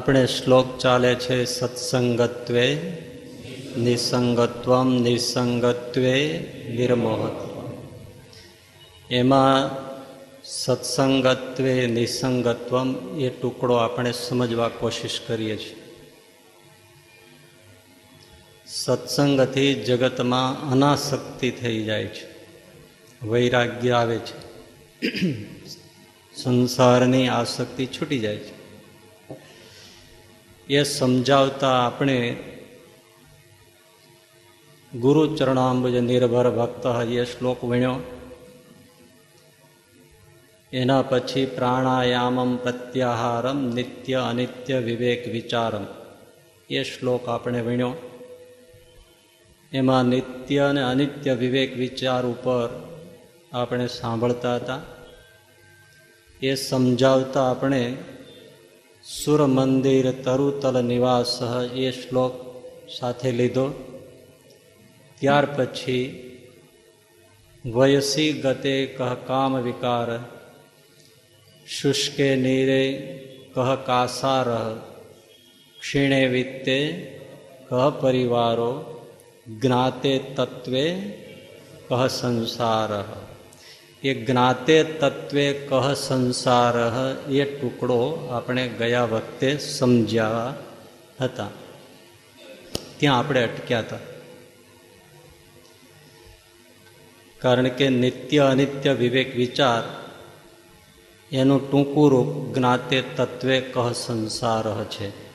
આપણે શ્લોક ચાલે છે, સત્સંગત્વે નિસંગત્વમ નિસંગત્વે નિર્મોહત્વ એમાં સત્સંગત્વે નિસંગત્વમ એ ટુકડો આપણે સમજવા કોશિશ કરીએ છીએ. સત્સંગથી જગતમાં અનાસક્તિ થઈ જાય છે, વૈરાગ્ય આવે છે, સંસારની આસક્તિ છૂટી જાય છે. એ સમજાવતા આપણે ગુરુ ચરણાંબુજ નિર્ભર ભક્ત એ શ્લોક વણ્યો. એના પછી પ્રાણાયામમ પ્રત્યાહારમ નિત્ય અનિત્ય વિવેક વિચારમ. એ શ્લોક આપણે વણ્યો. એમાં નિત્ય અને અનિત્ય વિવેક વિચાર ઉપર આપણે સાંભળતા હતા. એ સમજાવતા આપણે સુર મંદિર તરુતલ નિવાસ એ શ્લોક સાથે લીધો ત્યાર પછી વયસી ગતે કહ કામ વિકાર શુષ્કે નીરે કહ કાસાર ક્ષીણે વિત્તે કહ પરિવારો જ્ઞાતે તત્વે કહ સંસાર એ જ્ઞાતે તત્વે કહ સંસાર એ ટુકડો આપણે ગયા વખતે સમજ્યા હતા. ત્યાં આપણે અટક્યા હતા. કારણ કે નિત્ય અનિત્ય વિવેક વિચાર એનું ટૂંકું રૂપ જ્ઞાતે તત્વે કહ સંસાર છે.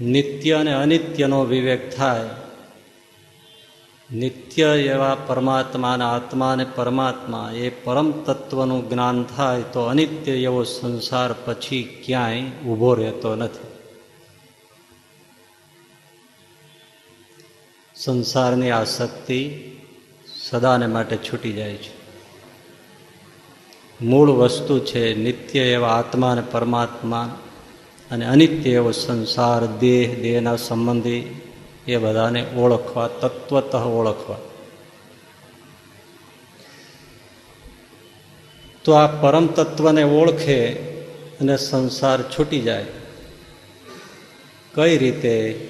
નિત્ય અને અનિત્યનો વિવેક થાય નિત્ય એવા પરમાત્મા અને આત્મા અને પરમાત્મા એ પરમ તત્વનું જ્ઞાન થાય તો અનિત્ય એવો સંસાર પછી ક્યાંય ઊભો રહેતો નથી સંસારની આસક્તિ સદાને માટે છૂટી જાય છે મૂળ વસ્તુ છે નિત્ય એવા આત્મા અને પરમાત્મા અને અનિત્ય એવો સંસાર દેહ દેહના સંબંધી એ બધાને ઓળખવા, તત્વત ઓળખવા. તો આ પરમ તત્વને ઓળખે અને સંસાર છૂટી જાય. કઈ રીતે?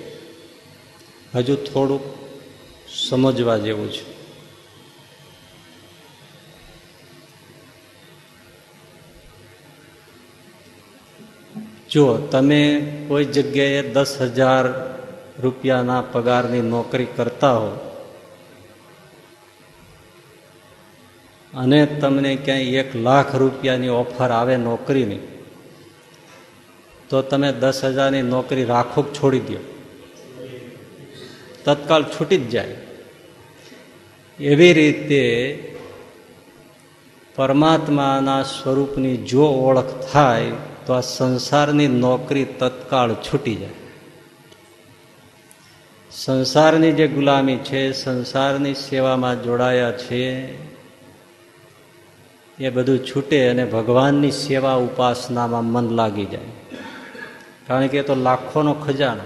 હજુ થોડુંક સમજવા જેવું છે. જો તમે કોઈ જગ્યાએ દસ હજાર રૂપિયાના પગારની નોકરી કરતા હો. અને તમને ક્યાંય એક લાખ રૂપિયાની ઓફર આવે નોકરીની, તો તમે દસ હજારની નોકરી રાખો છોડી દો. તત્કાલ છૂટી જ જાય. એવી રીતે પરમાત્માના સ્વરૂપની જો ઓળખ થાય, તો આ સંસારની નોકરી તત્કાળ છૂટી જાય. સંસારની જે ગુલામી છે, સંસારની સેવામાં જોડાયા છે, એ બધું છૂટે અને ભગવાનની સેવા ઉપાસનામાં મન લાગી જાય. કારણ કે તો લાખોનો ખજાનો.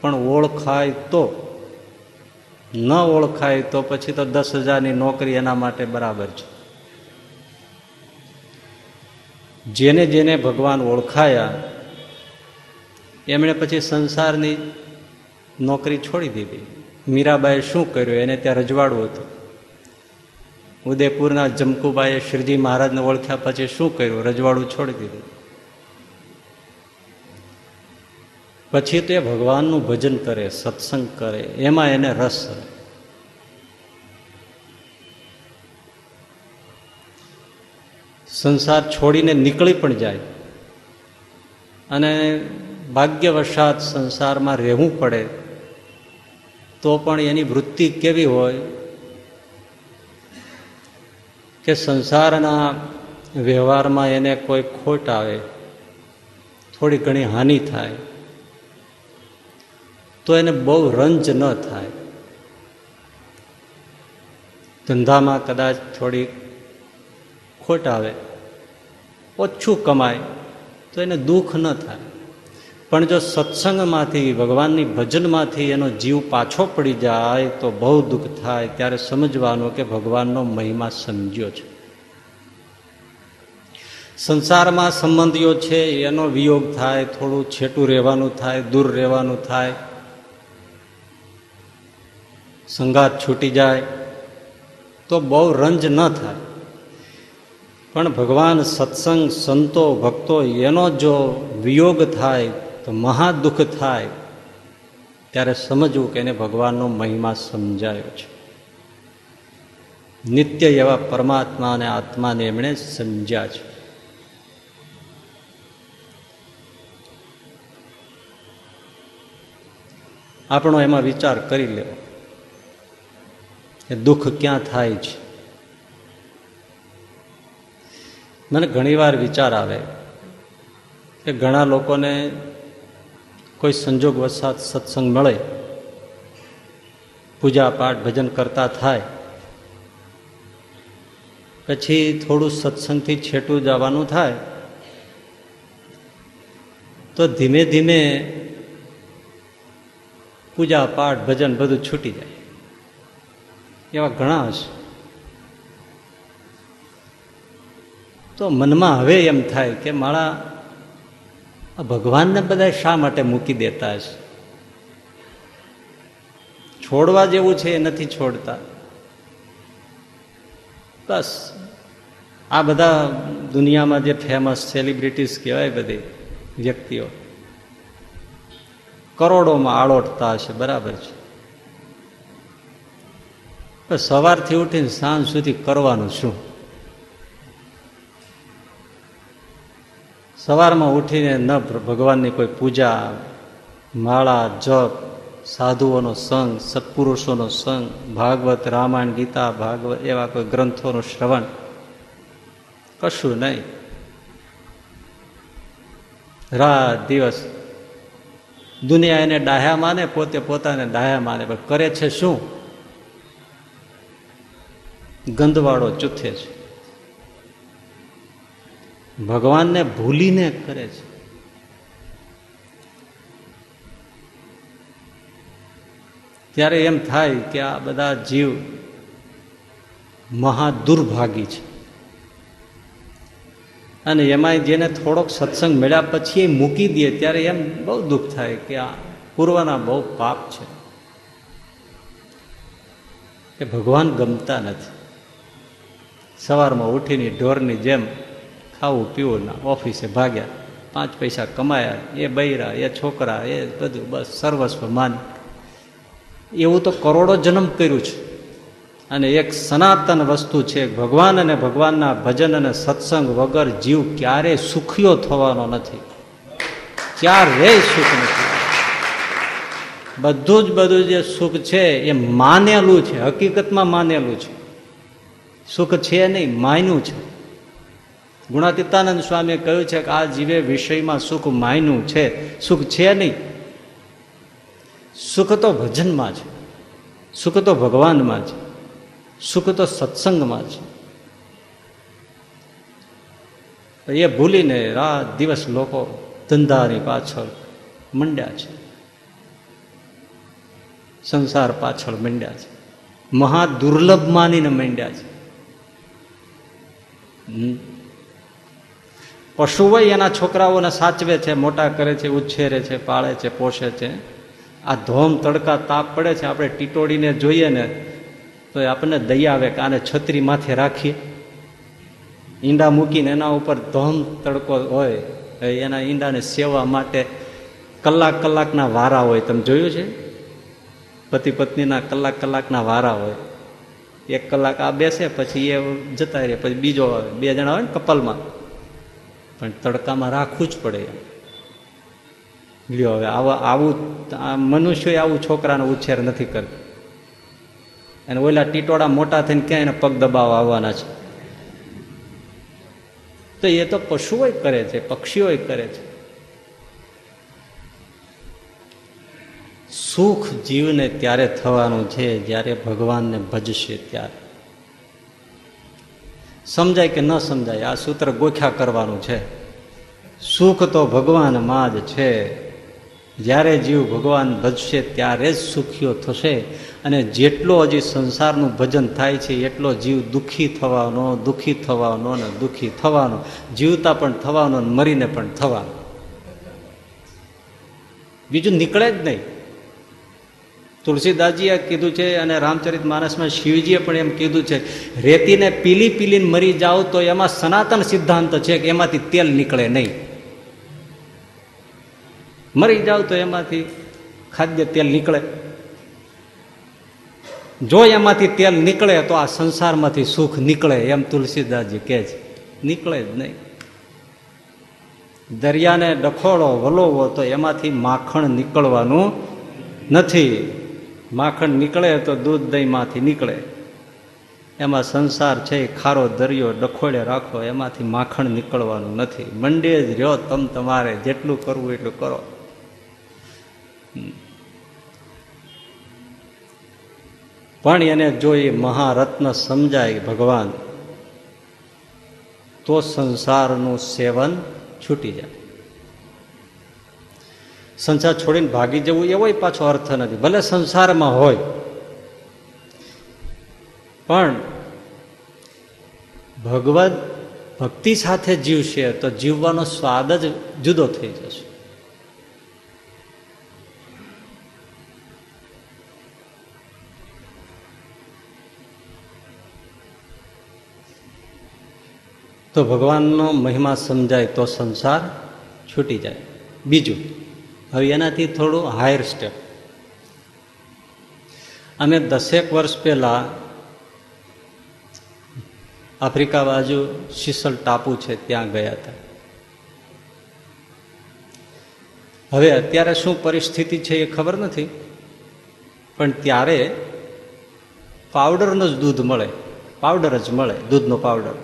પણ ઓળખાય તો, ન ઓળખાય તો પછી તો દસ હજારની નોકરી એના માટે બરાબર છે. જેને જેને ભગવાન ઓળખાયા, એમણે પછી સંસારની નોકરી છોડી દીધી. મીરાબાએ શું કર્યું? એને ત્યાં રજવાડું હતું. ઉદયપુરના જમકુબાએ શ્રીજી મહારાજને ઓળખ્યા પછી શું કર્યું? રજવાડું છોડી દીધું. પછી તો ભગવાનનું ભજન કરે, સત્સંગ કરે, એમાં એને રસ સંસાર છોડીને નીકળી પણ જાય. અને ભાગ્યવશાત સંસારમાં રહેવું પડે. તો પણ એની વૃત્તિ કેવી હોય? કે સંસારના વ્યવહારમાં એને કોઈ ખોટ આવે, થોડી ઘણી હાનિ થાય, તો એને બહુ રંજ ન થાય. ધંધામાં કદાચ થોડી ખોટ આવે, ઓછું કમાય, તો એને દુઃખ ન થાય. પણ જો સત્સંગમાંથી, ભગવાનની ભજનમાંથી એનો જીવ પાછો પડી જાય, તો બહુ દુઃખ થાય. ત્યારે સમજવાનું કે ભગવાનનો મહિમા સમજ્યો છે. સંસારમાં સંબંધીઓ છે, એનો વિયોગ થાય, થોડું છેટું રહેવાનું થાય, દૂર રહેવાનું થાય. સંગાત છૂટી જાય, તો બહુ રંજ ન થાય. પણ ભગવાન સત્સંગ, સંતો, ભક્તો એનો જો વિયોગ થાય તો મહા દુઃખ થાય ત્યારે સમજવું કે એને ભગવાનનો મહિમા સમજાયો છે. નિત્ય એવા પરમાત્મા અને આત્માને એમણે સમજ્યા છે. આપણો એમાં વિચાર કરી લેવો કે દુઃખ ક્યાં થાય છે. મને ઘણીવાર વિચાર આવે કે ઘણા લોકોને કોઈ સંજોગ વસાત સત્સંગ મળે, પૂજા પાઠ ભજન કરતા થાય, પછી થોડું સત્સંગથી છેટું જવાનું થાય, તો ધીમે ધીમે પૂજા પાઠ ભજન બધું છૂટી જાય. એવા ઘણા હશે. તો મનમાં હવે એમ થાય કે મારા ભગવાનને બધા શા માટે મૂકી દેતા હશે? છોડવા જેવું છે એ નથી છોડતા. બસ. આ બધા દુનિયામાં જે ફેમસ સેલિબ્રિટીઝ કહેવાય બધી વ્યક્તિઓ, કરોડોમાં આળોટતા હશે, બરાબર છે. સવારથી ઉઠીને સાંજ સુધી કરવાનું શું? સવારમાં ઉઠીને ન ભગવાનની કોઈ પૂજા, માળા, જપ, સાધુઓનો સંગ, સત્પુરુષોનો સંગ, ભાગવત, રામાયણ, ગીતા, ભાગવત એવા કોઈ ગ્રંથોનું શ્રવણ કશું નહીં. રાત દિવસ દુનિયા એને ડાહ્યા માને, પોતે પોતાને ડાહ્યા માને, પણ કરે છે શું? ગંદવાળો ચૂથે છે. ભગવાનને ભૂલીને કરે છે. ત્યારે એમ થાય કે આ બધા જીવ મહાદુર્ભાગી છે. અને એમાંય જેને થોડોક સત્સંગ મળ્યા પછી એ મૂકી દે, ત્યારે એમ બહુ દુઃખ થાય કે આ પૂર્વના બહુ પાપ છે. કે ભગવાન ગમતા નથી. સવારમાં ઉઠીને ઢોરની જેમ ખાવું, પીવું, ના, ઓફિસે ભાગ્યા, પાંચ પૈસા કમાયા, એ બૈરા, એ છોકરા, એ બધું, બસ સર્વસ્વ માન. એવું તો કરોડો જન્મ કર્યું છે. અને એક સનાતન વસ્તુ છે, ભગવાન અને ભગવાનના ભજન અને સત્સંગ વગર જીવ ક્યારેય સુખ્યો થવાનો નથી. ક્યારેય સુખ નથી. બધું જ બધું જે સુખ છે, એ માનેલું છે, હકીકતમાં માનેલું છે. સુખ છે નહીં, માન્યું છે. ગુણાતીતાનંદ સ્વામીએ કહ્યું છે કે આ જીવે વિષયમાં સુખ માયનું છે. સુખ છે નહીં. સુખ તો ભજનમાં છે. સુખ તો ભગવાનમાં છે. સુખ તો સત્સંગમાં છે. એ ભૂલીને રાત દિવસ લોકો ધંધાની પાછળ મંડ્યા છે. સંસાર પાછળ મંડ્યા છે. મહા દુર્લભ માનીને મંડ્યા છે. પશુઓ એના છોકરાઓને સાચવે છે, મોટા કરે છે, ઉછેરે છે, પાળે છે, પોષે છે. આ ધોમ તડકા તાપ પડે છે, આપણે ટીટોડીને જોઈએ ને, તો આપણને દયા આવે કે આને છત્રી માથે રાખીએ. ઈંડા મૂકીને એના ઉપર ધોમ તડકો હોય એના ઈંડાને સેવા માટે કલાક કલાકના વારા હોય. તમે જોયું છે? પતિ પત્નીના કલાક કલાકના વારા હોય. એક કલાક આ બેસે, પછી એ જતા રહે, પછી બીજો આવે, બે જણા હોય ને કપલમાં. પણ તડકામાં રાખવું જ પડે લ્યો હવે આવા આવું મનુષ્ય આવું છોકરાનો ઉછેર નથી કરતો. અને ઓલા ટીટોળા મોટા થઈને ક્યાં એને પગ દબાવવા આવવાના છે? તો એ તો પશુઓ કરે છે પક્ષીઓ કરે છે. સુખ જીવને ત્યારે થવાનું છે જ્યારે ભગવાનને ભજશે ત્યારે. સમજાય કે ન સમજાય, આ સૂત્ર ગોખ્યા કરવાનું છે. સુખ તો ભગવાનમાં જ છે. જ્યારે જીવ ભગવાન ભજશે, ત્યારે જ સુખીઓ થશે. અને જેટલો હજી સંસારનું ભજન થાય છે, એટલો જીવ દુઃખી થવાનો દુઃખી થવાનો ને દુઃખી થવાનો. જીવતા પણ થવાનો ને મરીને પણ થવાનો. બીજું નીકળે જ નહીં. તુલસીદાસજીએ કીધું છે અને રામચરિત માનસમાં શિવજીએ પણ એમ કીધું છે, રેતીને પીલી પીલીને મરી જાઓ તો એમાં સનાતન સિદ્ધાંત છે કે એમાંથી તેલ નીકળે નહીં. મરી જાવ તો એમાંથી ખાદ્ય તેલ નીકળે. જો એમાંથી તેલ નીકળે તો આ સંસારમાંથી સુખ નીકળે એમ તુલસીદાસજી કહે છે. નીકળે જ નહીં. દરિયાને ડખોળો વલોવો તો એમાંથી માખણ નીકળવાનું નથી. માખણ નીકળે તો દૂધ દહીંમાંથી નીકળે. એમાં સંસાર છે ખારો દરિયો ડખોડે રાખો, એમાંથી માખણ નીકળવાનું નથી. મંડે જ રહ્યો, તમ તમારે જેટલું કરવું એટલું કરો. પણ એને જો એ મહારત્ન સમજાય ભગવાન, તો સંસારનું સેવન છૂટી જાય. સંસાર છોડીને ભાગી જવું એવો પાછો અર્થ નથી. ભલે સંસારમાં હોય. પણ ભગવદ ભક્તિ સાથે જીવશે તો જીવવાનો સ્વાદ જ જુદો થઈ જશે. તો ભગવાનનો મહિમા સમજાય તો સંસાર છૂટી જાય. બીજું હવે એનાથી થોડું હાયર સ્ટેપ અમે દસેક વર્ષ પહેલાં આફ્રિકા બાજુ શીસલ ટાપુ છે, ત્યાં ગયા હતા. હવે અત્યારે શું પરિસ્થિતિ છે એ ખબર નથી, પણ ત્યારે પાવડરનું જ દૂધ મળે, પાવડર જ મળે, દૂધનો પાવડર.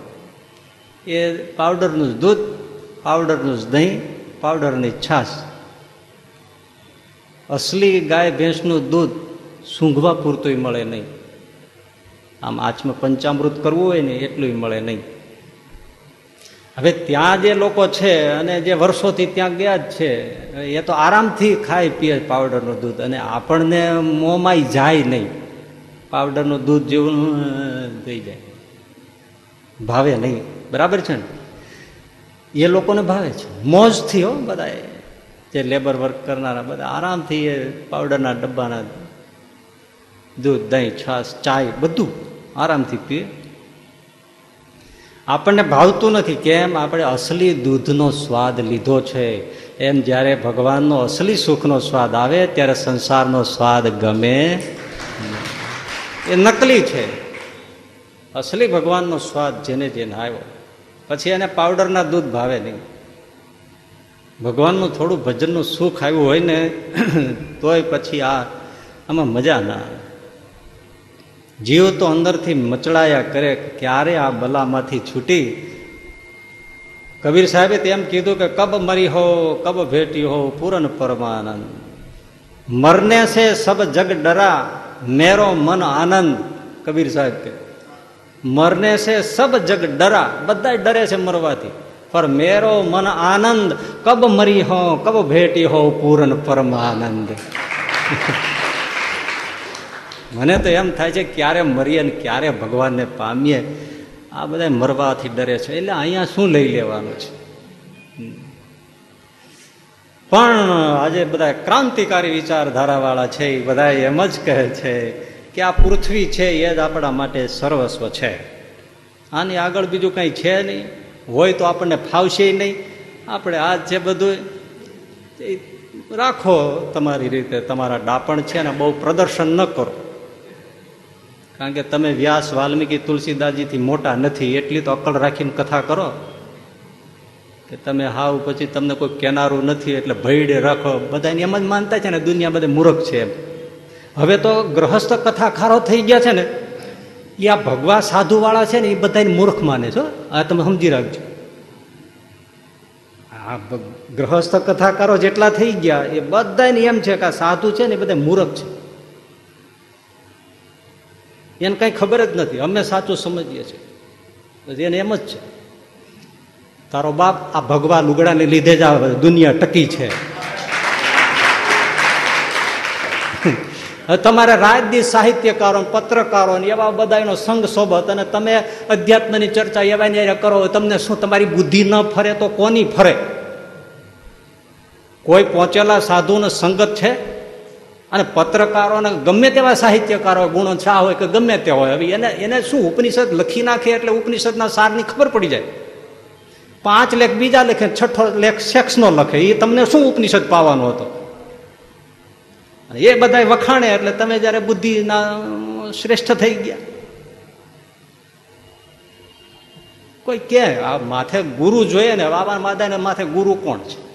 એ પાવડરનું જ દૂધ, પાવડરનું જ દહીં, પાવડરની છાશ અસલી ગાય ભેંસનું દૂધ સૂંઘવા પૂરતું મળે નહીં. આમ આચમાં પંચામૃત કરવું હોય ને એટલું મળે નહીં. હવે ત્યાં જે લોકો છે અને જે વર્ષોથી ત્યાં ગયા જ છે, એ તો આરામથી ખાય પીએ પાવડરનું દૂધ અને આપણને મોંમાં જાય નહીં. પાવડરનું દૂધ જેવું થઈ જાય. ભાવે નહીં. બરાબર છે ને? એ લોકોને ભાવે છે. મોજથી હો બધા જે લેબર વર્ક કરનારા બધા આરામથી એ પાવડરના ડબ્બાના દૂધ, દહીં, છાશ, ચાય બધું આરામથી પીએ. આપણને ભાવતું નથી કેમ આપણે અસલી દૂધનો સ્વાદ લીધો છે. એમ જ્યારે ભગવાનનો અસલી સુખનો સ્વાદ આવે ત્યારે સંસારનો સ્વાદ ગમે એ નકલી છે. અસલી ભગવાનનો સ્વાદ જેને જેને આવ્યો. પછી એને પાવડરના દૂધ ભાવે નહીં. ભગવાનનું થોડું ભજનનું સુખ આવ્યું હોય ને, તોય પછી આ આમાં મજા ના આવે. જીવ તો અંદરથી મચડાયા કરે, ક્યારે આ બલામાંથી છૂટી? કબીર સાહેબે તેમ કીધું કે, કબ મરી હો, કબ ભેટી હો, પૂરન પરમાનંદ. મરને છે સબ જગ ડરા, મેરો મન આનંદ. કબીર સાહેબ કે મરને છે સબ જગ ડરા બધા ડરે છે મરવાથી. પર મેરો મન આનંદ કબ મરી હો કબ ભેટી હો પૂરન પરમાનંદ મને તો એમ થાય છે ક્યારે મરીએ ને ક્યારે ભગવાનને પામીએ આ બધા મરવાથી ડરે છે એટલે અહીંયા શું લઈ લેવાનું છે પણ આજે બધા ક્રાંતિકારી વિચારધારાવાળા છે એ બધા એમ જ કહે છે કે આ પૃથ્વી છે, એ જ આપણા માટે સર્વસ્વ છે. આની આગળ બીજું કંઈ છે નહીં. હોય તો આપણને ફાવશે નહીં. આપણે આ જે બધું રાખો તમારી રીતે, તમારા ડાપણ છે ને બહુ પ્રદર્શન ન કરો. કારણ કે તમે વ્યાસ વાલ્મીકી તુલસીદાસજીથી મોટા નથી, એટલી તો અકલ રાખીને કથા કરો. કે તમે હાવ પછી તમને કોઈ કેનારું નથી, એટલે ભયડે રાખો. બધાને એમ જ માનતા છે ને, દુનિયા બધે મૂર્ખ છે એમ. હવે તો ગ્રહસ્થ કથાકારો થઈ ગયા છે ને, એ આ ભગવા સાધુવાળા છે ને, એ બધાને મૂર્ખ માને છો આ તમે સમજી રાખજો. આ ગ્રહસ્થ કથાકારો જેટલા થઈ ગયા, એ બધાને એમ છે કે આ સાધુ છે ને એ બધા મૂરખ છે. એને કઈ ખબર જ નથી. અમે સાચું સમજીએ છીએ. એને એમ જ છે. તારો બાપ આ ભગવા લુગડાને લીધે જ આ દુનિયા ટકી છે. તમારે રાજદી સાહિત્યકારો પત્રકારો એવા બધાનો સંઘ સોબત અને તમે અધ્યાત્મની ચર્ચા એવા કરો, તમને શું તમારી બુદ્ધિ ન ફરે તો કોની ફરે? કોઈ પહોંચેલા સાધુનો સંગત છે? અને પત્રકારોને ગમે તેવા સાહિત્યકારો ગુણો છા હોય કે ગમે તે હોય, હવે એને એને શું ઉપનિષદ લખી નાખે એટલે ઉપનિષદના સારની ખબર પડી જાય. પાંચ લેખ બીજા લેખે, છઠ્ઠો લેખ સેક્સનો લખે એ તમને શું ઉપનિષદ પાવાનો હતો? એ બધા વખાણે એટલે તમે જયારે બુદ્ધિના શ્રેષ્ઠ થઈ ગયા. કોઈ કે આ માથે ગુરુ જોઈએ ને, બાબા માદાને માથે ગુરુ કોણ છે?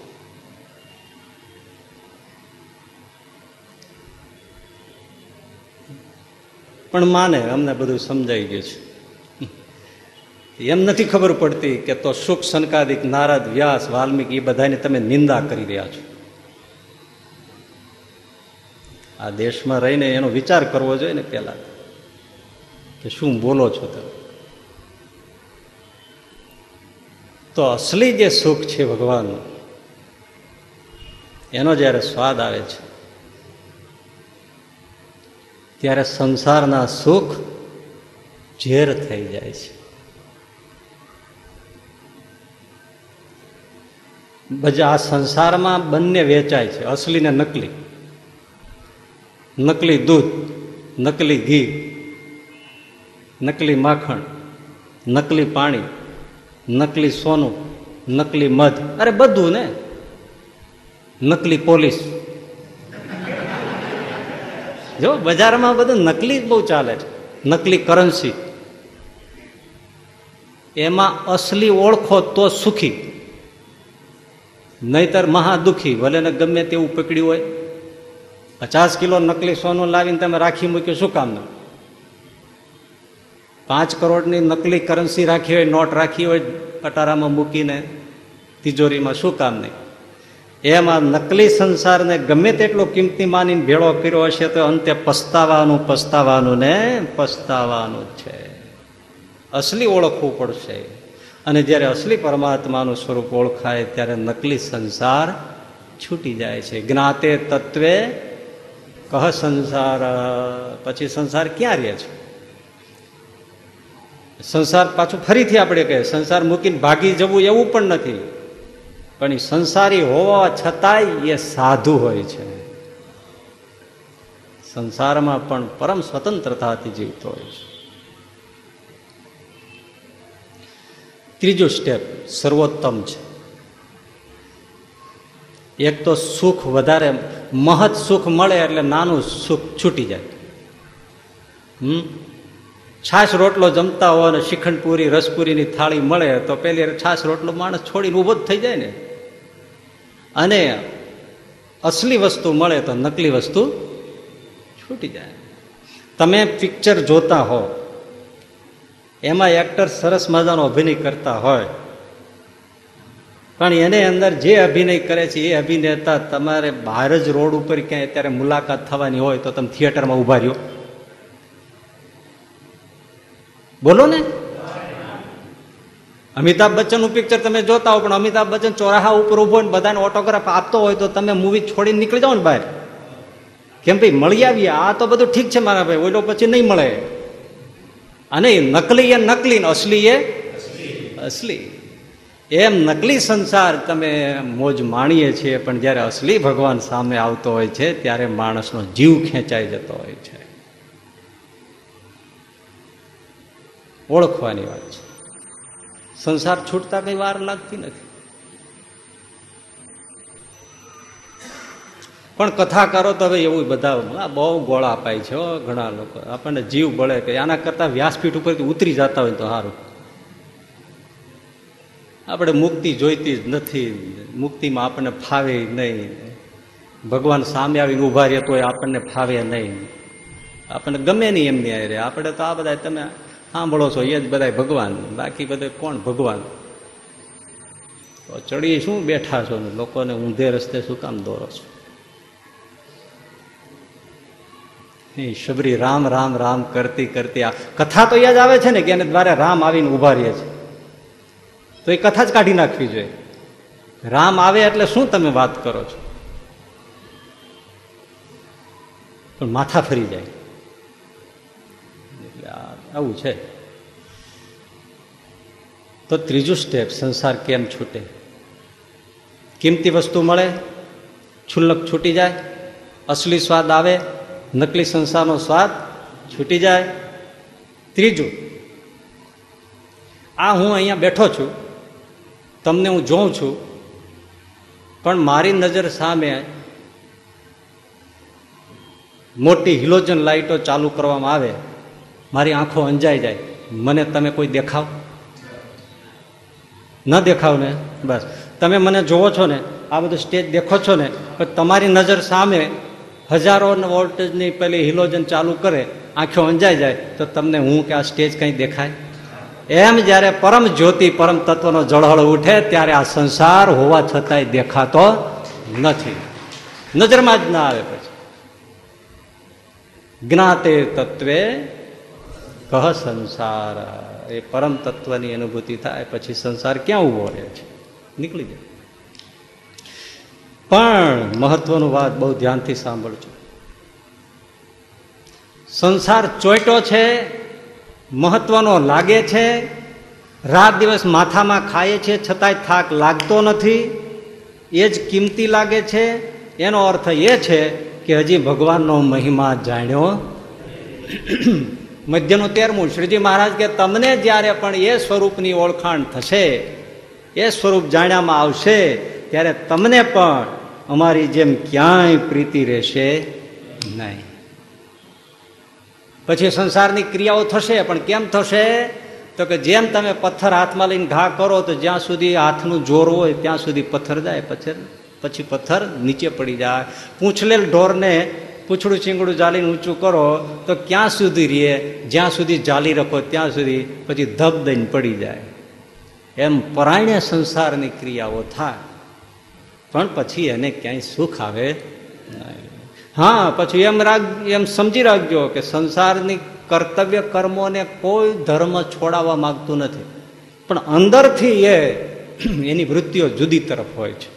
પણ માને, અમને બધું સમજાઈ ગયું છે. એમ નથી ખબર પડતી કે તો સુખ સનકાદિક નારદ, વ્યાસ, વાલ્મીકી, એ બધાની તમે નિંદા કરી રહ્યા છો. આ દેશમાં રહીને એનો વિચાર કરવો જોઈએ ને પહેલા. કે શું બોલો છો તમે? તો અસલી જે સુખ છે ભગવાનનું, એનો જ્યારે સ્વાદ આવે છે, ત્યારે સંસારના સુખ ઝેર થઈ જાય છે. બજા આ સંસારમાં બંને વેચાય છે અસલી ને નકલી. નકલી દૂધ, નકલી ઘી, નકલી માખણ, નકલી પાણી, નકલી સોનું, નકલી મધ. અરે બધું ને? નકલી પોલીસ. જો, બજારમાં બધું નકલી બહુ ચાલે છે. નકલી કરન્સી. એમાં અસલી ઓળખો તો સુખી. નહીતર મહાદુખી. ભલે ને ગમે તેવું પકડ્યું હોય. પચાસ કિલો નકલી સોનું લાવીને તમે રાખી મૂક્યું, શું કામનું? પાંચ કરોડની નકલી કરન્સી રાખી હોય, નોટ રાખી હોય કટારામાં મૂકીને તિજોરીમાં શું કામ નહીં? એમાં નકલી સંસારને ગમે તેટલો કિંમતી માનીને ભેળો કર્યો હશે, તો અંતે પસ્તાવાનું પસ્તાવાનું ને પસ્તાવાનું જ છે. અસલી ઓળખવું પડશે. અને જ્યારે અસલી પરમાત્માનું સ્વરૂપ ઓળખાય, ત્યારે નકલી સંસાર છૂટી જાય છે. જ્ઞાતે તત્વે કહ સંસાર, પછી સંસાર ક્યાં રહે છે? સંસાર પાછું ફરીથી આપણે કહે સંસાર મૂકીને ભાગી જવું એવું પણ નથી. પણ એ સંસારી હોવા છતાંય એ સાધુ હોય છે. સંસારમાં પણ પરમ સ્વતંત્રતાથી જીવતો હોય છે. ત્રીજું સ્ટેપ સર્વોત્તમ છે. એક તો સુખ વધારે મહત સુખ મળે એટલે નાનું સુખ છૂટી જાય. હમ? છાશ રોટલો જમતા હોય અને શિખંડપુરી પૂરી રસપુરીની થાળી મળે, તો પેલી છાશ રોટલો માણસ છોડીને ઊભો જ થઈ જાય ને. અને અસલી વસ્તુ મળે તો નકલી વસ્તુ છૂટી જાય. તમે પિક્ચર જોતા હો. એમાં એક્ટર સરસ મજાનો અભિનય કરતા હોય. પણ એને અંદર જે અભિનય કરે છે, એ અભિનેતા તમારે બહાર જ રોડ ઉપર ક્યાંય અત્યારે મુલાકાત થવાની હોય તો તમે થિયેટરમાં ઊભા રહ્યો. બોલો ને. અમિતાભ બચ્ચનનું પિક્ચર તમે જોતા હો, પણ અમિતાભ બચ્ચન ચોરાહા ઉપર ઊભો ને બધાને ઓટોગ્રાફ આપતો હોય તો તમે મૂવી છોડીને નીકળી જાઓ ને બહાર. કેમ ભાઈ, મળી આવીએ. આ તો બધું ઠીક છે મારા ભાઈ ઓલો પછી નહીં મળે. અને નકલી એ નકલી ને અસલી એ અસલી. એમ નકલી સંસાર તમે મોજ માણીએ છીએ, પણ જ્યારે અસલી ભગવાન સામે આવતો હોય છે, ત્યારે માણસનો જીવ ખેંચાઈ જતો હોય છે. ઓળખવાની વાત છે. સંસાર છૂટતા કઈ વાર લાગતી નથી. પણ કથાકારો તો હવે એવું બધા બહુ ગોળા અપાય છે ઘણા લોકો. આપણને જીવ બળે કે આના કરતા વ્યાસપીઠ ઉપરથી ઉતરી જતા હોય તો સારું. આપણે મુક્તિ જોઈતી જ નથી. મુક્તિમાં આપણને ફાવે નહીં. ભગવાન સામે આવીને ઊભા રહે તો આપણને ફાવે નહીં. આપણને ગમે નહીં એમની આવે આપણે તો આ બધા તમે સાંભળો છો, એ જ બધા ભગવાન. બાકી બધે કોણ ભગવાન? તો ચડી શું બેઠા છો? ને લોકોને ઊંધે રસ્તે શું કામ દોરો છો? શબરી, રામ રામ રામ કરતી કરતી આ કથા તો યાદ આવે છે ને કે એને દ્વારા રામ આવીને ઊભા રહે છે. તો એ કથા જ કાઢી નાખવી જોઈએ. રામ આવે એટલે શું તમે વાત કરો છો? પણ માથા ફરી જાય. એટલે આવું છે. તો ત્રીજું સ્ટેપ સંસાર કેમ છૂટે? કિંમતી વસ્તુ મળે છુલ્લક છૂટી જાય, અસલી સ્વાદ આવે, નકલી સંસારનો સ્વાદ છૂટી જાય. ત્રીજું, આ હું અહીંયા બેઠો છું તમને હું જોઉં છું, પણ મારી નજર સામે મોટી હિલોજન લાઇટો ચાલુ કરવામાં આવે, મારી આંખો અંજાઈ જાય. મને તમે કોઈ દેખાવ? ન દેખાવ ને? બસ. તમે મને જોવો છો ને, આ બધું સ્ટેજ દેખો છો ને પણ તમારી નજર સામે હજારો વોલ્ટેજની પેલી હિલોજન ચાલુ કરે, આંખો અંજાઈ જાય, તો તમને હું કે આ સ્ટેજ કંઈ દેખાય? એમ જ્યારે પરમ જ્યોતિ, પરમ તત્વનો જળહળ ઉઠે, ત્યારે આ સંસાર હોવા છતાંય દેખાતો નથી. નજરમાં જ ના આવે પછી. જ્ઞાતે તત્વે કહ સંસાર. એ પરમ તત્વની અનુભૂતિ થાય, પછી સંસાર ક્યાં ઊભો રહે છે? નીકળી જાય. પણ મહત્વનું વાત બહુ ધ્યાનથી સાંભળજો. સંસાર ચોઈટો છે મહત્વનો લાગે છે. રાત દિવસ માથામાં ખાય છે, છતાંય થાક લાગતો નથી. એ જ કિંમતી લાગે છે. એનો અર્થ એ છે કે હજી ભગવાનનો મહિમા જાણ્યો. મધ્યનું તેરમું શ્રીજી મહારાજ કે તમને જ્યારે પણ એ સ્વરૂપની ઓળખાણ થશે, એ સ્વરૂપ જાણ્યામાં આવશે, ત્યારે તમને પણ અમારી જેમ ક્યાંય પ્રીતિ રહેશે નહીં. પછી સંસારની ક્રિયાઓ થશે, પણ કેમ થશે? તો કે જેમ તમે પથ્થર હાથમાં લઈને ઘા કરો, તો જ્યાં સુધી હાથનું જોર હોય, ત્યાં સુધી પથ્થર જાય, પછી પછી પથ્થર નીચે પડી જાય. પૂંછલેલ ઢોરને પૂછડું ચીંગડું જાલીને ઊંચું કરો, તો ક્યાં સુધી રહીએ જ્યાં સુધી જાલી રાખો, ત્યાં સુધી પછી ધબ દઈને પડી જાય. એમ પરાયણે સંસારની ક્રિયાઓ થાય. પણ પછી એને ક્યાંય સુખ આવે હા, પછી એમ રાખ એમ સમજી રાખજો કે સંસારની કર્તવ્ય કર્મોને કોઈ ધર્મ છોડાવવા માંગતું નથી. પણ અંદરથી એ એની વૃત્તિઓ જુદી તરફ હોય છે.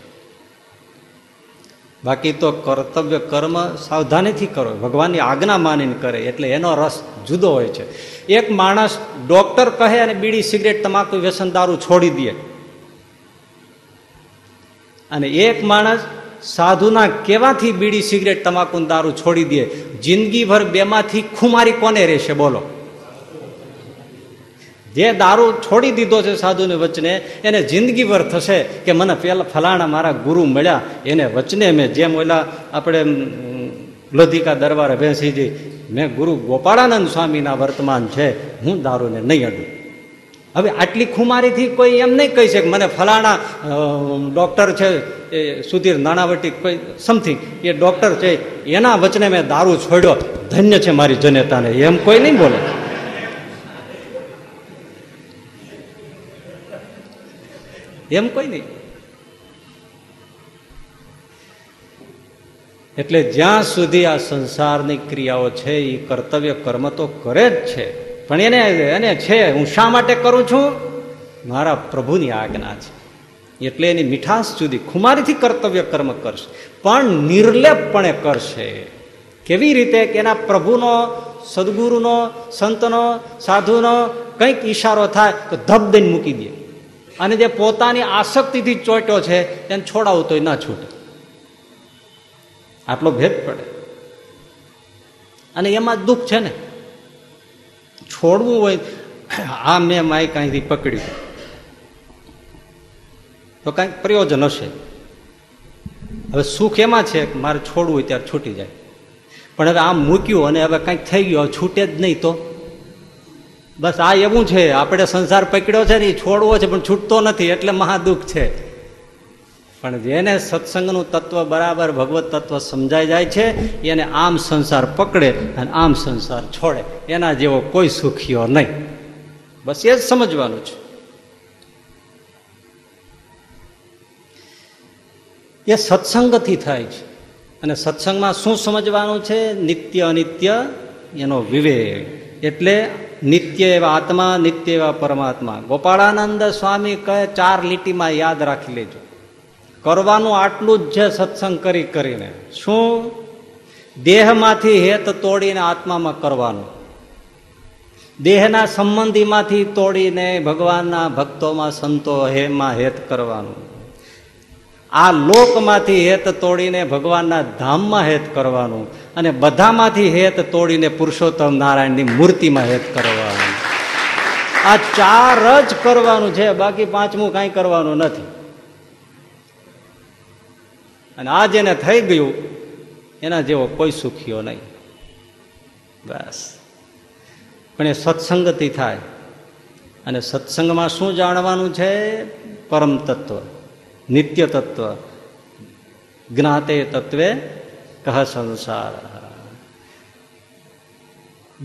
બાકી તો કર્તવ્ય કર્મ સાવધાનીથી કરો. ભગવાનની આજ્ઞા માનીને કરે, એટલે એનો રસ જુદો હોય છે. એક માણસ ડોક્ટર કહે અને બીડી, સિગરેટ, તમાકુ, વ્યસન, દારૂ છોડી દે. અને એક માણસ સાધુના કેવાથી બીડી સિગરેટ તમાકુ દારૂ છોડી દે. જિંદગીભર બેમાંથી ખુમારી કોને રહેશે? બોલો. જે દારૂ છોડી દીધો છે સાધુને વચને, એને જિંદગીભર થશે કે મને પેલા ફલાણા મારા ગુરુ મળ્યા, એને વચને મેં જેમ ઓલા આપણે લધિકા દરબારે ભેંસીજી, મેં ગુરુ ગોપાળાનંદ સ્વામીના વર્તમાન છે, હું દારૂને નહીં અડું. હવે આટલી ખુમારીથી કોઈ એમ નહીં કહી શકે, મને ફલાણા ડૉક્ટર છે, એ સુધીર નાણાવટી કોઈ સમથિંગ, એ ડૉક્ટર છે, એના વચને મેં દારૂ છોડ્યો, ધન્ય છે મારી જનેતાને. એમ કોઈ નહીં બોલે. એમ કોઈ નહીં. એટલે જ્યાં સુધી આ સંસારની ક્રિયાઓ છે એ કર્તવ્ય કર્મ તો કરે જ છે. પણ એને એને છે, હું શા માટે કરું છું? મારા પ્રભુની આજ્ઞા છે. એટલે એની મીઠાશ સુધી ખુમારીથી કર્તવ્ય કર્મ કરશે. પણ નિર્લેપપણે કરશે. કેવી રીતે કે એના પ્રભુનો, સદગુરુનો, સંતનો, સાધુનો કંઈક ઈશારો થાય તો ધબ દઈને મૂકી દે. અને જે પોતાની આસક્તિથી ચોટ્યો છે એને છોડાવું તોય ના છૂટે. આટલો ભેદ પડે. અને એમાં દુઃખ છે ને? છોડવું હોય, આ મેં માય કાંઈથી પકડ્યું. તો કાંઈક પ્રયોજન હશે. હવે સુખ એમાં છે કે મારે છોડવું હોય ત્યારે છૂટી જાય. પણ હવે આમ મૂક્યું અને હવે કાંઈક થઈ ગયું છૂટે જ નહીં તો. બસ આ એવું છે, આપણે સંસાર પકડ્યો છે ને એ છોડવો છે, પણ છૂટતો નથી, એટલે મહાદુઃખ છે. પણ જેને સત્સંગનું તત્વ બરાબર ભગવત તત્વ સમજાઈ જાય છે, એને આમ સંસાર પકડે અને આમ સંસાર છોડે. એના જેવો કોઈ સુખીઓ નહીં. બસ એ જ સમજવાનું છે. એ સત્સંગથી થાય છે. અને સત્સંગમાં શું સમજવાનું છે? નિત્ય અનિત્ય એનો વિવેક. એટલે નિત્ય એવા આત્મા, નિત્ય એવા પરમાત્મા. ગોપાળાનંદ સ્વામી કહે, ચાર લીટીમાં યાદ રાખી લેજો. કરવાનું આટલું જ છે સત્સંગ કરી કરીને. શું? દેહમાંથી હેત તોડીને આત્મામાં કરવાનું. દેહના સંબંધીમાંથી તોડીને ભગવાનના ભક્તોમાં સંતો હેમાં હેત કરવાનું. આ લોકમાંથી હેત તોડીને ભગવાનના ધામમાં હેત કરવાનું અને બધામાંથી હેત તોડીને પુરુષોત્તમ નારાયણની મૂર્તિમાં હેત કરવાનું. આ ચાર જ કરવાનું છે, બાકી પાંચમું કાંઈ કરવાનું નથી. અને આ જેને થઈ ગયું, એના જેવો કોઈ સુખીઓ નહીં. બસ. પણ એ સત્સંગથી થાય. અને સત્સંગમાં શું જાણવાનું છે? પરમ તત્વ, નિત્ય તત્વ. જ્ઞાતે તત્વે કહ સંસાર.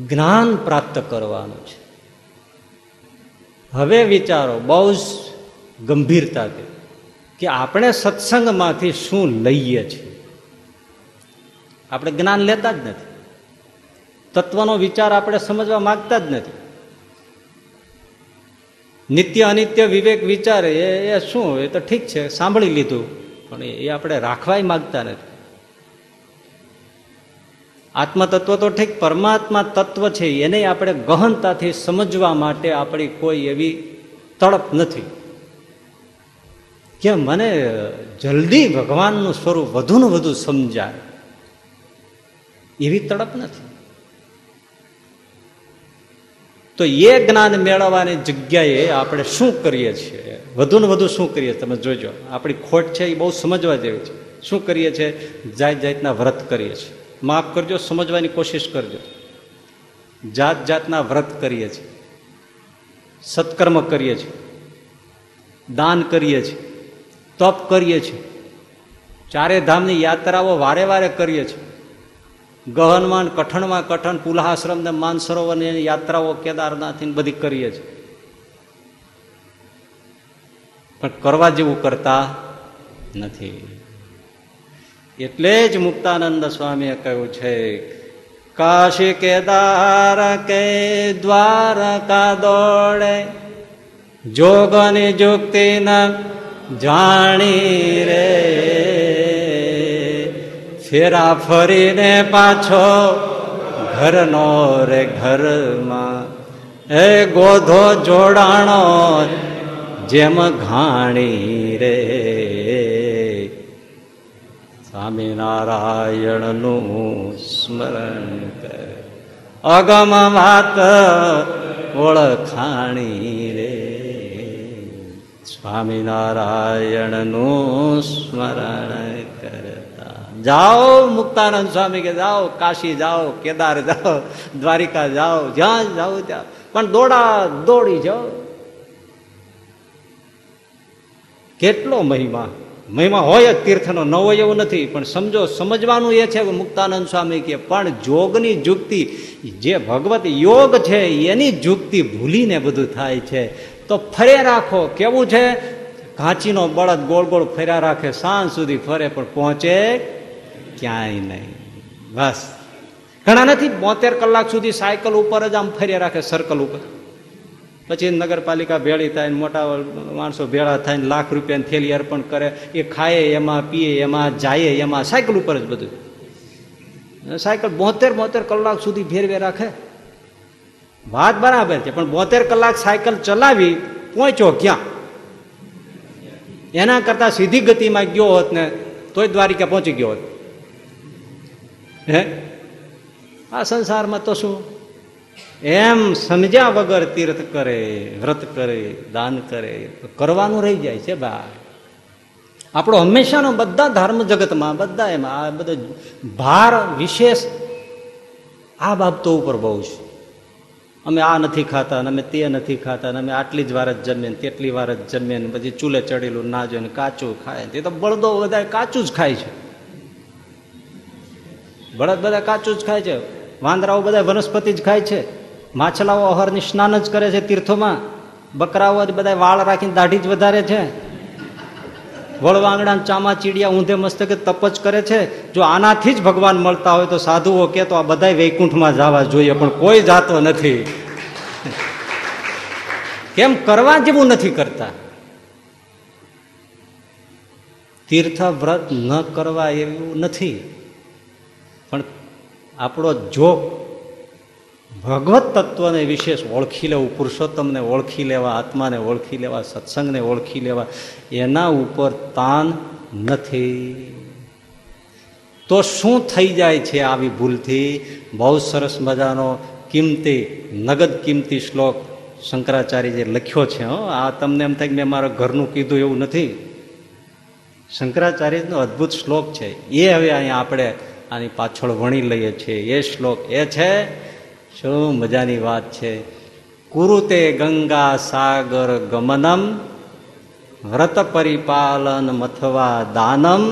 જ્ઞાન પ્રાપ્ત કરવાનું છે. હવે વિચારો, બહુ જ ગંભીરતાથી. કે આપણે સત્સંગમાંથી શું લઈએ છીએ? આપણે જ્ઞાન લેતા જ નથી. તત્વનો વિચાર આપણે સમજવા માંગતા જ નથી. નિત્ય અનિત્ય વિવેક વિચાર એ એ શું? એ તો ઠીક છે, સાંભળી લીધું, પણ એ આપણે રાખવાય માગતા નથી. આત્મતત્વ તો ઠીક, પરમાત્મા તત્વ છે, એને આપણે ગહનતાથી સમજવા માટે આપણી કોઈ એવી તડપ નથી. કે મને જલ્દી ભગવાનનું સ્વરૂપ વધુ ને વધુ સમજાય. એવી તડપ નથી. તો એ જ્ઞાન મેળવવાની જગ્યાએ આપણે શું કરીએ છીએ? વધુ ને વધુ શું કરીએ? તમે જોજો. આપણી ખોટ છે એ બહુ સમજવા જેવી છે. શું કરીએ છીએ? જાત જાતના વ્રત કરીએ છીએ. માફ કરજો, સમજવાની કોશિશ કરજો. જાત જાતના વ્રત કરીએ છીએ. સત્કર્મ કરીએ છીએ. દાન કરીએ છીએ. તપ કરીએ છીએ. ચારે ધામની યાત્રાઓ વારે વારે કરીએ છીએ. ગહનમાં કઠણમાં કઠણ પુલાશ્રમ ને માનસરોવરની યાત્રાઓ કેદારનાથ બધી કરીએ છીએ. પણ કરવા જેવું કરતા નથી. એટલે જ મુક્તાનંદ સ્વામીએ કહ્યું છે, કાશી કેદાર કે દ્વારકા દોડે, જોગની જુક્તિ ન જાણી રે. ફેરા ફરીને પાછો ઘરનો રે ઘરમાં. એ ગોધો જોડાણો જેમ ઘાણી રે. સ્વામિનારાયણનું સ્મરણ કર. અગમ વાત ઓળખાણી રે. સ્વામિનારાયણનું સ્મરણ કરતા. જાઓ મુક્તાનંદ સ્વામી કે જાઓ, કાશી જાઓ, કેદાર જાઓ, દ્વારિકા જાઓ, જ્યાં જાઓ ત્યાં. પણ દોડા દોડી જાઓ. કેટલો મહિમા. મહિમા હોય જ તીર્થનો, ન હોય એવું નથી. પણ સમજો, સમજવાનું એ છે કે મુક્તાનંદ સ્વામી કે, પણ જોગની જુક્તિ, જે ભગવત યોગ છે, એની જુક્તિ ભૂલીને બધું થાય છે. તો ફરે રાખો. કેવું છે? ઘાંચીનો બળદ ગોળ ગોળ ફર્યા રાખે, સાંજ સુધી ફરે, પણ પહોંચે ક્યાંય નહીં. બસ. ઘણા નથી? બોતેર કલાક સુધી સાયકલ ઉપર જ આમ ફર્યા રાખે સર્કલ ઉપર. પછી નગરપાલિકા ભેળી થાય મોટા માણસો ભેળા થાય લાખ રૂપિયાની થેલી અર્પણ કરે. એ ખાય, એમાં પીએ, એમાં જાય, એમાં સાયકલ ઉપર જ બધું. સાયકલ બોતેર બોતેર કલાક સુધી ફેરવે રાખે. વાત બરાબર છે, પણ બોતેર કલાક સાયકલ ચલાવી પહોંચ્યો ક્યાં? એના કરતા સીધી ગતિમાં ગયો હોત ને, તોય દ્વારિકા પહોંચી ગયો હોત. હે? આ સંસારમાં તો શું? એમ સમજ્યા વગર તીર્થ કરે, વ્રત કરે, દાન કરે કરવાનું રહી જાય છે બા આપણો હંમેશાનો બધા ધર્મ જગતમાં, બધા એમાં, આ બધા ભાર વિશેષ આ બાબતો ઉપર બહુ છે. અમે આ નથી ખાતા અને અમે તે નથી ખાતા અને અમે આટલી જ વાર જ જમીએ ને તેટલી વાર જ જમીએ ને પછી ચૂલે ચડેલું ના જોઈએ કાચું ખાય તે તો બળદો બધા કાચું જ ખાય છે. બળદ બધા કાચું જ ખાય છે. વાંદરાઓ બધા વનસ્પતિ જ ખાય છે. માછલાઓ અહરની સ્નાન જ કરે છે તીર્થોમાં. બકરાઓ જ બધા વાળ રાખીને દાઢી જ વધારે છે. વળવાંગડા ચામા ચીડિયા ઊંધે મસ્તકે તપચ કરે છે. જો આનાથી જ ભગવાન મળતા હોય તો સાધુઓ કે તો આ બધા વૈકુંઠમાં જવા જોઈએ, પણ કોઈ જાતો નથી. કેમ કરવા જેવું નથી કરતા? તીર્થ વ્રત ન કરવા એવું નથી. પણ આપણો જોગ ભગવત તત્વને વિશેષ ઓળખી લેવું, પુરુષોત્તમને ઓળખી લેવા, આત્માને ઓળખી લેવા, સત્સંગને ઓળખી લેવા, એના ઉપર તાન નથી. તો શું થઈ જાય છે આવી ભૂલથી? બહુ સરસ મજાનો કિંમતી, નગદ કિંમતી શ્લોક શંકરાચાર્ય જે લખ્યો છે આ તમને એમ થાય કે મેં મારા ઘરનું કીધું એવું નથી. શંકરાચાર્યનો અદ્ભુત શ્લોક છે. એ હવે અહીંયા આપણે આની પાછળ વણી લઈએ છીએ. એ શ્લોક એ છે શું મજાની વાત છે? કુરુતે ગંગા સાગર ગમનમ, વ્રત પરિપાલન અથવા દાનમ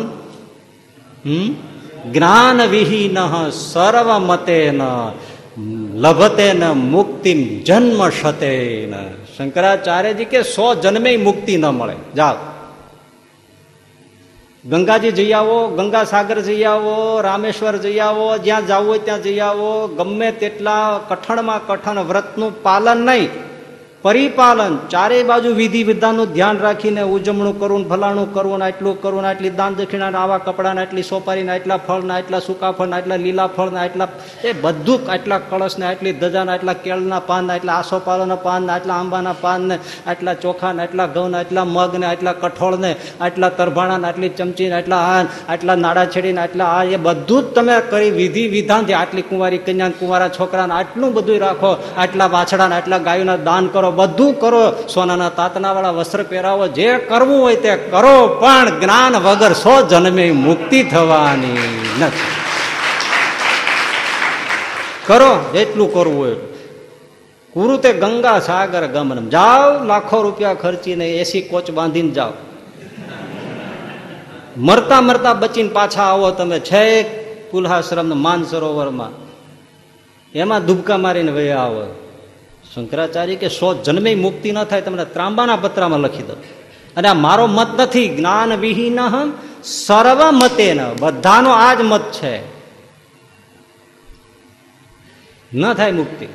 જ્ઞાન વિહીન સર્વમતેન લભતે ન મુક્તિ જન્મ શતે શંકરાચાર્યજી કે સો જન્મે મુક્તિ ન મળે. જાઓ. ગંગાજી જઈ આવો ગંગા સાગર જઈ આવો, રામેશ્વર જઈ આવો, જ્યાં જવું હોય ત્યાં જઈ આવો. ગમે તેટલા કઠણમાં કઠણ વ્રતનું પાલન નહીં પરિપાલન ચારે બાજુ વિધિ વિધાનનું ધ્યાન રાખીને ઉજવણું કરવું ભલાણું કરવું આટલું કરવું આટલી દાન દક્ષિણા આવા કપડાને આટલી સોપારીને આટલા ફળ ને આટલા સૂકા ફળના આટલા લીલા ફળના આટલા એ બધું આટલા કળશને આટલી ધજાના આટલા કેળના પાન ને આટલા આસોપાલોના પાન ને આટલા આંબાના પાન ને આટલા ચોખાના આટલા ઘઉંના આટલા મગ ને આટલા કઠોળને આટલા તરભાણાને આટલી ચમચીને આટલા આન આટલા નાડા છેડીને આટલા આ એ બધું જ તમે કરી વિધિ વિધાન છે આટલી કુંવારી કન્યા કુંવારા છોકરાને આટલું બધું રાખો આટલા વાછડાને આટલા ગાયોના દાન કરો બધું કરો, સોનાના તાતના વાળા વસ્ત્ર પહેરાવો, જે કરવું હોય તે કરો, પણ જ્ઞાન વગર સો જન્મે મુક્તિ થવાની નથી. કરો, જેટલું કરવું હોય. કુરુ તે ગંગા સાગર ગમન જાઓ, લાખો રૂપિયા ખર્ચીને એસી કોચ બાંધીને જાઓ. મરતા મરતા બચીને પાછા આવો તમે છેક પુલ્હાશ્રમ માન સરોવરમાં એમાં દુબકા મારીને વયા આવો. શંકરાચાર્ય કે સો જન્મે મુક્તિ ન થાય, તમને ત્રાંબાના પત્રામાં લખી દો અને આ મારો મત નથી. જ્ઞાન વિહીન સર્વ મતે બધાનો આ જ મત છે. ન થાય મુક્તિ.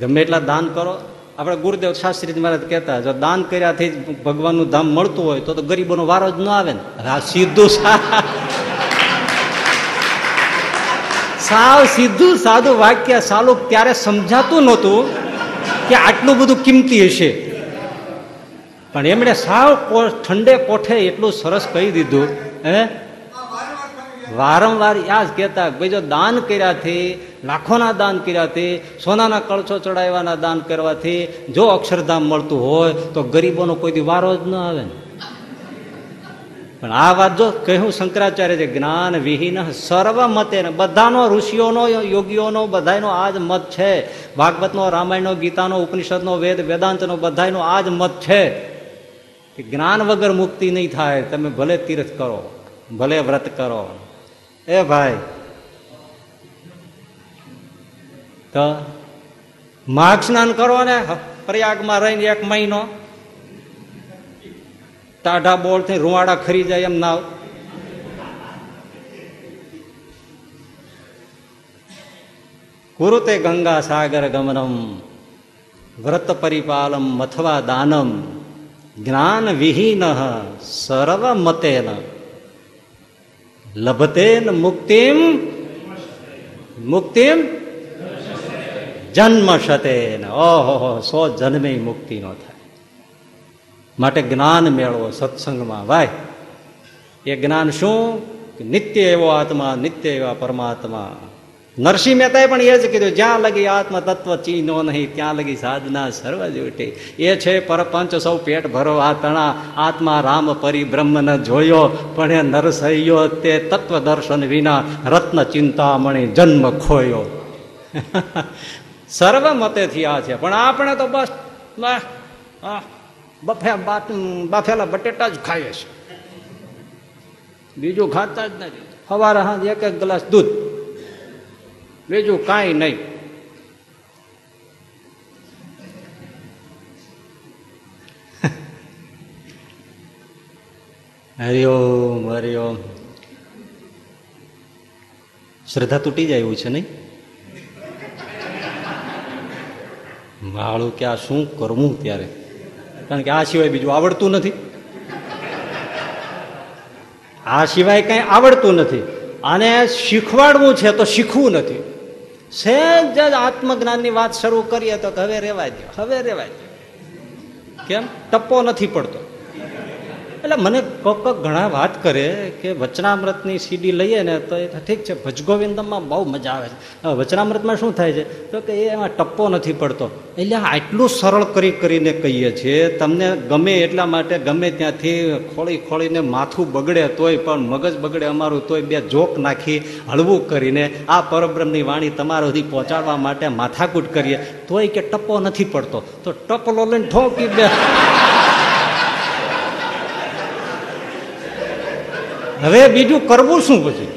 ગમે એટલા દાન કરો. આપણે ગુરુદેવ શાસ્ત્રી મહારાજ કહેતા, જો દાન કર્યાથી ભગવાનનું ધામ મળતું હોય, તો ગરીબોનો વારો જ ન આવે ને. આ સીધું સાવ સીધું સાદું વાક્ય સાલું ત્યારે સમજાતું નહોતું કે આટલું બધું કિંમતી હશે. પણ એમણે સાવ ઠંડે કોઠે એટલું સરસ કહી દીધું, હે? વારંવાર યાદ કહેતા ભાઈ જો દાન કર્યાથી, લાખોના દાન કર્યાથી, સોનાના કળછો ચડાવવાના દાન કરવાથી જો અક્ષરધામ મળતું હોય તો ગરીબોનો કોઈ દી વારો જ ન આવે ને. પણ આ વાત જો કહ્યું શંકરાચાર્ય છે, જ્ઞાન વિહીન સર્વ મતે બધાનો, ઋષિઓનો, યોગીઓનો બધાનો આ જ મત છે. ભાગવતનો, રામાયણનો, ગીતાનો, ઉપનિષદનો, વેદ, વેદાંતનો બધાનો આ જ મત છે. કે જ્ઞાન વગર મુક્તિ નહીં થાય. તમે ભલે તીર્થ કરો, ભલે વ્રત કરો. એ ભાઈ, તો માઘ સ્નાન કરો ને પ્રયાગમાં રહીને એક મહિનો ટાઢા બોળ થઈ રૂવાડા ખરી જાય એમ ના કુરુતે ગંગા સાગર ગમનમ, વ્રત પરિપાલમ અથવા દાનમ, જ્ઞાન વિહીન સર્વ મતેન. લભતેન મુક્તિમ મુક્તિમ જન્મ શતેન ઓહો સો જન્મે મુક્તિ નો થાય. માટે જ્ઞાન મેળવો, સત્સંગમાં. ભાઈ એ જ્ઞાન શું? નિત્ય એવો આત્મા, નિત્ય એવા પરમાત્મા. નરસિંહ મહેતાએ પણ એ જ કીધું, જ્યાં લગી આત્મ તત્વ ચીનો નહીં, ત્યાં લગી સાધના સર્વ જોટે. એ છે પરપંચ સૌ પેટ ભરો, આ તણા આત્મા રામ પરિબ્રહ્મને જોયો, પણ એ નરસૈયો તે તત્વ દર્શન વિના રત્ન ચિંતામણી જન્મ ખોયો. સર્વ મતેથી આ છે. પણ આપણે તો બસ બફે બાફેલા બટેટા જ ખાઈએ છે. બીજું ખાતા જ નથી. સવારે હા એક એક ગ્લાસ દૂધ. બીજું કાંઈ નહીં. હરિઓમ હરિઓમ શ્રદ્ધા તૂટી જાય એવું છે નહીં? માળું કે આ શું કરવું ત્યારે? કારણ કે આ સિવાય બીજું આવડતું નથી. આ સિવાય કઈ આવડતું નથી. આને શીખવાડવું છે તો શીખવું નથી. સહેજ જ આત્મજ્ઞાનની વાત શરૂ કરીએ તો હવે રેવાય દો હવે રેવાય દો કેમ? ટપ્પો નથી પડતો. એટલે મને કોક કોક ઘણા વાત કરે કે વચનામૃતની સીડી લઈએ ને તો એ ઠીક છે, ભજગોવિંદમમાં બહુ મજા આવે છે. વચનામૃતમાં શું થાય છે? તો કે એમાં ટપ્પો નથી પડતો. એટલે આટલું સરળ કરી કરીને કહીએ છીએ, તમને ગમે એટલા માટે ગમે ત્યાંથી ખોળી ખોળીને માથું બગડે તોય પણ, મગજ બગડે અમારું તોય બે જોક નાખી હળવું કરીને આ પરબ્રહ્મની વાણી તમારા સુધી પહોંચાડવા માટે માથાકૂટ કરીએ. તોય કે ટપ્પો નથી પડતો. તો ટપલો લઈને ઠોકી બે. હવે બીજું કરવું શું પછી?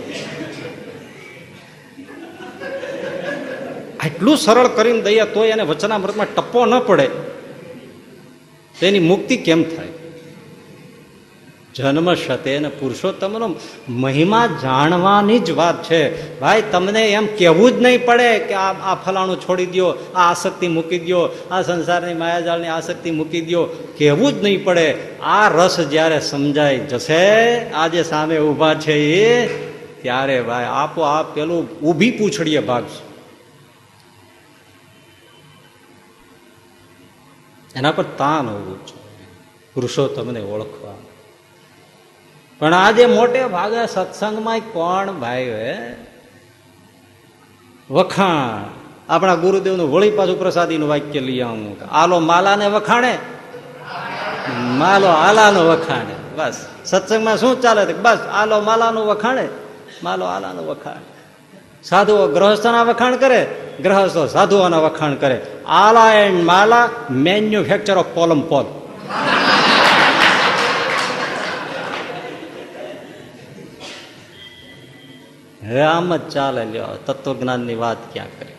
આટલું સરળ કરીને દઈએ તો એને વચનામૃતમાં ટપ્પો ન પડે. તો એની મુક્તિ કેમ થાય? જન્મ શતે ને પુરુષોત્તમનો મહિમા જાણવાની જ વાત છે. ભાઈ, તમને એમ કહેવું જ નહીં પડે કે આ આ ફલાણું છોડી દો આ આસક્તિ મૂકી દો આ સંસારની માયાજાળની આસક્તિ મૂકી દો કહેવું જ નહીં પડે. આ રસ જ્યારે સમજાય જશે, આજે સામે ઊભા છે એ, ત્યારે ભાઈ આપો આપ પેલું ઊભી પૂછડીએ ભાગશે. એના પર તાન હોવું છે પુરુષોત્તમને ઓળખવા. પણ આજે મોટે ભાગે સત્સંગમાં કોણ ભાઈ હે વખાણ. આપણા ગુરુદેવનું વળી પાછું પ્રસાદીનું વાક્ય લઈ આવું આલો માલાને વખાણે. માલો આલાનો વખાણે. બસ. સત્સંગમાં શું ચાલે બસ. આલો માલાનું વખાણે. માલો આલાનું વખાણ. સાધુઓ ગ્રહસ્થના વખાણ કરે. ગ્રહસ્થો સાધુઓના વખાણ કરે. આલા એન્ડ માલા મેન્યુફેક્ચર ઓફ પોલમ પોલ. હવે આમ જ ચાલે લ્યો. તત્વજ્ઞાનની વાત ક્યાં કરી?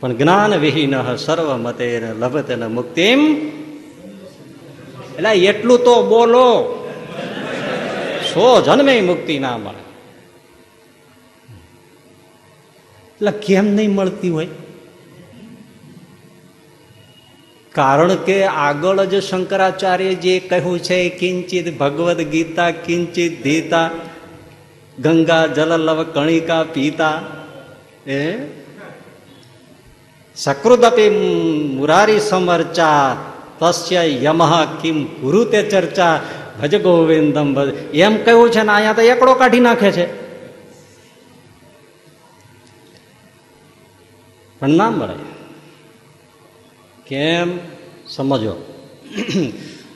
પણ જ્ઞાન વિહીન સર્વ મતે લભતે મુક્તિમ. એટલે એટલું તો બોલો. સો જન્મે મુક્તિ ના મળે. એટલે કેમ નહીં મળતી હોય? કારણ કે આગળ જ શંકરાચાર્ય જે કહ્યું છે, કિંચિત ભગવદ્ ગીતા, કિંચિત ધીતા, ગંગા જલ લવ કણિકા, પીતા. એ સકૃદપી મુરારી સમર્ચા, તસ્ય યમહ કિમ ગુરુ તે ચર્ચા, ભજ ગોવિંદમ ભજ. એમ કહ્યું છે ને, અહીંયા તો એકડો કાઢી નાખે છે. પણ ના મળે. કેમ? સમજો.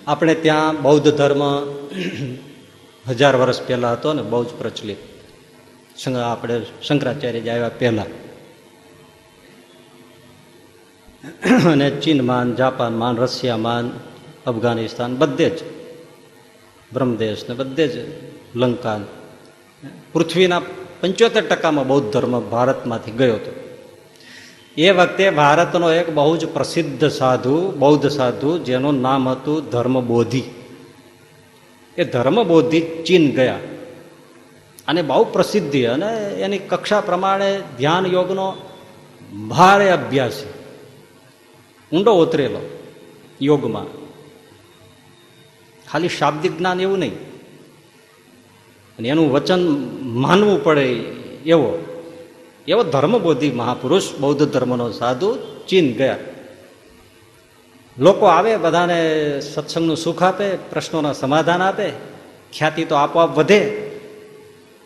આપણે ત્યાં બૌદ્ધ ધર્મ હજાર વર્ષ પહેલાં હતો ને બહુ જ પ્રચલિત આપણે શંકરાચાર્ય જ આવ્યા પહેલાં. અને ચીનમાં જાપાનમાં રશિયામાં અફઘાનિસ્તાન, બધે જ. બ્રહ્મદેશ ને બધે જ. લંકા પૃથ્વીના પંચોતેર ટકામાં બૌદ્ધ ધર્મ ભારતમાંથી ગયો હતો. એ વખતે ભારતનો એક બહુ જ પ્રસિદ્ધ સાધુ, બૌદ્ધ સાધુ, જેનું નામ હતું ધર્મબોધિ. એ ધર્મબોધિ ચીન ગયા. અને બહુ પ્રસિદ્ધિ અને એની કક્ષા પ્રમાણે ધ્યાન યોગનો ભારે અભ્યાસ. ઊંડો ઉતરેલો યોગમાં. ખાલી શાબ્દિક જ્ઞાન એવું નહીં. અને એનું વચન માનવું પડે એવો. એવો ધર્મબોધી મહાપુરુષ, બૌદ્ધ ધર્મનો સાધુ, ચીન ગયા. લોકો આવે, બધાને સત્સંગનું સુખ આપે, પ્રશ્નોના સમાધાન આપે, ખ્યાતિ તો આપોઆપ વધે.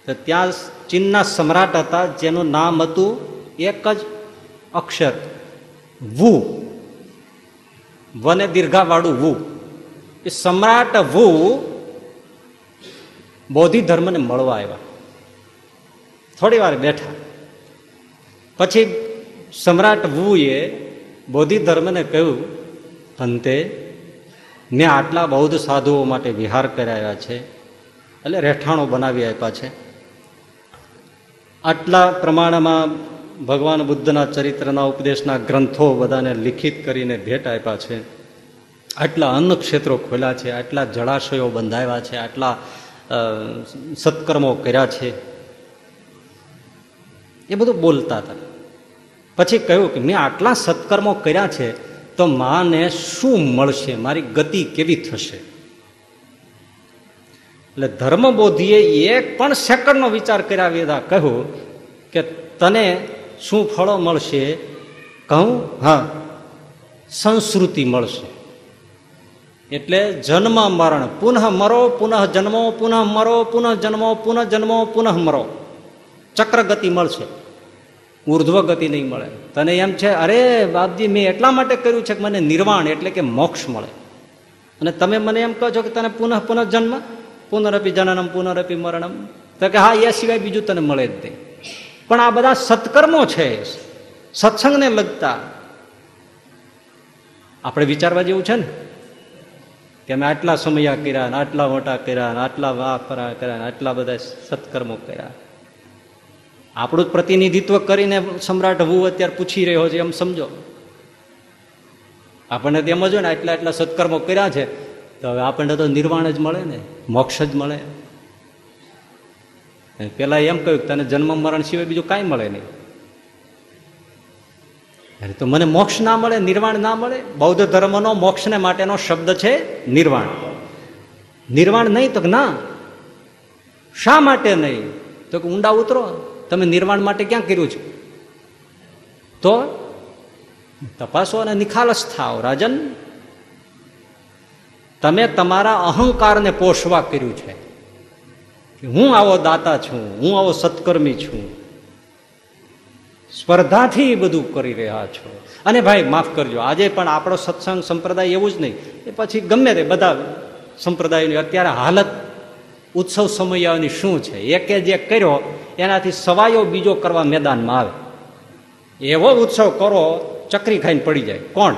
તો ત્યાં ચીનના સમ્રાટ હતા, જેનું નામ હતું એક જ અક્ષર, વુ. વને દીર્ઘાવાળું વુ. એ સમ્રાટ વુ બૌદ્ધિ ધર્મને મળવા આવ્યા. થોડી વાર બેઠા. પછી સમ્રાટ વુએ બોધિ ધર્મને કહ્યું અંતે મેં આટલા બૌદ્ધ સાધુઓ માટે વિહાર કરાવ્યા છે, એટલે રહેઠાણો બનાવી આપ્યા છે. આટલા પ્રમાણમાં ભગવાન બુદ્ધના ચરિત્રના ઉપદેશના ગ્રંથો બધાને લિખિત કરીને ભેટ આપ્યા છે. આટલા અન્ન ક્ષેત્રો ખોલ્યા છે, આટલા જળાશયો બંધાવ્યા છે, આટલા સત્કર્મો કર્યા છે. એ બધું બોલતા હતા. પછી કહ્યું કે મેં આટલા સત્કર્મો કર્યા છે, તો માને શું મળશે? મારી ગતિ કેવી થશે? એટલે ધર્મબોધીએ એક પણ સેકન્ડનો વિચાર કર્યા વિના કહ્યું કે તને શું ફળો મળશે? કહું, હા, સંસ્કૃતિ મળશે. એટલે જન્મ મરણ, પુનઃ મરો, પુનઃ જન્મો, પુનઃ મરો, પુનઃ જન્મો પુનઃ જન્મો, પુનઃ મરો. ચક્ર ગતિ મળશે. ઉર્ધ્વ ગતિ નહીં મળે. તને એમ છે, અરે બાપજી, મેં એટલા માટે કર્યું છે કે મને નિર્વાણ એટલે કે મોક્ષ મળે. અને તમે મને એમ કહો છો કે તને પુનઃ પુનઃ પુનરપી જનનમ, પુનરપી મરણમ. તો કે, હા, એ સિવાય બીજું તને મળે જ નહીં. પણ આ બધા સત્કર્મો છે. સત્સંગને લગતા. આપણે વિચારવા જેવું છે ને? કે અમે આટલા સમયા કર્યા આટલા મોટા કર્યા આટલા વાફરા કર્યા ને આટલા બધા સત્કર્મો કર્યા. આપણું જ પ્રતિનિધિત્વ કરીને સમ્રાટ હું અત્યારે પૂછી રહ્યો છે, એમ સમજો. આપણને તેમ જ ને, આટલા આટલા સત્કર્મો કર્યા છે, તો હવે આપણને તો નિર્વાણ જ મળે ને, મોક્ષ જ મળે. પેલા એમ કહ્યું તને જન્મ મરણ સિવાય બીજું કાંઈ મળે નહીં. અરે, તો મને મોક્ષ ના મળે, નિર્વાણ ના મળે? બૌદ્ધ ધર્મનો મોક્ષને માટેનો શબ્દ છે નિર્વાણ. નિર્વાણ નહીં તો ના, શા માટે નહીં? તો કે ઊંડા ઉતરો. તમે નિર્માણ માટે ક્યાં કર્યું છે? તો તપાસો અને નિખાલસ થાવ રાજન. તમે તમારા અહંકારને પોષવા કર્યું છે. કે હું આવો દાતા છું, હું આવો સત્કર્મી છું. સ્પર્ધાથી બધું કરી રહ્યા છો. અને ભાઈ, માફ કરજો, આજે પણ આપણો સત્સંગ સંપ્રદાય એવું જ નહીં. એ પછી ગમે તે બધા સંપ્રદાયની અત્યારે હાલત, ઉત્સવ સમયાની શું છે? એકે જે કર્યો એનાથી સવાયો બીજો કરવા મેદાનમાં આવે. એવો ઉત્સવ કરો, ચકરી ખાઈને પડી જાય. કોણ?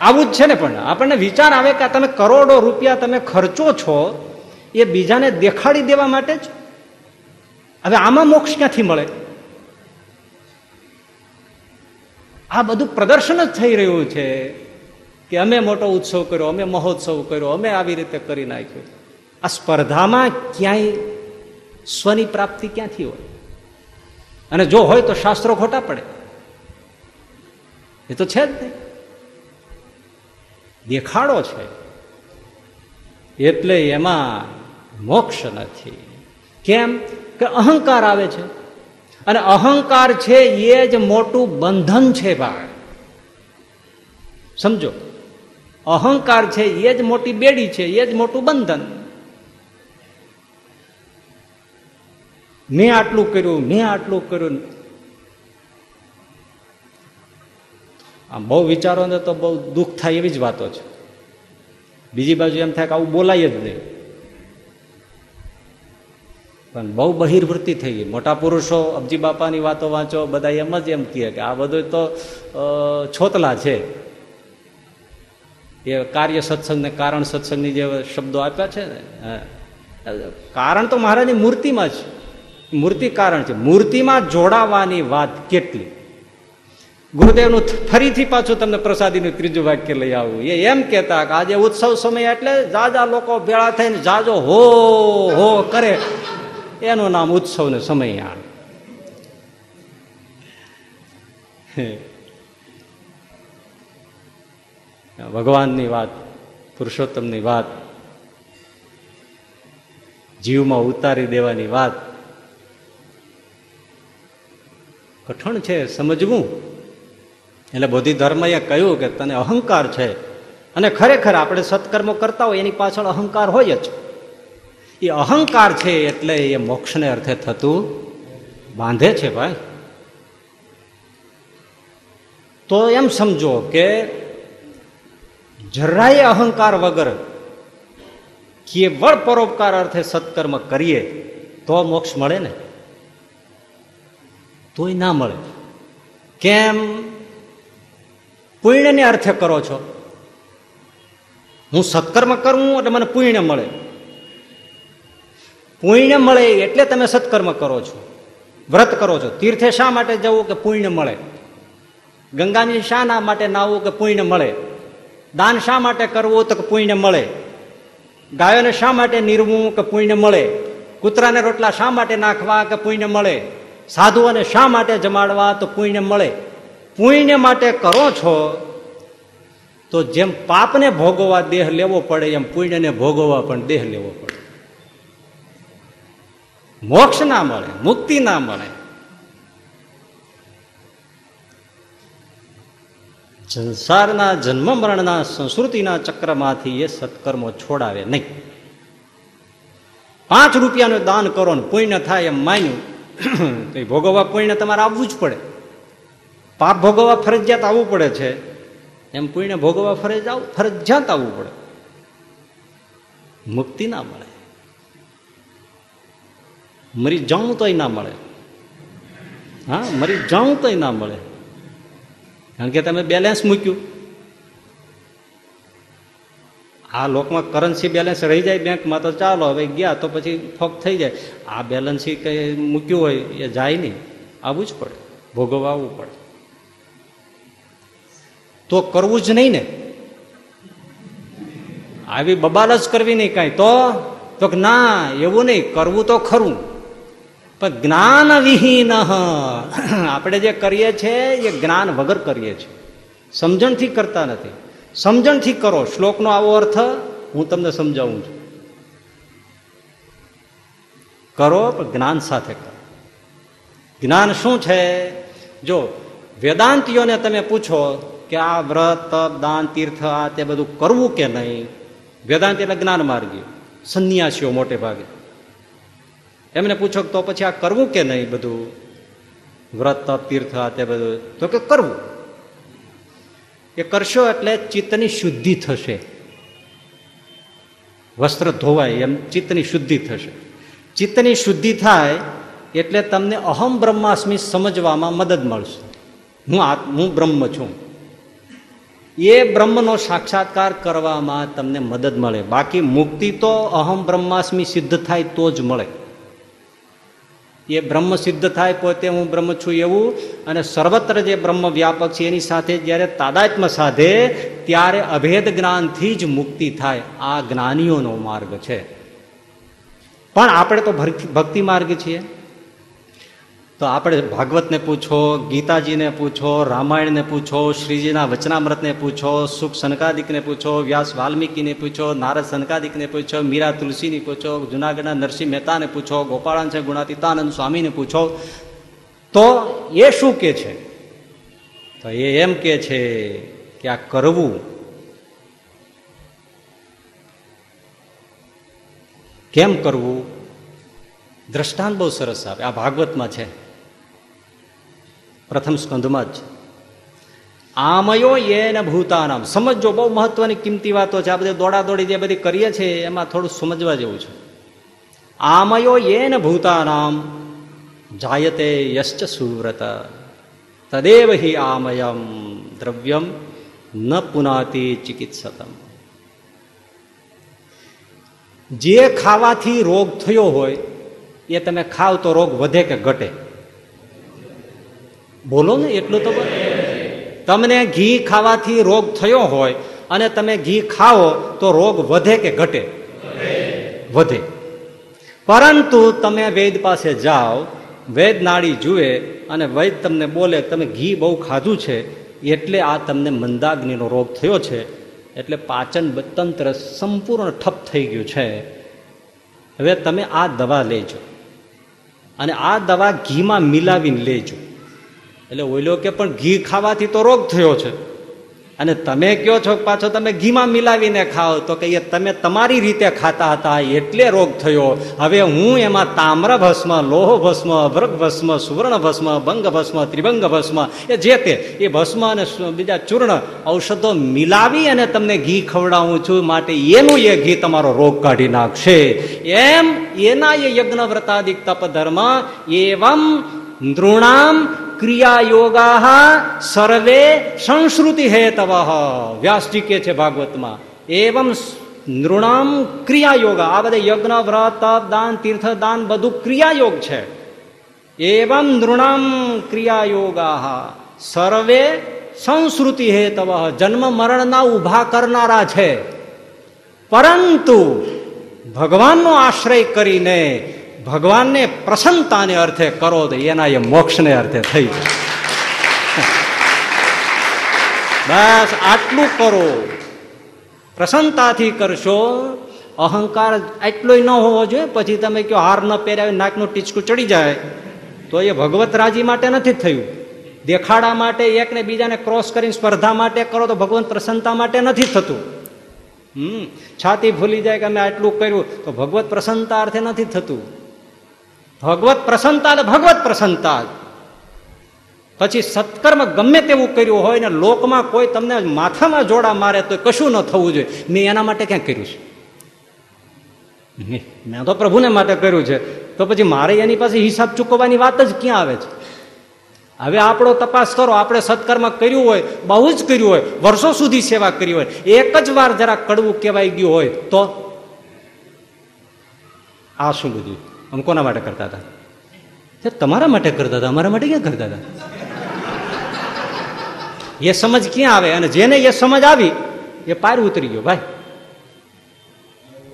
આવું જ છે ને પણ. આપણને વિચાર આવે કે તમે કરોડો રૂપિયા તમે ખર્ચો છો, એ બીજાને દેખાડી દેવા માટે જ? હવે આમાં મોક્ષ ક્યાંથી મળે? આ બધું પ્રદર્શન જ થઈ રહ્યું છે કે અમે મોટો ઉત્સવ કર્યો, અમે મહોત્સવ કર્યો, અમે આવી રીતે કરી નાખ્યું. આ સ્પર્ધામાં ક્યાંય સ્વની પ્રાપ્તિ ક્યાંથી હોય? અને જો હોય તો શાસ્ત્રો ખોટા પડે. એ તો છે જ નહીં. દેખાડો છે. એટલે એમાં મોક્ષ નથી. કેમ? કે અહંકાર આવે છે. અને અહંકાર છે એ જ મોટું બંધન છે ભાઈ. સમજો? અહંકાર છે એ જ મોટી બેડી છે, એ જ મોટું બંધન. મેં આટલું કર્યું મેં આટલું કર્યું. આમ બહુ વિચારો ને તો બહુ દુઃખ થાય એવી જ વાતો છે. બીજી બાજુ એમ થાય કે આવું બોલાય જ નહીં. પણ બહુ બહિર્વૃત્તિ થઈ ગઈ. મોટા પુરુષો અબજી બાપાની વાતો વાંચો, બધા એમ જ એમ કહે કે આ બધું તો છોતલા છે. એ કાર્ય સત્સંગ ને કારણ સત્સંગની જે શબ્દો આપ્યા છે ને. કારણ તો મહારાજની મૂર્તિમાં છે મૂર્તિ કારણ છે. મૂર્તિમાં જોડાવાની વાત કેટલી? ગુરુદેવનું ફરીથી પાછું તમને પ્રસાદીનું ત્રીજું વાક્ય લઈ આવું. એ એમ કહેતા કે આજે ઉત્સવ સમય એટલે જાજા લોકો ભેળા થઈને જાજો હો હો કરે. એનું નામ ઉત્સવ ને સમય ભગવાનની વાત, પુરુષોત્તમની વાત, જીવમાં ઉતારી દેવાની વાત કઠણ છે સમજવું. એટલે બોધિ ધર્મએ કહ્યું કે તને અહંકાર છે. અને ખરેખર આપણે સત્કર્મો કરતા હોય એની પાછળ અહંકાર હોય જ. એ અહંકાર છે એટલે એ મોક્ષને અર્થે થતું બાંધે છે ભાઈ. તો એમ સમજો કે જરાય અહંકાર વગર કેવળ પરોપકાર અર્થે સત્કર્મ કરીએ તો મોક્ષ મળે ને. તોય ના મળે. કેમ? પુણ્યને અર્થે કરો છો. હું સત્કર્મ કરું એટલે મને પુણ્ય મળે. પુણ્ય મળે એટલે તમે સત્કર્મ કરો છો. વ્રત કરો છો. તીર્થે શા માટે જવું કે પુણ્ય મળે? ગંગાની શા ના માટે નાવું કે પુણ્ય મળે? દાન શા માટે કરવું તો કે પુણ્ય મળે? ગાયોને શા માટે નીરવું કે પુણ્ય મળે? કૂતરાને રોટલા શા માટે નાખવા કે પુણ્ય મળે? સાધુઓને શા માટે જમાડવા? તો પુણ્ય મળે. પુણ્ય માટે કરો છો, તો જેમ પાપને ભોગવવા દેહ લેવો પડે, એમ પુણ્યને ભોગવવા પણ દેહ લેવો પડે. મોક્ષ ના મળે, મુક્તિ ના મળે. સંસારના જન્મ, મરણના, સંસ્કૃતિના ચક્રમાંથી એ સત્કર્મો છોડાવે નહીં. પાંચ રૂપિયાનું દાન કરો ને પુણ્ય થાય એમ માન્યું તો એ ભોગવવા પુણ્ય તમારે આવવું જ પડે. પાપ ભોગવવા ફરજિયાત આવવું પડે છે. એમ પુણ્ય ભોગવવા ફરજ આવ, ફરજિયાત આવવું પડે. મુક્તિ ના મળે. મરી જાઉં તોય ના મળે. હા, મરી જાઉં તોય ના મળે. કારણ કે તમે બેલેન્સ મૂક્યું. આ લોકમાં કરન્સી બેલેન્સ રહી જાય બેંકમાં તો ચાલો, હવે ગયા તો પછી ફોક થઈ જાય. આ બેલેન્સી કંઈ મૂક્યું હોય એ જાય નહીં. આવવું જ પડે. ભોગવવા પડે. તો કરવું જ નહીં ને. આવી બબાલ જ કરવી નહીં કાંઈ. તો તો ના, એવું નહીં, કરવું તો ખરું. પણ જ્ઞાન વિહીન. આપણે જે કરીએ છીએ, એ જ્ઞાન વગર કરીએ છીએ. સમજણથી કરતા નથી. સમજણથી કરો. શ્લોકનો આવો અર્થ હું તમને સમજાવું છું. કરો, પણ જ્ઞાન સાથે કરો. જ્ઞાન શું છે? જો વેદાંતિઓને તમે પૂછો કે આ વ્રત, તપ, દાન, તીર્થ, આ તે બધું કરવું કે નહીં? વેદાંત એટલે જ્ઞાન માર્ગી. સંન્યાસીઓ મોટે ભાગે. એમને પૂછો તો પછી આ કરવું કે નહીં બધું? વ્રત, તપ, તીર્થ, આ તે બધું. તો કે કરવું. એ કરશો એટલે ચિત્તની શુદ્ધિ થશે. વસ્ત્ર ધોવાય એમ ચિત્તની શુદ્ધિ થશે. ચિત્તની શુદ્ધિ થાય એટલે તમને અહમ બ્રહ્માસ્મિ સમજવામાં મદદ મળશે. હું આ હું બ્રહ્મ છું. એ બ્રહ્મનો સાક્ષાત્કાર કરવામાં તમને મદદ મળે. બાકી મુક્તિ તો અહમ બ્રહ્માસ્મિ સિદ્ધ થાય તો જ મળે. એ બ્રહ્મ સિદ્ધ થાય પોતે હું બ્રહ્મ છું એવું અને સર્વત્ર જે બ્રહ્મ વ્યાપક છે એની સાથે જ્યારે તાદાત્મ સાધે ત્યારે અભેદ જ્ઞાનથી જ મુક્તિ થાય. આ જ્ઞાનીઓનો માર્ગ છે. પણ આપણે તો ભક્તિ માર્ગ છીએ. તો આપણે ભાગવતને પૂછો, ગીતાજીને પૂછો, રામાયણને પૂછો, શ્રીજીના વચનામૃતને પૂછો, સુખ સનકાદિકને પૂછો, વ્યાસ વાલ્મીકીને પૂછો, નારદ સનકાદિકને પૂછો, મીરા તુલસીને પૂછો, જુનાગઢના નરસિંહ મહેતાને પૂછો ગોપાળાન છે ગુણાતીતાનંદ સ્વામીને પૂછો. તો એ શું કે છે? તો એ એમ કે છે કે આ કરવું કેમ કરવું? દ્રષ્ટાંત બહુ સરસ આવે આ ભાગવતમાં છે. પ્રથમ સ્કંધમાં જ. આમયો યેન ભૂતાનામ. સમજો બહુ મહત્વની કિંમતી વાતો છે. આ બધી દોડા દોડી જે બધી કરીએ છીએ, એમાં થોડું સમજવા જેવું છે. આમયો યેન ભૂતાનામ. જાયતે યશ્ચ સુવ્રત. તદેવ હિ આમયમ દ્રવ્યમ ન પુનાતિ ચિકિત્સતમ. જે ખાવાથી રોગ થયો હોય, એ તમે ખાવ તો રોગ વધે કે ઘટે. બોલો ને એટલું તો તમને ઘી ખાવાથી રોગ થયો હોય અને તમે ઘી ખાઓ તો રોગ વધે કે ઘટે? વધે. પરંતુ તમે વૈદ પાસે જાઓ, વૈદ નાળી જુએ અને વૈદ તમને બોલે, તમે ઘી બહુ ખાધું છે, એટલે આ તમને મંદાગ્નિનો રોગ થયો છે. એટલે પાચન તંત્ર સંપૂર્ણ ઠપ થઈ ગયું છે. હવે તમે આ દવા લેજો. અને આ દવા ઘીમાં મિલાવીને લેજો. એટલે ઓઈલો કે પણ ઘી ખાવાથી તો રોગ થયો છે. અને તમે કયો છો પાછો તમે ઘીમાં મિલાવીને ખાઓ, તો કે એ તમે તમારી રીતે ખાતા હતા, એટલે રોગ થયો. હવે હું એમાં તામ્ર ભસ્મ, લોહ ભસ્મ, અભ્રક ભસ્મ, સુવર્ણ ભસ્મ, ભંગ ભસ્મ, ત્રિભંગ ભસ્મ, એ જે તે, એ ભસ્મ અને બીજા ચૂર્ણ ઔષધો મિલાવી અને તમને ઘી ખવડાવું છું, માટે એનું એ ઘી તમારો રોગ કાઢી નાખશે. એમ એના એ યજ્ઞ વ્રતાદિક તપ ધર્મ, એવમ નૃણામ ક્રિયા યોગા સર્વે સંસ્કૃતિ હેતવ વ્યાસજી કે છે ભાગવતમાં, એવમ નૃણામ ક્રિયા યોગા આ બધા યજ્ઞ, વ્રત, દાન, તીર્થ, દાન બધું ક્રિયાયોગ છે. એવમ નૃણામ ક્રિયા યોગા સર્વે સંસ્કૃતિ હેતવ જન્મ, મરણના ઊભા કરનારા છે. પરંતુ ભગવાનનો આશ્રય કરીને ભગવાનને પ્રસન્નતાને અર્થે કરો તો એના એ મોક્ષને અર્થે થઈ બસ આટલું કરો. પ્રસન્નતાથી કરશો, અહંકાર એટલો ન હોવો જોઈએ, પછી તમે કયો હાર ન પહેર્યા, નાકનું ટીચકું ચડી જાય, તો એ ભગવત રાજી માટે નથી થયું. દેખાડા માટે એકને બીજાને ક્રોસ કરીને સ્પર્ધા માટે કરો તો ભગવાન પ્રસન્નતા માટે નથી થતું. હમ, છાતી ભૂલી જાય કે અમે આટલું કર્યું, તો ભગવત પ્રસન્નતા અર્થે નથી થતું. ભગવત પ્રસન્નતા એટલે ભગવત પ્રસન્નતા. પછી સત્કર્મ ગમે તેવું કર્યું હોય ને લોકમાં કોઈ તમને માથામાં જોડા મારે તો કશું ન થવું જોઈએ. મેં એના માટે ક્યાં કર્યું છે? મેં તો પ્રભુને માટે કર્યું છે. તો પછી મારે એની પાસે હિસાબ ચૂકવવાની વાત જ ક્યાં આવે છે? હવે આપણો તપાસ કરો. આપણે સત્કર્મ કર્યું હોય, બહુ જ કર્યું હોય, વર્ષો સુધી સેવા કરી હોય, એક જ વાર જરા કડવું કહેવાય ગયું હોય તો? આ શું બધું? આમ કોના માટે કરતા હતા? તે તમારા માટે કરતા હતા? અમારા માટે ક્યાં કરતા હતા? એ સમજ ક્યાં આવે? અને જેને એ સમજ આવી, એ પાર ઉતરી ગયો, ભાઈ.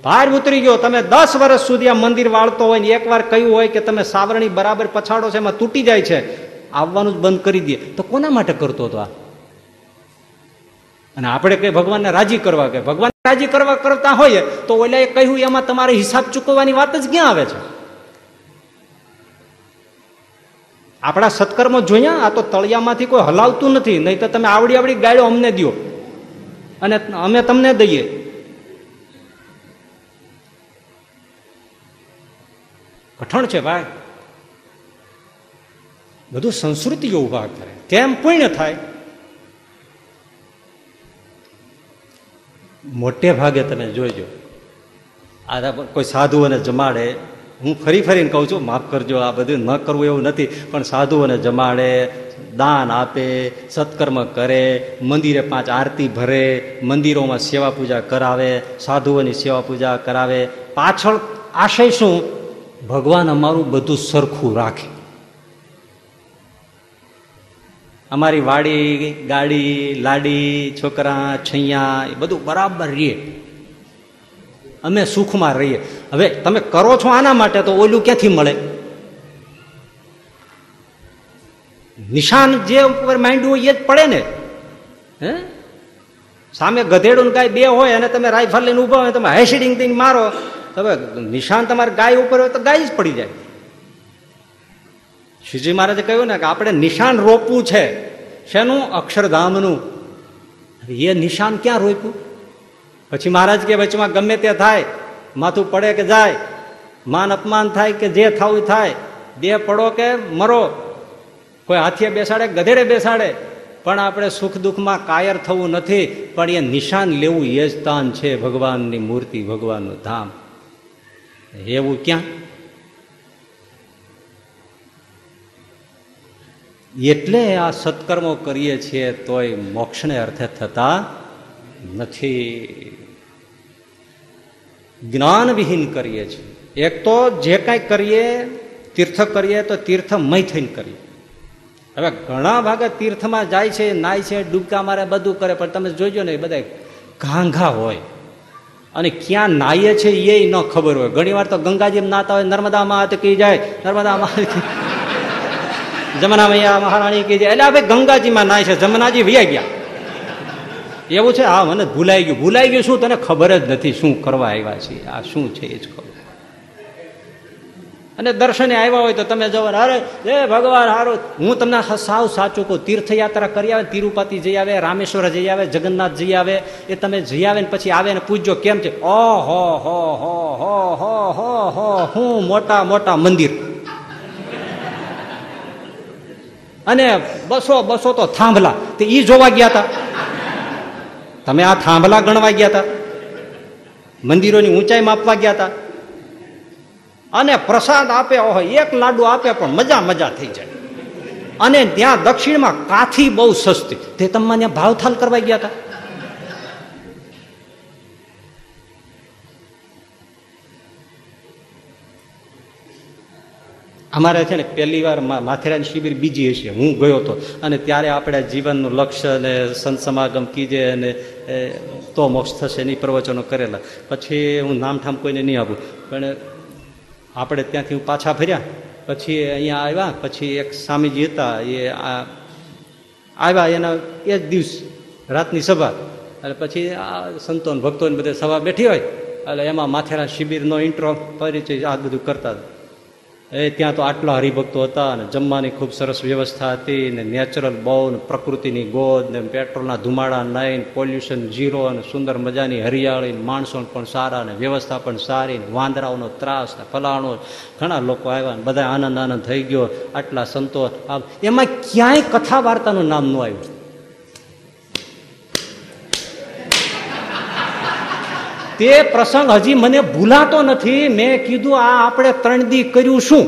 પાર ઉતરી ગયો. તમે દસ વર્ષ સુધી આ મંદિર વાળતો હોય ને એકવાર કહ્યું હોય કે તમે સાવરણી બરાબર પછાડો છે, એમાં તૂટી જાય છે. આવવાનું જ બંધ કરી દે. તો કોના માટે કરતો હતો આ? અને આપણે કઈ ભગવાનને રાજી કરવા કે ભગવાન રાજી કરવા કરતા હોઈએ તો ઓલા એ કહ્યું, એમાં તમારે હિસાબ ચૂકવવાની વાત જ ક્યાં આવે છે? આપણા સત્કર્મો જોયા, આ તો તળિયામાંથી કોઈ હલાવતું નથી, નહીં તો તમે આવડી આવડી ગાયો અમને દો અને અમે તમને દઈએ. કઠણ છે ભાઈ. બધું સંસ્કૃતિઓ ઊભા કરે. કેમ પુણ્ય થાય? મોટે ભાગે તમે જોઈજો. આ કોઈ સાધુઓને જમાડે હું ફરી ફરીને કહું છું, માફ કરજો, આ બધું ન કરવું એવું નથી, પણ સાધુઓને જમાડે, દાન આપે, સત્કર્મ કરે, મંદિરે પાંચ આરતી ભરે, મંદિરોમાં સેવા પૂજા કરાવે, સાધુઓની સેવા પૂજા કરાવે. પાછળ આશય શું? ભગવાન અમારું બધું સરખું રાખે. અમારી વાડી, ગાડી, લાડી, છોકરા, છૈયા, એ બધું બરાબર રહીએ અમે સુખમાં રહીએ. હવે તમે કરો છો આના માટે તો ઓલું ક્યાંથી મળે? નિશાન જે ઉપર માંડ્યું હોય એ જ પડે ને. હે? સામે ગધેડું ગાય બે હોય અને તમે રાઇફલ લઈને ઊભા હોય તમે હેસીડિંગ દઈને મારો. તમે નિશાન તમારે ગાય ઉપર હોય તો ગાય જ પડી જાય. શ્રીજી મહારાજે કહ્યું ને કે આપણે નિશાન રોપવું છે. શેનું? અક્ષરધામનું. એ નિશાન ક્યાં રોપ્યું? પછી મહારાજ કે, વચમાં ગમે તે થાય, માથું પડે કે જાય, માન અપમાન થાય કે જે થવું થાય દેહ પડો કે મરો. કોઈ હાથીએ બેસાડે, ગધેડે બેસાડે. પણ આપણે સુખ દુઃખમાં કાયર થવું નથી, પણ એ નિશાન લેવું એ જ તાન છે ભગવાનની મૂર્તિ, ભગવાનનું ધામ. એવું ક્યાં? એટલે આ સત્કર્મો કરીએ છીએ તોય મોક્ષને અર્થે થતા નથી. જ્ઞાનવિહીન કરીએ છીએ. એક તો જે કાંઈ કરીએ, તીર્થ કરીએ, તો તીર્થમય થઈને કરીએ. હવે ઘણા ભાગે તીર્થમાં જાય છે, નાય છે, ડૂબકા મારે બધું કરે, પણ તમે જોજો ને એ બધા ઘાંઘા હોય. અને ક્યાં નાઈએ છે એ ન ખબર હોય. ઘણી વાર તો ગંગાજી નાતા હોય નર્મદામાં અટકી જાય નર્મદામાં જમના મૈયા મહારાણી કહી જાય. એટલે ભાઈ ગંગાજીમાં નાય છે. જમનાજી વ્યા ગયા. એવું છે? હા, મને ભૂલાઈ ગયું. ભૂલાઈ ગયું શું? તને ખબર જ નથી શું કરવા આવ્યા છે આ શું છે એ જ ખબર. અને દર્શને આવ્યા હોય તો તમે જવો અરે હે ભગવાન, હારો. હું તમને સાવ સાચું કહું. તીર્થયાત્રા કરી આવે તિરુપતિ જઈ આવે, રામેશ્વર જઈ આવે, જગન્નાથ જઈ આવે. એ તમે જઈ આવે ને પછી આવે ને પૂછજો કેમ છે? ઓ હો હો હો હો હો હો. હો મોટા મોટા મંદિર. અને બસો બસો તો થાંભલા. તે ઈ જોવા ગયા હતા તમે આ થાંભલા ગણવા ગયા હતા મંદિરોની ઊંચાઈ માપવા ગયા હતા અને પ્રસાદ આપે, ઓહો, એક લાડુ આપે પણ મજા મજા થઈ જાય. અને ત્યાં દક્ષિણમાં કાથી બહુ સસ્તી. તે તમને ભાવથાલ કરવા ગયા હતા અમારે છે ને પહેલી વાર માથેરાની શિબિર બીજી હશે. હું ગયો હતો અને ત્યારે આપણે જીવનનું લક્ષ્ય અને સંત સમાગમ કીજે અને તો મોક્ષ થશે એની પ્રવચનો કરેલા. પછી હું નામઠામ કોઈને નહીં આપું. પણ આપણે ત્યાંથી હું પાછા ફર્યા. પછી અહીંયા આવ્યા. પછી એક સ્વામીજી હતા. એ આવ્યા એના એ જ દિવસ, રાતની સભા. અને પછી આ સંતોન, ભક્તોને બધે સભા બેઠી હોય. એટલે એમાં માથેરા શિબિરનો ઇન્ટ્રો પરિચય આ બધું કરતા એ ત્યાં તો આટલા હરિભક્તો હતા અને જમવાની ખૂબ સરસ વ્યવસ્થા હતી ને નેચરલ બહુ ને પ્રકૃતિની ગોદ ને પેટ્રોલના ધુમાડા નહીં પોલ્યુશન ઝીરો અને સુંદર મજાની હરિયાળી માણસો પણ સારા ને વ્યવસ્થા પણ સારી વાંદરાઓનો ત્રાસ ને ફલાણો ઘણા લોકો આવ્યા ને બધા આનંદ આનંદ થઈ ગયો. આટલા સંતો એમાં ક્યાંય કથા વાર્તાનું નામ ન આવ્યું. તે પ્રસંગ હજી મને ભૂલાતો નથી. મેં કીધું, આ આપણે ત્રણ દી કર્યું શું?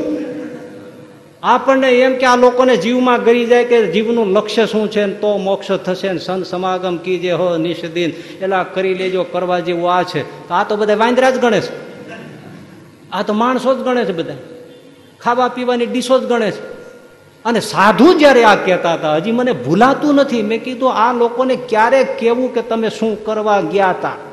આપણને એમ કે આ લોકોને જીવમાં ગરી જાય કે જીવનું લક્ષ્ય શું છે તો મોક્ષ થશે ને સંત સમાગમ કીજે, હો, નિષ્દિન, એલા કરી લેજો, કરવા જેવું આ છે. તો આ તો બધા વાંદરા જ ગણે છે. આ તો માણસો જ ગણે છે બધા ખાવા પીવાની ડીશો જ ગણે છે. અને સાધુ જ્યારે આ કહેતા હતા, હજી મને ભૂલાતું નથી. મેં કીધું, આ લોકોને ક્યારેક કેવું કે તમે શું કરવા ગયા હતા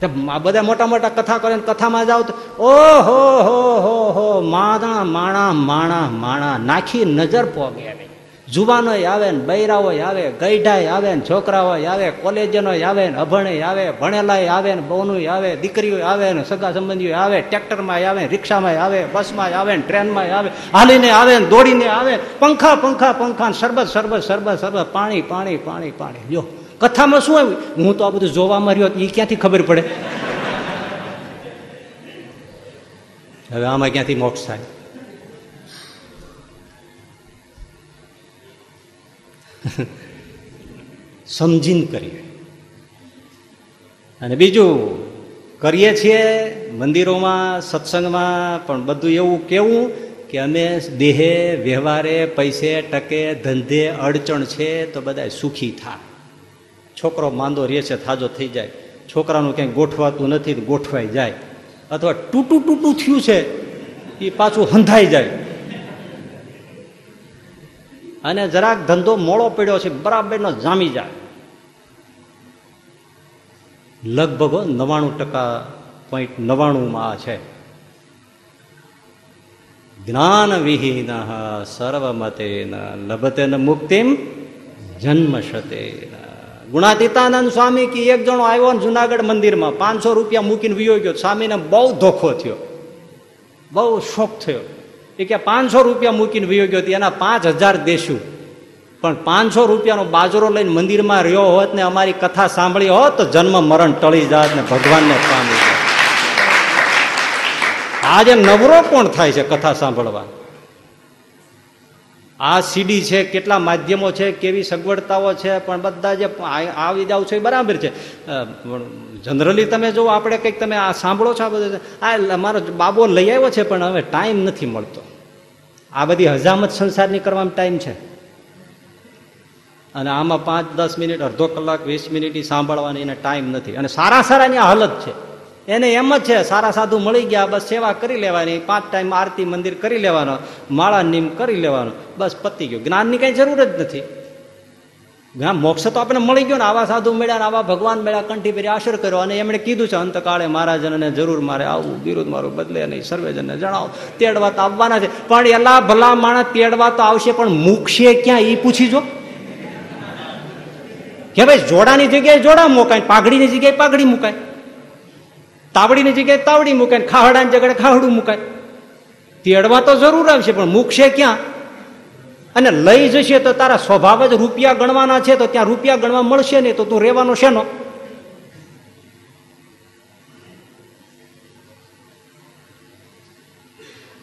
બધા મોટા મોટા કથા કરે કથામાં જાઓ તો, ઓહો, હો હો હો, માણા માણા માણા માણા, નાખી નજર પોગે જુવાનો આવે ને બૈરાઓ આવે ગઈઢાય આવે ને છોકરાઓ આવે કોલેજનો આવે ને અભણે આવે, ભણેલાય આવે ને બહુનું આવે દીકરીઓ આવે ને સગા સંબંધીઓ આવે ટ્રેક્ટરમાં આવે રિક્ષામાં આવે બસમાં આવે ને ટ્રેનમાં આવે, હાલીને આવે ને દોડીને આવે પંખા પંખા પંખા સરબત સરબત સરબત સરબત પાણી પાણી પાણી પાણી. જો કથામાં શું આવ્યું? હું તો આ બધું જોવામાં રહ્યો એ ક્યાંથી ખબર પડે? હવે આમાં ક્યાંથી મોક્ષ થાય? સમજીને કરીએ. અને બીજું, કરીએ છીએ મંદિરોમાં, સત્સંગમાં, પણ બધું એવું કેવું કે અમે દેહે, વ્યવહારે, પૈસે, ટકે, ધંધે, અડચણ છે તો બધા સુખી થાય. છોકરો માંદો રહે છે, થાજો થઈ જાય. છોકરાનું ક્યાંય ગોઠવાતું નથી ગોઠવાઈ જાય. અથવા ટૂટું ટૂટું થયું છે એ પાછું હંધાઈ જાય. અને જરાક ધંધો મોડો પડ્યો છે, બરાબરનો જામી જાય. લગભગ નવાણું ટકા પોઈન્ટ નવાણુંમાં છે. જ્ઞાન વિહીન સર્વમતે લભતે મુક્તિમ જન્મશતે. ગુણાતીતાનંદ સ્વામી કે એક જણો આવ્યો ને જુનાગઢ મંદિરમાં, પાંચસો રૂપિયા મૂકીને વિયો ગયો. સ્વામીને બહુ ધોખો થયો. બહુ શોખ થયો. એ કે પાંચસો રૂપિયા મૂકીને વિયો ગયો એના પાંચ હજાર દેશું. પણ પાંચસો રૂપિયાનો બાજરો લઈને મંદિરમાં રહ્યો હોત ને અમારી કથા સાંભળી હોત, તો જન્મ મરણ ટળી જાત ને ભગવાનને પામી આજે નવરો કોણ થાય છે કથા સાંભળવા? આ સીડી છે, કેટલા માધ્યમો છે, કેવી સગવડતાઓ છે, પણ બધા જે આવી જાવ છો એ બરાબર છે. જનરલી તમે જો આપણે કંઈક તમે આ સાંભળો છો આ બધું આ મારો બાબો લઈ આવ્યો છે, પણ હવે ટાઈમ નથી મળતો. આ બધી હજામત સંસારની કરવામાં ટાઈમ છે. અને આમાં પાંચ દસ મિનિટ, અડધો કલાક, વીસ મિનિટ સાંભળવાની એને ટાઈમ નથી. અને સારા સારાની આ હાલત છે. એને એમ જ છે, સારા સાધુ મળી ગયા, બસ સેવા કરી લેવાની, પાંચ ટાઈમ આરતી મંદિર કરી લેવાનો, માળા નિમ કરી લેવાનો, બસ પતી ગયો. જ્ઞાનની કઈ જરૂર જ નથી. જ્ઞાન મોક્ષ તો આપણે મળી ગયો ને, આવા સાધુ મળ્યા ને, આવા ભગવાન મળ્યા, કંઠી ફેરી આશર કર્યો. અને એમણે કીધું છે, અંતકાળે મહારાજનને જરૂર મારે આવું બિરુદ મારું બદલે નહીં, સર્વેજનને જણાવો. તેડવા તો આવવાના છે. પણ એલા ભલા માણસ તેડવા તો આવશે, પણ મૂકશે ક્યાં? એ પૂછી જો. કે ભાઈ, જોડાની જગ્યાએ જોડા મુકાય, પાઘડીની જગ્યાએ પાઘડી મુકાય. તાવડીની જગ્યાએ તાવડી મુકાય ખાહડાની જગ્યાએ ખાહડું મુકાય. તેડવા તો જરૂર આવશે, પણ મૂકશે ક્યાં? અને લઈ જશે તો તારા સ્વભાવ જ રૂપિયા ગણવાના છે, તો ત્યાં રૂપિયા ગણવા મળશે નહીં, તો તું રહેવાનો શેનો?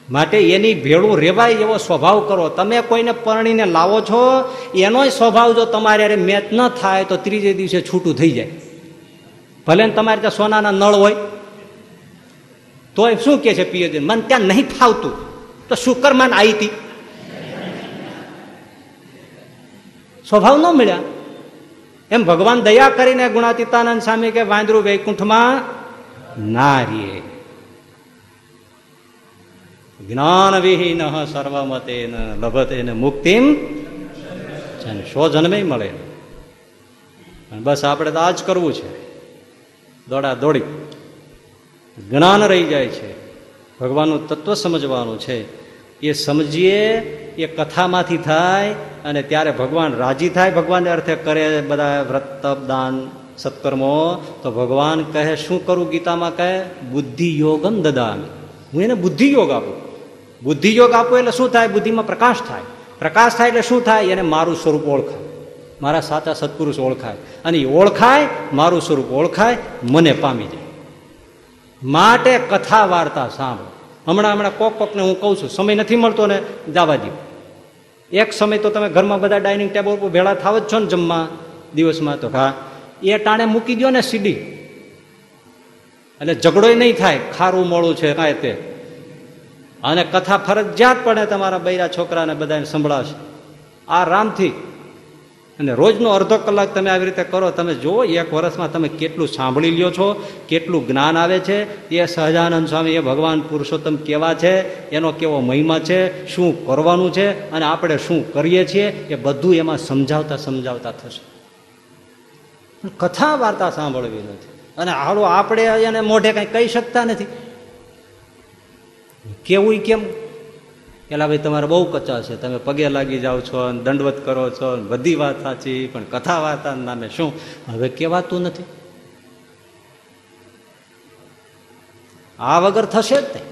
માટે એની ભેળું રેવાય એવો સ્વભાવ કરો. તમે કોઈને પરણીને લાવો છો, એનોય સ્વભાવ જો તમારે મેચ ન થાય, તો ત્રીજે દિવસે છૂટું થઈ જાય. ભલે તમારે ત્યાં સોનાના નળ હોય. તોય શું કે છે પિયર મન ત્યાં નહીં ફાવતું. તો શુકરમાન આવી હતી. સ્વભાવ ન મળ્યા. એમ ભગવાન દયા કરીને ગુણાતીતાનંદ સ્વામી કે વાંદરું વૈકુંઠમાં ના રે જ્ઞાન વિહીન સર્વમતે લભતે મુક્તિ સો જન્મે મળે. બસ આપણે તો આ જ કરવું છે. દોડા દોડી. જ્ઞાન રહી જાય છે. ભગવાનનું તત્વ સમજવાનું છે. એ સમજીએ, એ કથામાંથી થાય અને ત્યારે ભગવાન રાજી થાય, ભગવાનને અર્થે કરે બધા વ્રત તપ દાન, સત્કર્મો. તો ભગવાન કહે, શું કરું ગીતામાં? કહે, બુદ્ધિ યોગમ દદામી. હું એને બુદ્ધિ યોગ આપું. બુદ્ધિ યોગ આપું એટલે શું થાય? બુદ્ધિમાં પ્રકાશ થાય. પ્રકાશ થાય એટલે શું થાય? એને મારું સ્વરૂપ ઓળખાય. મારા સાચા સત્પુરુષ ઓળખાય. અને એ ઓળખાય, મારું સ્વરૂપ ઓળખાય, મને પામી જાય માટે કથા વાર્તા સાંભળો. હમણાં હમણાં કોક કોકને હું કહું છું, સમય નથી મળતો ને જવા દો એક સમય તો તમે ઘરમાં બધા ડાઇનિંગ ટેબલ ઉપર ભેળા થાવ જ છો ને જમવા દિવસમાં તો. હા, એ ટાણે મૂકી દો ને સીડી. એટલે ઝઘડોય નહીં થાય, ખારું મોડું છે કાંઈ તે. અને કથા ફરજિયાત પડે તમારા બૈરા છોકરાને બધાને સંભળાશે આ રામથી અને રોજનો અડધો કલાક તમે આવી રીતે કરો, તમે જુઓ એક વર્ષમાં તમે કેટલું સાંભળી લ્યો છો, કેટલું જ્ઞાન આવે છે, એ સહજાનંદ સ્વામી, એ ભગવાન પુરુષોત્તમ કેવા છે, એનો કેવો મહિમા છે, શું કરવાનું છે, અને આપણે શું કરીએ છીએ, એ બધું એમાં સમજાવતા સમજાવતા થશે. કથા વાર્તા સાંભળવી નથી. અને હાલો, આપણે એને મોઢે કંઈ કહી શકતા નથી. કેવું કેમ? પેલા ભાઈ, તમારે બહુ કચા છે. તમે પગે લાગી જાઓ છો દંડવત કરો છો બધી વાત સાચી, પણ કથા વાર્તા નામે શું? હવે કહેવાતું નથી. આ વગર થશે જ નહીં.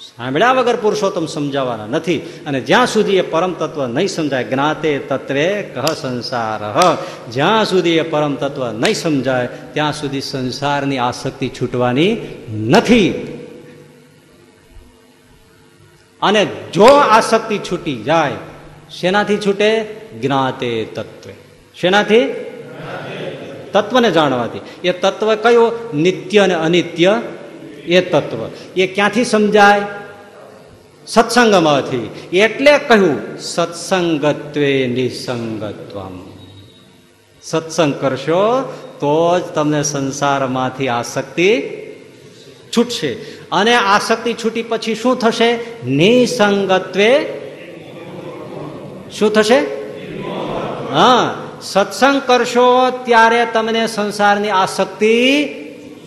સાંભળ્યા વગર પુરુષોત્તમ સમજાવવાના નથી. અને જ્યાં સુધી એ પરમ તત્વ નહીં સમજાય, જ્ઞાતે તત્વે કહ સંસાર. જ્યાં સુધી એ પરમ તત્વ નહીં સમજાય, ત્યાં સુધી સંસારની આસક્તિ છૂટવાની નથી. અને જો આ શક્તિ છૂટી જાય, શેનાથી છૂટે? જ્ઞાતે તત્વે. શેનાથી? તત્વને જાણવાથી. એ તત્વ કયો? નિત્ય અને અનિત્ય. એ તત્વ. એ ક્યાંથી સમજાય? સત્સંગમાંથી. એટલે કહ્યું, સત્સંગત્વે નિસંગત્વમ. સત્સંગ કરશો તો જ તમને સંસારમાંથી આસક્તિ છૂટશે. અને આસક્તિ છૂટી પછી શું થશે? નિસંગત્વે. શું થશે? હા, સત્સંગ કરશો ત્યારે તમને સંસારની આસક્તિ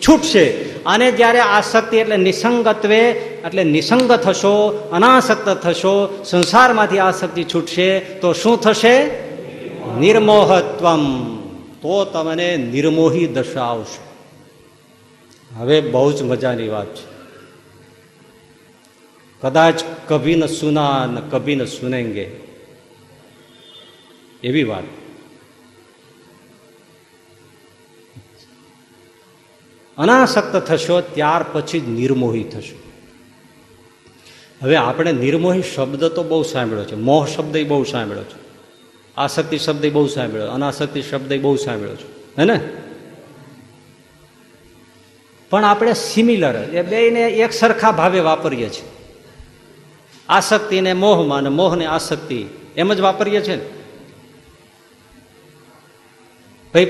છૂટશે. અને જ્યારે આસક્તિ એટલે નિસંગત્વે, એટલે નિસંગ થશો, અનાસક્ત થશો, સંસારમાંથી આસક્તિ છૂટશે, તો શું થશે? નિર્મોહત્વમ. તો તમને નિર્મોહી દશા આવશે. હવે બહુ જ મજાની વાત છે. કદાચ કભી ન સુના, ન કભી ન સુનેંગે. એવી વાત. અનાસક્ત થશો, ત્યાર પછી જ નિર્મોહી થશો. હવે આપણે નિર્મોહી શબ્દ તો બહુ સાંભળ્યો છે. મોહ શબ્દ બહુ સાંભળ્યો છે. આસક્તિ શબ્દ બહુ સાંભળ્યો. અનાસક્તિ શબ્દ બહુ સાંભળ્યો છે. હે ને? પણ આપણે સિમિલર એ બેને એક સરખા ભાવે વાપરીએ છીએ. આસક્તિને મોહમાં અને મોહને આસક્તિ એમ જ વાપરીએ છીએ ભાઈ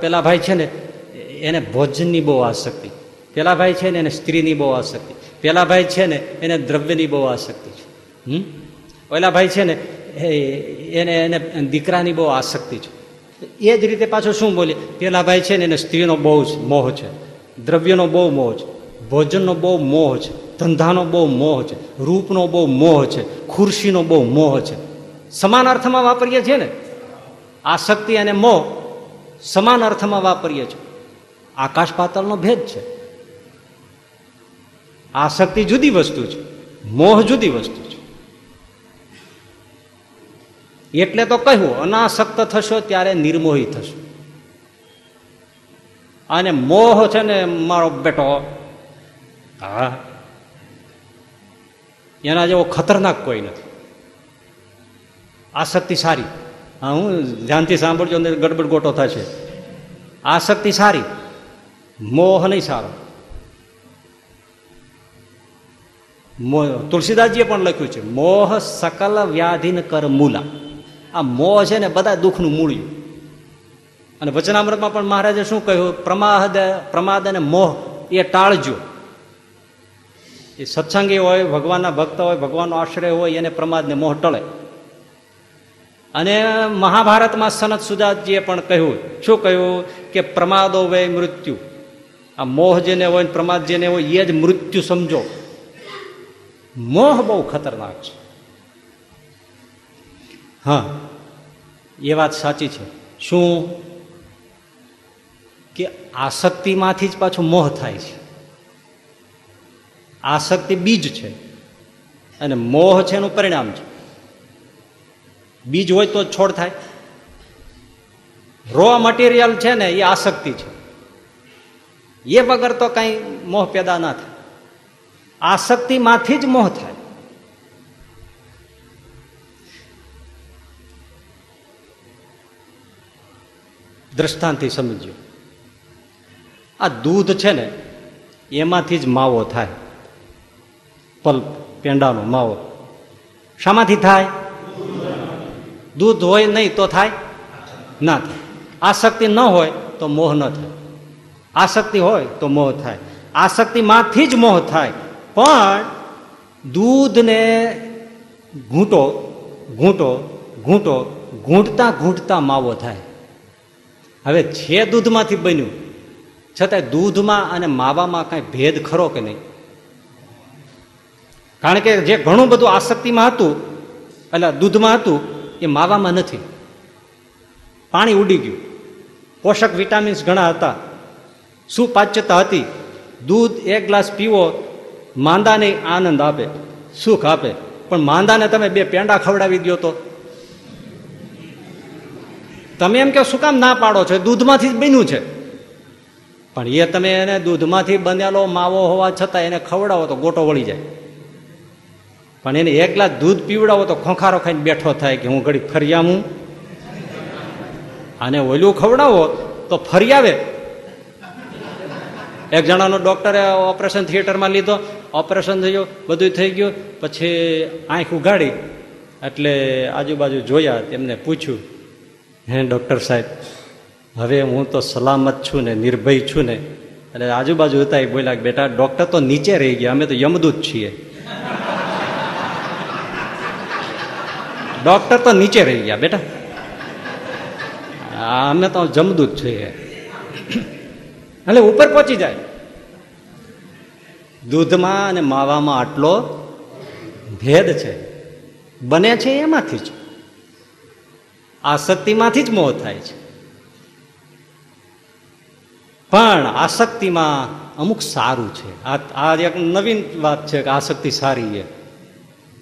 પેલા ભાઈ છે ને, એને ભોજનની બહુ આસક્તિ. પેલા ભાઈ છે ને, એને સ્ત્રીની બહુ આસક્તિ. પેલા ભાઈ છે ને, એને દ્રવ્યની બહુ આસક્તિ છે. હમ? પેલા ભાઈ છે ને એને એને દીકરાની બહુ આસક્તિ છે. એ જ રીતે પાછું શું બોલીએ? પેલા ભાઈ છે ને, એને સ્ત્રીનો બહુ મોહ છે. દ્રવ્યનો બહુ મોહ છે. ભોજનનો બહુ મોહ છે. ધંધાનો બહુ મોહ છે. રૂપનો બહુ મોહ છે, ખુરશીનો બહુ મોહ છે. સમાન અર્થમાં વાપરીએ છીએ ને? આસક્તિ અને મોહ સમાન અર્થમાં વાપરીએ છીએ. આકાશ પાતાળનો ભેદ છે. આસક્તિ જુદી વસ્તુ છે, મોહ જુદી વસ્તુ છે. એટલે તો કહ્યું અનાસક્ત થશો ત્યારે નિર્મોહી થશો. અને મોહ છે ને, મારો બેટો, હા એના જેવો ખતરનાક કોઈ નથી. આસક્તિ સારી. હા, હું ધ્યાનથી સાંભળજો ને ગડબડ ગોટો થશે. આસક્તિ સારી. મોહ નહીં સારો. તુલસીદાસજીએ પણ લખ્યું છે, મોહ સકલ વ્યાધિન કર મૂલા. આ મોહ છે ને બધા દુઃખનું મૂળ્યું અને વચનામૃતમાં પણ મહારાજે શું કહ્યું? પ્રમાદ પ્રમાદ અને મોહ, એ ટાળજો. એ સત્સંગી હોય, ભગવાનના ભક્ત હોય, ભગવાનનો આશ્રય હોય, એને પ્રમાદને મોહ ટળે. અને મહાભારતમાં સનત સુજાતજીએ પણ કહ્યું, શું કહ્યું? કે પ્રમાદો વે મૃત્યુ. આ મોહ જેને હોય પ્રમાદ જેને હોય, એ જ મૃત્યુ સમજો. મોહ બહુ ખતરનાક છે. હા, એ વાત સાચી છે. શું? કે આસક્તિમાંથી જ પાછો મોહ થાય છે. આસક્તિ બીજ છે અને મોહ છે એનું પરિણામ છે. બીજ હોય તો છોડ થાય. રો મટીરિયલ છે ને એ આસક્તિ છે. એ વગર તો કઈ મોહ પેદા ના થાય. આસક્તિમાંથી જ મોહ થાય. દ્રષ્ટાંતથી સમજ્યો. આ દૂધ છે ને એમાંથી જ માવો થાય. પલ્પ પેંડાનો માવો. શામાંથી થાય? દૂધ હોય નહીં તો થાય? ના થાય. આસક્તિ ન હોય તો મોહ ન થાય. આસક્તિ હોય તો મોહ થાય. આસક્તિમાંથી જ મોહ થાય. પણ દૂધને ઘૂંટો ઘૂંટો ઘૂંટો, ઘૂંટતા ઘૂંટતા માવો થાય. હવે છે દૂધમાંથી બન્યું. છતાંય દૂધમાં અને માવામાં કાંઈ ભેદ ખરો કે નહીં? કારણ કે જે ઘણું બધું આસક્તિમાં હતું, એટલે દૂધમાં હતું, એ માવામાં નથી. પાણી ઉડી ગયું. પોષક વિટામિન્સ ઘણા હતા. સુપાચ્યતા હતી? દૂધ એક ગ્લાસ પીવો, માંદાને આનંદ આપે, સુખ આપે. પણ માંદાને તમે બે પેંડા ખવડાવી દો તો. તમે એમ કે શું કામ ના પાડો છો? દૂધમાંથી જ બન્યું છે. પણ એ તમે એને દૂધમાંથી બનેલો માવો હોવા છતાં એને ખવડાવો તો ગોટો વળી જાય. પણ એને એક ગ્લાસ દૂધ પીવડાવો તો ખોખારો ખાઈને બેઠો થાય કે હું ઘડી ફરિયામું અને ઓલું ખવડાવો તો ફરી આવે. એક જણાનો ડોક્ટરે ઓપરેશન થિયેટરમાં લીધો. ઓપરેશન થયું, બધું થઈ ગયું. પછી આંખ ઉગાડી એટલે આજુબાજુ જોયા, તેમને પૂછ્યું, હે ડૉક્ટર સાહેબ, હવે હું તો સલામત છું ને, નિર્ભય છું ને. એટલે આજુબાજુ હતા એ બોલ્યા બેટા, ડૉક્ટર તો નીચે રહી ગયા, અમે તો યમદૂત છીએ. ડૉક્ટર તો નીચે રહી ગયા, બેટા. અમે તો જમદૂત છીએ એટલે ઉપર પહોંચી જાય. દૂધમાં અને માવામાં આટલો ભેદ છે. બને છે એમાંથી જ. આસક્તિમાંથી જ મોહ થાય છે. પણ આસક્તિમાં અમુક સારું છે. આ એક નવીન વાત છે કે આસક્તિ સારી છે.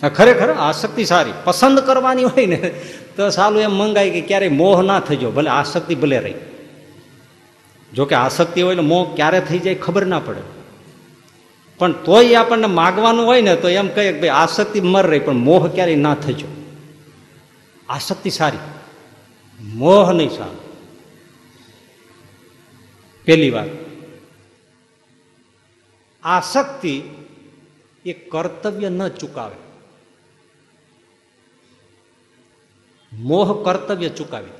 ખરેખર આસક્તિ સારી. પસંદ કરવાની હોય ને, તો સાલું એમ મંગાય કે ક્યારેય મોહ ના થજો ભલે આસક્તિ ભલે રહી. જોકે આસક્તિ હોય ને, મોહ ક્યારે થઈ જાય ખબર ના પડે. પણ તોય આપણને માગવાનું હોય ને, તો એમ કહીએ કે ભાઈ, આસક્તિ મર રહી, પણ મોહ ક્યારેય ના થજો આસક્તિ સારી. મોહ નહીં સારું. પેલી વાત. આસક્તિ એ કર્તવ્ય ન ચૂકાવે. મોહ કર્તવ્ય ચૂકાવી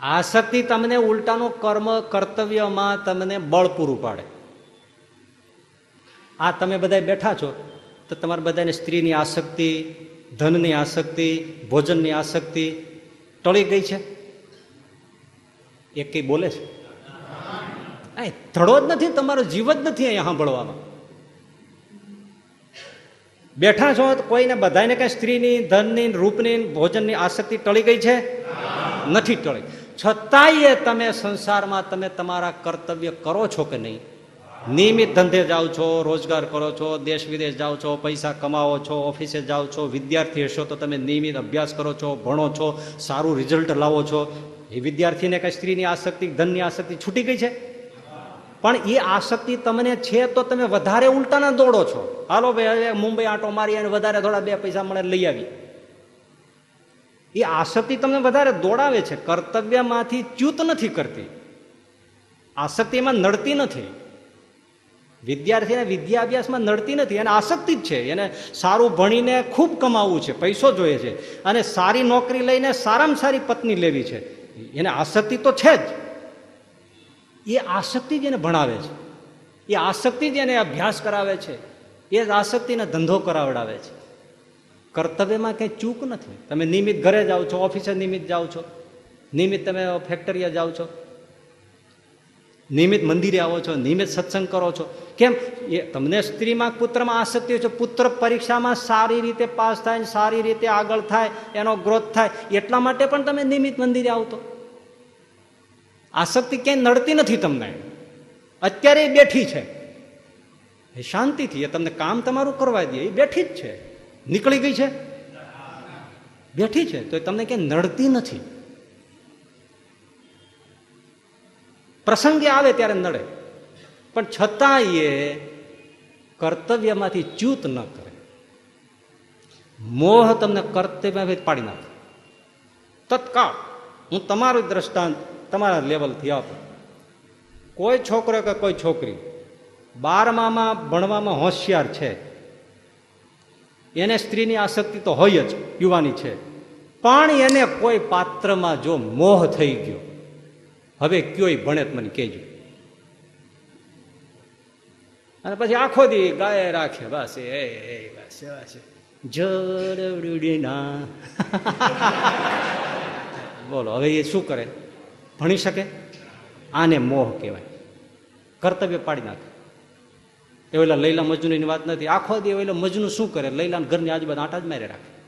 આસક્તિ તમને ઉલટાનું કર્મ કર્તવ્યમાં તમને બળ પૂરું પાડે. આ તમે બધા બેઠા છો, તો તમારે બધાને સ્ત્રીની આસક્તિ, ધનની આસક્તિ, ભોજનની આસક્તિ ટળી ગઈ છે? એ કઈ બોલે છે? ધડો જ નથી, તમારો જીવ જ નથી અહીંયા સાંભળવામાં. બેઠા છો કોઈને બધાને કઈ સ્ત્રીની, ધનની, રૂપની, ભોજનની આસક્તિ ટળી ગઈ છે? નથી ટળી. છતાંય તમે સંસારમાં તમે તમારા કર્તવ્ય કરો છો કે નહીં? નિયમિત ધંધે જાઓ છો, રોજગાર કરો છો, દેશ વિદેશ જાઓ છો, પૈસા કમાવો છો, ઓફિસે જાઓ છો, વિદ્યાર્થી હશો તો તમે નિયમિત અભ્યાસ કરો છો, ભણો છો, સારું રિઝલ્ટ લાવો છો. એ વિદ્યાર્થીને કઈ સ્ત્રીની આસક્તિ, ધનની આસક્તિ છૂટી ગઈ છે? પણ એ આસક્તિ તમને છે તો તમે વધારે ઉલટાના દોડો છો. હાલો ભાઈ, હવે મુંબઈ આંટો મારી અને વધારે થોડા બે પૈસા મળે લઈ આવી. એ આસક્તિ તમને વધારે દોડાવે છે. કર્તવ્યમાંથી ચ્યુત નથી કરતી. આસક્તિમાં નડતી નથી. વિદ્યાર્થીને વિદ્યા અભ્યાસમાં નડતી નથી. એને આસક્તિ જ છે. એને સારું ભણીને ખૂબ કમાવવું છે. પૈસો જોઈએ છે. અને સારી નોકરી લઈને સારામાં સારી પત્ની લેવી છે. એને આસક્તિ તો છે જ. એ આસક્તિ જ એને ભણાવે છે. એ આસક્તિ જ એને અભ્યાસ કરાવે છે. એ જ આસક્તિને ધંધો કરાવડાવે છે. કર્તવ્યમાં કંઈ ચૂક નથી. તમે નિયમિત ઘરે જાઓ છો, ઓફિસે નિયમિત જાઓ છો, નિયમિત તમે ફેક્ટરીએ જાઓ છો, નિયમિત મંદિરે આવો છો, નિયમિત સત્સંગ કરો છો. કેમ? એ તમને સ્ત્રીમાં, પુત્રમાં આસક્તિ હોય છે. પુત્ર પરીક્ષામાં સારી રીતે પાસ થાય સારી રીતે આગળ થાય, એનો ગ્રોથ થાય, એટલા માટે પણ તમે નિયમિત મંદિરે આવતો. આસક્તિ ક્યાંય નડતી નથી તમને? અત્યારે એ બેઠી છે. એ શાંતિથી એ તમને કામ તમારું કરવા દે, એ બેઠી જ છે. નીકળી ગઈ છે? બેઠી છે, તો એ તમને ક્યાંય નડતી નથી. પ્રસંગે આવે ત્યારે નડે. પણ છતાં એ કર્તવ્યમાંથી ચ્યુત ન કરે. મોહ તમને કર્તવ્યમાંથી પાડી નાખે. તત્કાળ, હું તમારું દ્રષ્ટાંત તમારા લેવલથી આપો. કોઈ છોકરો કે કોઈ છોકરી બારમામાં, ભણવામાં હોશિયાર છે. એને સ્ત્રીની આસક્તિ તો હોય જ, યુવાની છે. પણ એને કોઈ પાત્રમાં જો મોહ થઈ ગયો, હવે કયોય ભણે મને કહેજો. અને પછી આખો દી ગાય રાખે, બસ, એ બસ બસ. જડના બોલો, હવે એ શું કરે? ભણી શકે? આને મોહ કહેવાય. કર્તવ્ય પાડી નાખે. એ ઓલા લૈલા મજનુની વાત નથી. આખો દી ઓલા મજનું શું કરે? લૈલા ઘરની આજુબાજુ આટા જ મારે રાખે.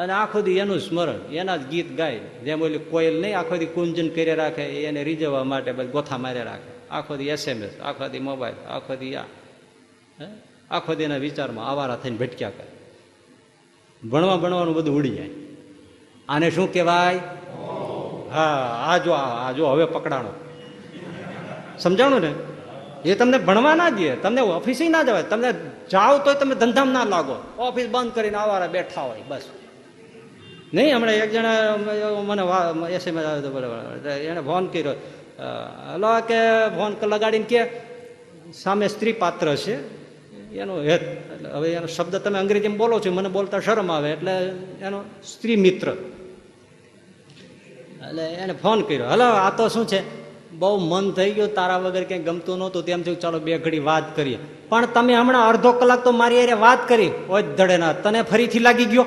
અને આખો દી એનું સ્મરણ, એના જ ગીત ગાય. જેમ ઓલી કોયલ નહીં, આખો દી કુંજન કરી રાખે, એને રીઝવવા માટે બસ ગોથા માર્યા રાખે. આખો દી એસએમએસ આખો દી મોબાઈલ, આખો દી આ. આખો દી એના વિચારમાં આવારા થઈને ભટક્યા કરે. ભણવા, ભણવાનું બધું ઉડી જાય. આને શું કહેવાય? હા, આ જો આ જો, હવે પકડાણો. સમજાણું ને? એ તમને ભણવા ના દે, તમને ઓફિસે ના જવાય. તમને જાઓ તો તમે ધંધામાં ના લાગો. ઓફિસ બંધ કરીને આવારા બેઠા હોય, બસ. નહીં, હમણાં એક જણા મને એસએમએસ એને ફોન કર્યો. હલો કે ફોન લગાડીને કે, સામે સ્ત્રી પાત્ર છે. એનો હેત, એટલે હવે એનો શબ્દ તમે અંગ્રેજીમાં બોલો છો, મને બોલતા શરમ આવે. એટલે એનો સ્ત્રી મિત્ર. એટલે એને ફોન કર્યો. હલો, આ તો શું છે? બહુ મન થઈ ગયું, તારા વગર ક્યાંય ગમતું નહોતું, તેમ થયું, ચાલો બે ઘડી વાત કરીએ. પણ તમે હમણાં અડધો કલાક તો મારી અરે વાત કરી. ઓજ ધડે ના તને ફરીથી લાગી ગયો?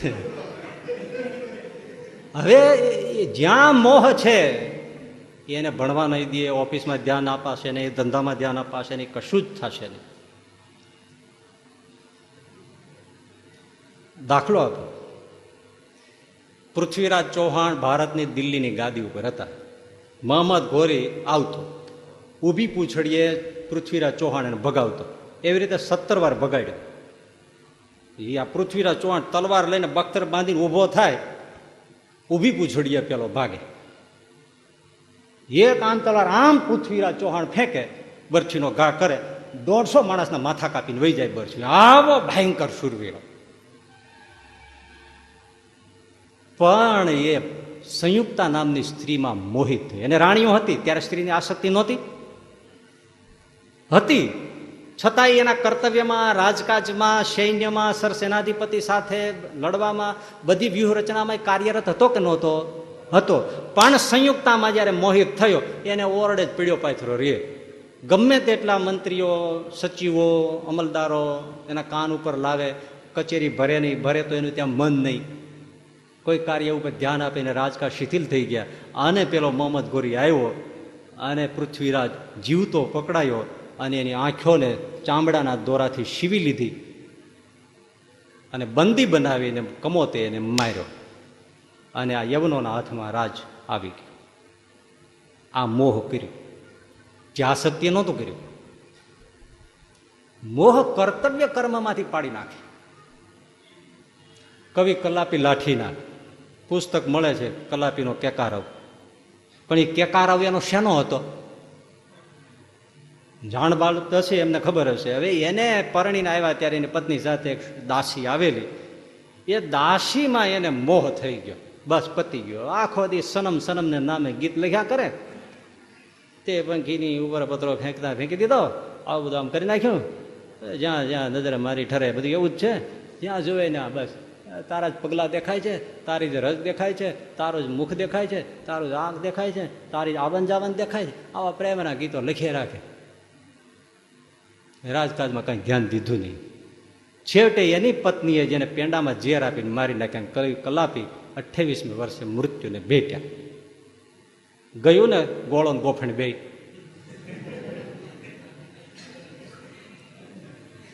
હવે જ્યાં મોહ છે એને ભણવા નહીં દે, ઓફિસમાં ધ્યાન અપાશે નહીં, ધંધામાં ધ્યાન અપાશે નહીં, કશું જ થશે નહીં. દાખલો આપો. પૃથ્વીરાજ ચૌહાણ ભારતની દિલ્હીની ગાદી ઉપર હતા. મહમ્મદ ઘોરી આવતો. ઊભી પૂછડીએ પૃથ્વીરાજ ચૌહાણ એને ભગાવતો. એવી રીતે સત્તર વાર ભગાડ્યો. એ આ પૃથ્વીરાજ ચૌહાણ તલવાર લઈને બખ્તર બાંધીને ઊભો થાય. ઊભી પૂછડીએ પેલો ભાગે. એક આમ તલવાર આમ પૃથ્વીરાજ ચૌહાણ ફેંકે, બરછીનો ઘા કરે, દોઢસો માણસના માથા કાપીને વહી જાય બરછી આવો ભયંકર સુરવીરો. પણ એ સંયુક્તા નામની સ્ત્રીમાં મોહિત થઈ. અને રાણીઓ હતી, ત્યારે સ્ત્રીની આસક્તિ નહોતી. હતી. છતાંય એના કર્તવ્યમાં, રાજકાજમાં, સૈન્યમાં, સરસેનાધિપતિ સાથે લડવામાં બધી વ્યૂહરચનામાં કાર્યરત હતો કે નહોતો? હતો. પણ સંયુક્તામાં જ્યારે મોહિત થયો, એને ઓરડે જ પીડ્યો પાથરો રે. ગમે તેટલા મંત્રીઓ, સચિવો, અમલદારો એના કાન ઉપર લાવે, કચેરી ભરે નહીં, ભરે તો એનું ત્યાં મન નહીં. કોઈ કાર્ય ઉપર ધ્યાન આપીને રાજકા શિથિલ થઈ ગયા. આને પેલો મોહમ્મદ ગોરી આવ્યો અને પૃથ્વીરાજ જીવતો પકડાયો અને એની આંખોને ચામડાના દોરાથી શીવી લીધી. અને બંદી બનાવીને કમોતે એને માર્યો. અને આ યવનોના હાથમાં રાજ આવી ગયો. આ મોહ કર્યું. જે આસક્તિએ નહોતું કર્યું. મોહ કર્તવ્ય કર્મમાંથી પાડી નાખે. કવિ કલાપી લાઠીના પુસ્તક મળે છે કલાપીનો કેકારવ પણ એ કેકારવ એનો શેનો હતો? જાણબાળ હશે, એમને ખબર હશે. હવે એને પરણીને આવ્યા ત્યારે એની પત્ની સાથે એક દાસી આવેલી. એ દાસીમાં એને મોહ થઈ ગયો. બસ પતી ગયો. આખો દી સનમ સનમને નામે ગીત લખ્યા કરે. તે પંખીની ઉપર પત્રો ફેંકતા ફેંકી દીધો. આવું બધું આમ કરી નાખ્યું. જ્યાં જ્યાં નજરે મારી ઠરે બધું એવું જ છે. જ્યાં જોવે ને બસ. તારા જ પગલાં દેખાય છે, તારી જ રસ દેખાય છે, તારું જ મુખ દેખાય છે, તારું જ આંખ દેખાય છે, તારી જ આવન જાવન દેખાય છે. આવા પ્રેમના ગીતો લખી રાખે. રાજકાજમાં કંઈ ધ્યાન દીધું નહીં. છેવટે એની પત્નીએ જેને પેંડામાં ઝેર આપીને મારી નાખ્યા કલાપી અઠ્યાવીસમી વર્ષે મૃત્યુને ભેટ્યા. ગયું ને ગોળો ગોફણ બે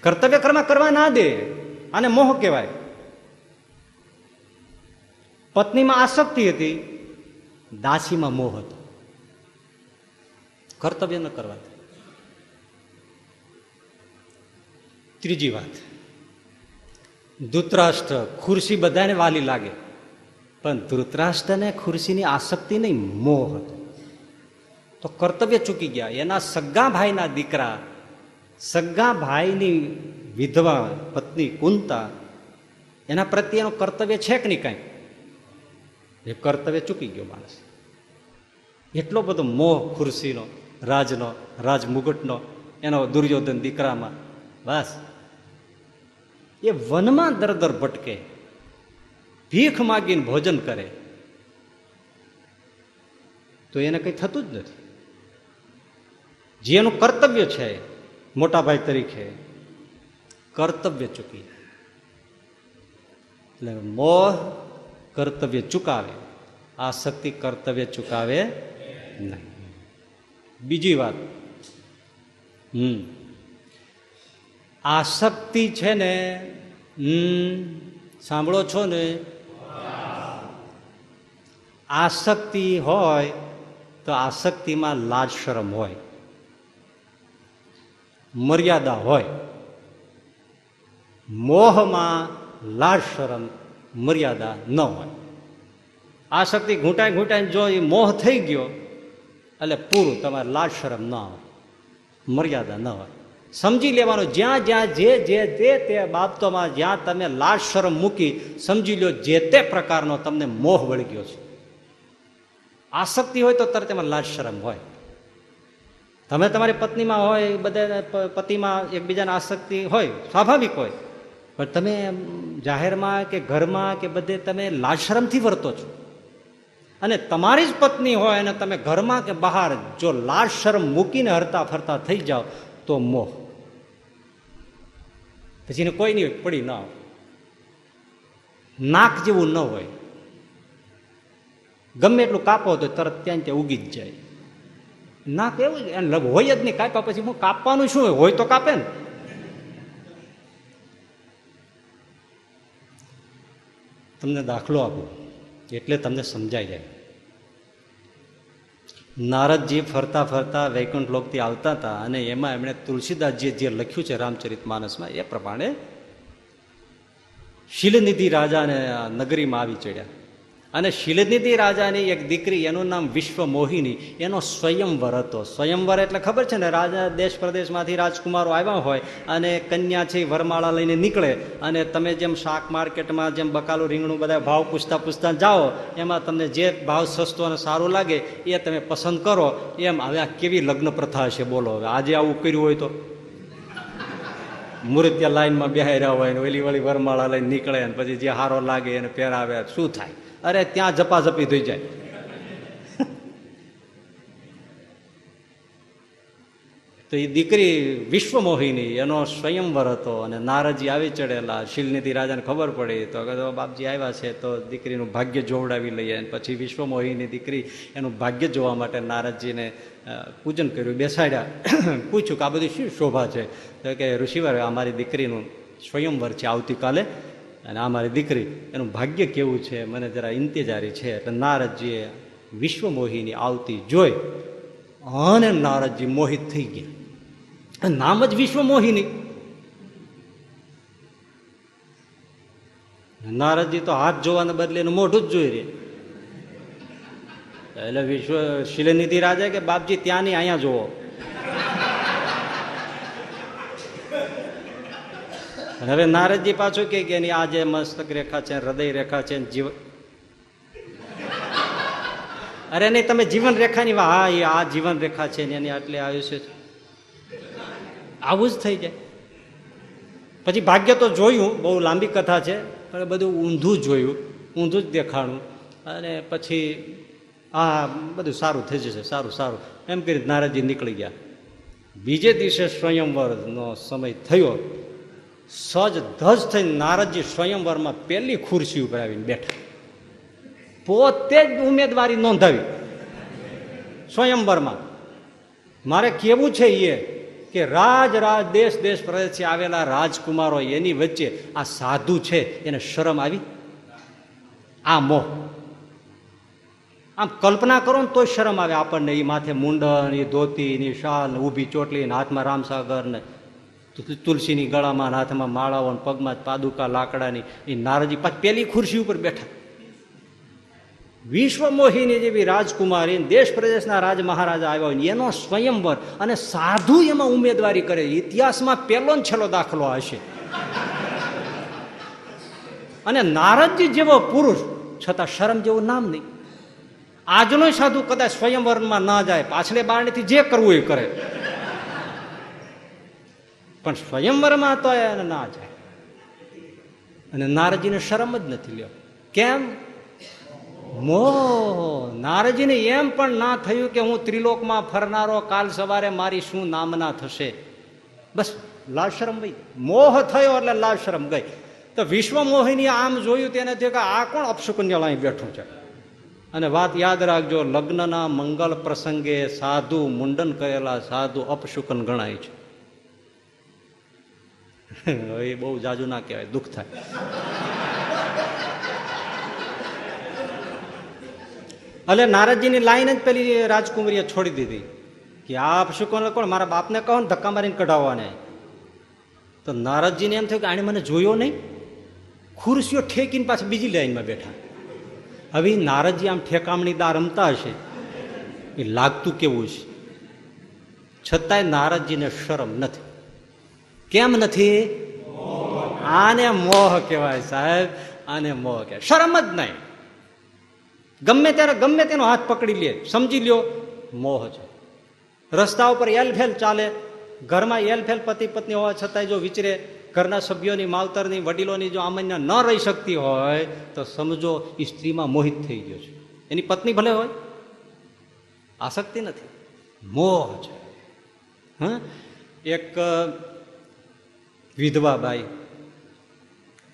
કર્તવ્ય કર્મ કરવા ના દે, આને મોહ કહેવાય. પત્નીમાં આસક્તિ હતી, દાસીમાં મોહ હતો. કર્તવ્ય ન કરવા ત્રીજી વાત. ધૂતરાષ્ટ્ર ખુરશી બધાને વાલી લાગે. પણ ધૃતરાષ્ટ્રને ખુરશીની આસક્તિ નહીં, મોહ હતો. તો કર્તવ્ય ચૂકી ગયા. એના સગા ભાઈના દીકરા, સગા ભાઈની વિધવા પત્ની કુંતા, એના પ્રત્યે એનું કર્તવ્ય છે કે નહીં કાંઈ? એ કર્તવ્ય ચૂકી ગયો માણસ. એટલો બધો મોહ ખુરશીનો, રાજનો રાજ મુગટનો એનો દુર્યોધન દીકરામાં. બસ. એ વનમાં દર દર ભટકે. ભીખ માગીને ભોજન કરે, તો એને કંઈ થતું જ નથી. જે એનું કર્તવ્ય છે, મોટાભાઈ તરીકે, કર્તવ્ય ચૂકી એટલે મોહ કર્તવ્ય ચૂકાવે શક્તિ કર્તવ્ય ચૂકાવે નહીં. બીજી વાત, હમ શક્તિ છે ને, હમ, સાંભળો છો ને આસક્તિ હોય તો આસક્તિમાં લાજ શરમ હોય. મર્યાદા હોય. મોહમાં લાજ શરમ મર્યાદા ન હોય. આસક્તિ ઘૂંટાઈ ઘૂંટાઈને જો એ મોહ થઈ ગયો, એટલે પૂરું તમારે લાજ શરમ ન હોય મર્યાદા ન હોય. સમજી લેવાનું, જ્યાં જ્યાં જે જે તે તે બાબતોમાં જ્યાં તમે લાજ શરમ મૂકી, સમજી લો જે તે પ્રકારનો તમને મોહ વળગ્યો છે. આસક્તિ હોય તો તરત એમાં લાજ શરમ હોય. તમે તમારી પત્નીમાં હોય બધા પતિમાં એકબીજાને આસક્તિ હોય, સ્વાભાવિક હોય. પણ તમે જાહેરમાં કે ઘરમાં કે બધે તમે લાજ શરમથી વર્તો છો. અને તમારી જ પત્ની હોય અને તમે ઘરમાં કે બહાર જો લાજ શરમ મૂકીને હરતા ફરતા થઈ જાઓ, તો મોહ. પછી કોઈ નહીં પડી ના નાક જેવું ન હોય. ગમે એટલું કાપો તો તરત ત્યાં ત્યાં ઉગી જ જાય. ના કેવું? જ હોય જ નહીં, કાપ્યા પછી હું કાપવાનું શું હોય તો કાપે ને. તમને દાખલો આપું, એટલે તમને સમજાઈ જાય. નારદજી ફરતા ફરતા વૈકુંઠ લોકથી આવતા હતા અને એમાં એમણે તુલસીદાસજીએ જે લખ્યું છે રામચરિત માનસમાં, એ પ્રમાણે શિલનિધિ રાજાને નગરીમાં આવી ચડ્યા. અને શિલનિધિ રાજાની એક દીકરી, એનું નામ વિશ્વ મોહિની એનો સ્વયંવર હતો. સ્વયંવર એટલે ખબર છે ને, રાજા દેશ પ્રદેશમાંથી રાજકુમારો આવ્યા હોય અને કન્યા છે વરમાળા લઈને નીકળે અને તમે જેમ શાક માર્કેટમાં, જેમ બકાલું રીંગણું બધા ભાવ પૂછતા પૂછતા જાઓ, એમાં તમને જે ભાવ સસ્તો અને સારું લાગે, એ તમે પસંદ કરો. એમ હવે આ કેવી લગ્ન પ્રથા છે બોલો હવે. આજે આવું કર્યું હોય તો? મૂર્ત્ય લાઈનમાં બેહાઈ રહ્યા હોય ને, ઓલી વળી વરમાળા લઈને નીકળે ને પછી જે હારો લાગે એને પહેરાવે, શું થાય? અરે, ત્યાં ઝપાઝપી થઈ જાય. તો એ દીકરી વિશ્વમોહિની, એનો સ્વયંવર હતો અને નારદજી આવી ચડેલા શિલનિધિ રાજાને ખબર પડી, તો બાપજી આવ્યા છે, તો દીકરીનું ભાગ્ય જોવડાવી લઈએ પછી વિશ્વમોહિની દીકરી એનું ભાગ્ય જોવા માટે નારદજીને પૂજન કર્યું, બેસાડ્યા. પૂછ્યું કે આ બધી શું શોભા છે? તો કે, ઋષિવર અમારી દીકરીનું સ્વયંવર છે આવતીકાલે. અને આ મારી દીકરી, એનું ભાગ્ય કેવું છે? મને જરા ઇંતજારી છે. એટલે નારદજીએ વિશ્વમોહિની આવતી જોઈ અને નારદજી મોહિત થઈ ગયા. નામ જ વિશ્વમોહિની. નારદજી તો હાથ જોવાને બદલે મોઢું જ જોઈ રહે એટલે વિશ્વ શિલનિધિ રાજા કે, બાપજી ત્યાં નહીં અહીંયા જુઓ. હવે નારદજી પાછું કે એની આ જે મસ્તક રેખા છે, હૃદય રેખા છે જીવ અરે નહીં, તમે જીવન રેખાની હા, એ આ જીવન રેખા છે ને એની આટલે આયુષ્ય છે. આવું જ થઈ જાય. પછી ભાગ્ય તો જોયું, બહુ લાંબી કથા છે, પણ બધું ઊંધું જોયું, ઊંધું જ દેખાણું. અને પછી આ બધું સારું થઈ જશે, સારું સારું. એમ કરી નારદજી નીકળી ગયા. બીજે દિવસે સ્વયંવરનો સમય થયો. સજ ધજ થઈને નારદજી સ્વયંવરમાં પહેલી ખુરશી ઉપર આવીને બેઠા. પોતે જ ઉમેદવારી નોંધાવી. સ્વયંવરમાં. મારે કેવું છે એ કે રાજ રાજ, દેશ દેશ પ્રદેશથી આવેલા રાજકુમારો એની વચ્ચે આ સાધુ છે, એને શરમ આવી? આ મોહ. આમ કલ્પના કરો ને તોય શરમ આવે આપણને એ માથે મુંડન એ ધોતી, ની શાલ ઊભી ચોટલી, ને હાથમાં રામસાગર ને તુલસીની ગળામાં હાથમાં માળાઓ પગમાં પાદુકા, લાકડાની, એ નારજી પાછી પેલી ખુરશી ઉપર બેઠા. વિશ્વમોહિની જેવી રાજકુમારી દેશ પ્રદેશના રાજ મહારાજા આવ્યા હોય એનો સ્વયંવર અને સાધુ એમાં ઉમેદવારી કરે. ઇતિહાસમાં પહેલો ને છેલ્લો દાખલો હશે. અને નારદજી જેવો પુરુષ, છતાં શરમ જેવું નામ નહીં. આજનો સાધુ કદાચ સ્વયંવરમાં ના જાય, પાછલે બારણીથી જે કરવું એ કરે. પણ સ્વયંવરમાં તો એને ના જાય. અને નારજીને શરમ જ નથી લ્યો. કેમ? મોહ નારજીને એમ પણ ના થયું કે હું ત્રિલોકમાં ફરનારો, કાલ સવારે મારી શું નામના થશે. બસ લાલ શરમ ગઈ મોહ થયો એટલે લાલ શરમ ગઈ. તો વિશ્વ મોહિની આમ જોયું તેને થયું કે આ કોણ અપશુકન્યા અહીં બેઠું છે? અને વાત યાદ રાખજો, લગ્નના મંગલ પ્રસંગે સાધુ મુંડન કરેલા સાધુ અપશુકન ગણાય છે. એ બહુ જાજુ ના કહેવાય, દુઃખ થાય. એટલે નારદજીની લાઈન જ પેલી રાજકુમારીએ છોડી દીધી કે આ અપશુકન કોણ? મારા બાપને કહો ને ધક્કા મારીને કઢાવવાને. તો નારદજીને એમ થયું કે આણે મને જોયો નહીં. ખુરશીઓ ઠેકીને પાછી બીજી લાઈનમાં બેઠા. હવે નારદજી આમ ઠેકામણી દા રમતા હશે. એ લાગતું કેવું છે છતાંય નારદજીને શરમ નથી. કેમ નથી? આને મોહ કહેવાય સાહેબ, આને મોહ કહેવાય. શરમ જ નહીં. ગમે ત્યારે, ગમે તેનો હાથ પકડી લે, સમજી લ્યો, મોહ છે. રસ્તા ઉપર એલફેલ ચાલે, ઘરમાં એલફેલ પતિ પત્ની હોવા છતાંય જો વિચરે, ઘરના સભ્યોની, માવતરની, વડીલોની જો આમન્ય ન રહી શકતી હોય, તો સમજો એ સ્ત્રીમાં મોહિત થઈ ગયો છે. એની પત્ની ભલે હોય, આસક્તિ નથી. મોહ છે. હા? એક વિધવા બાઈ.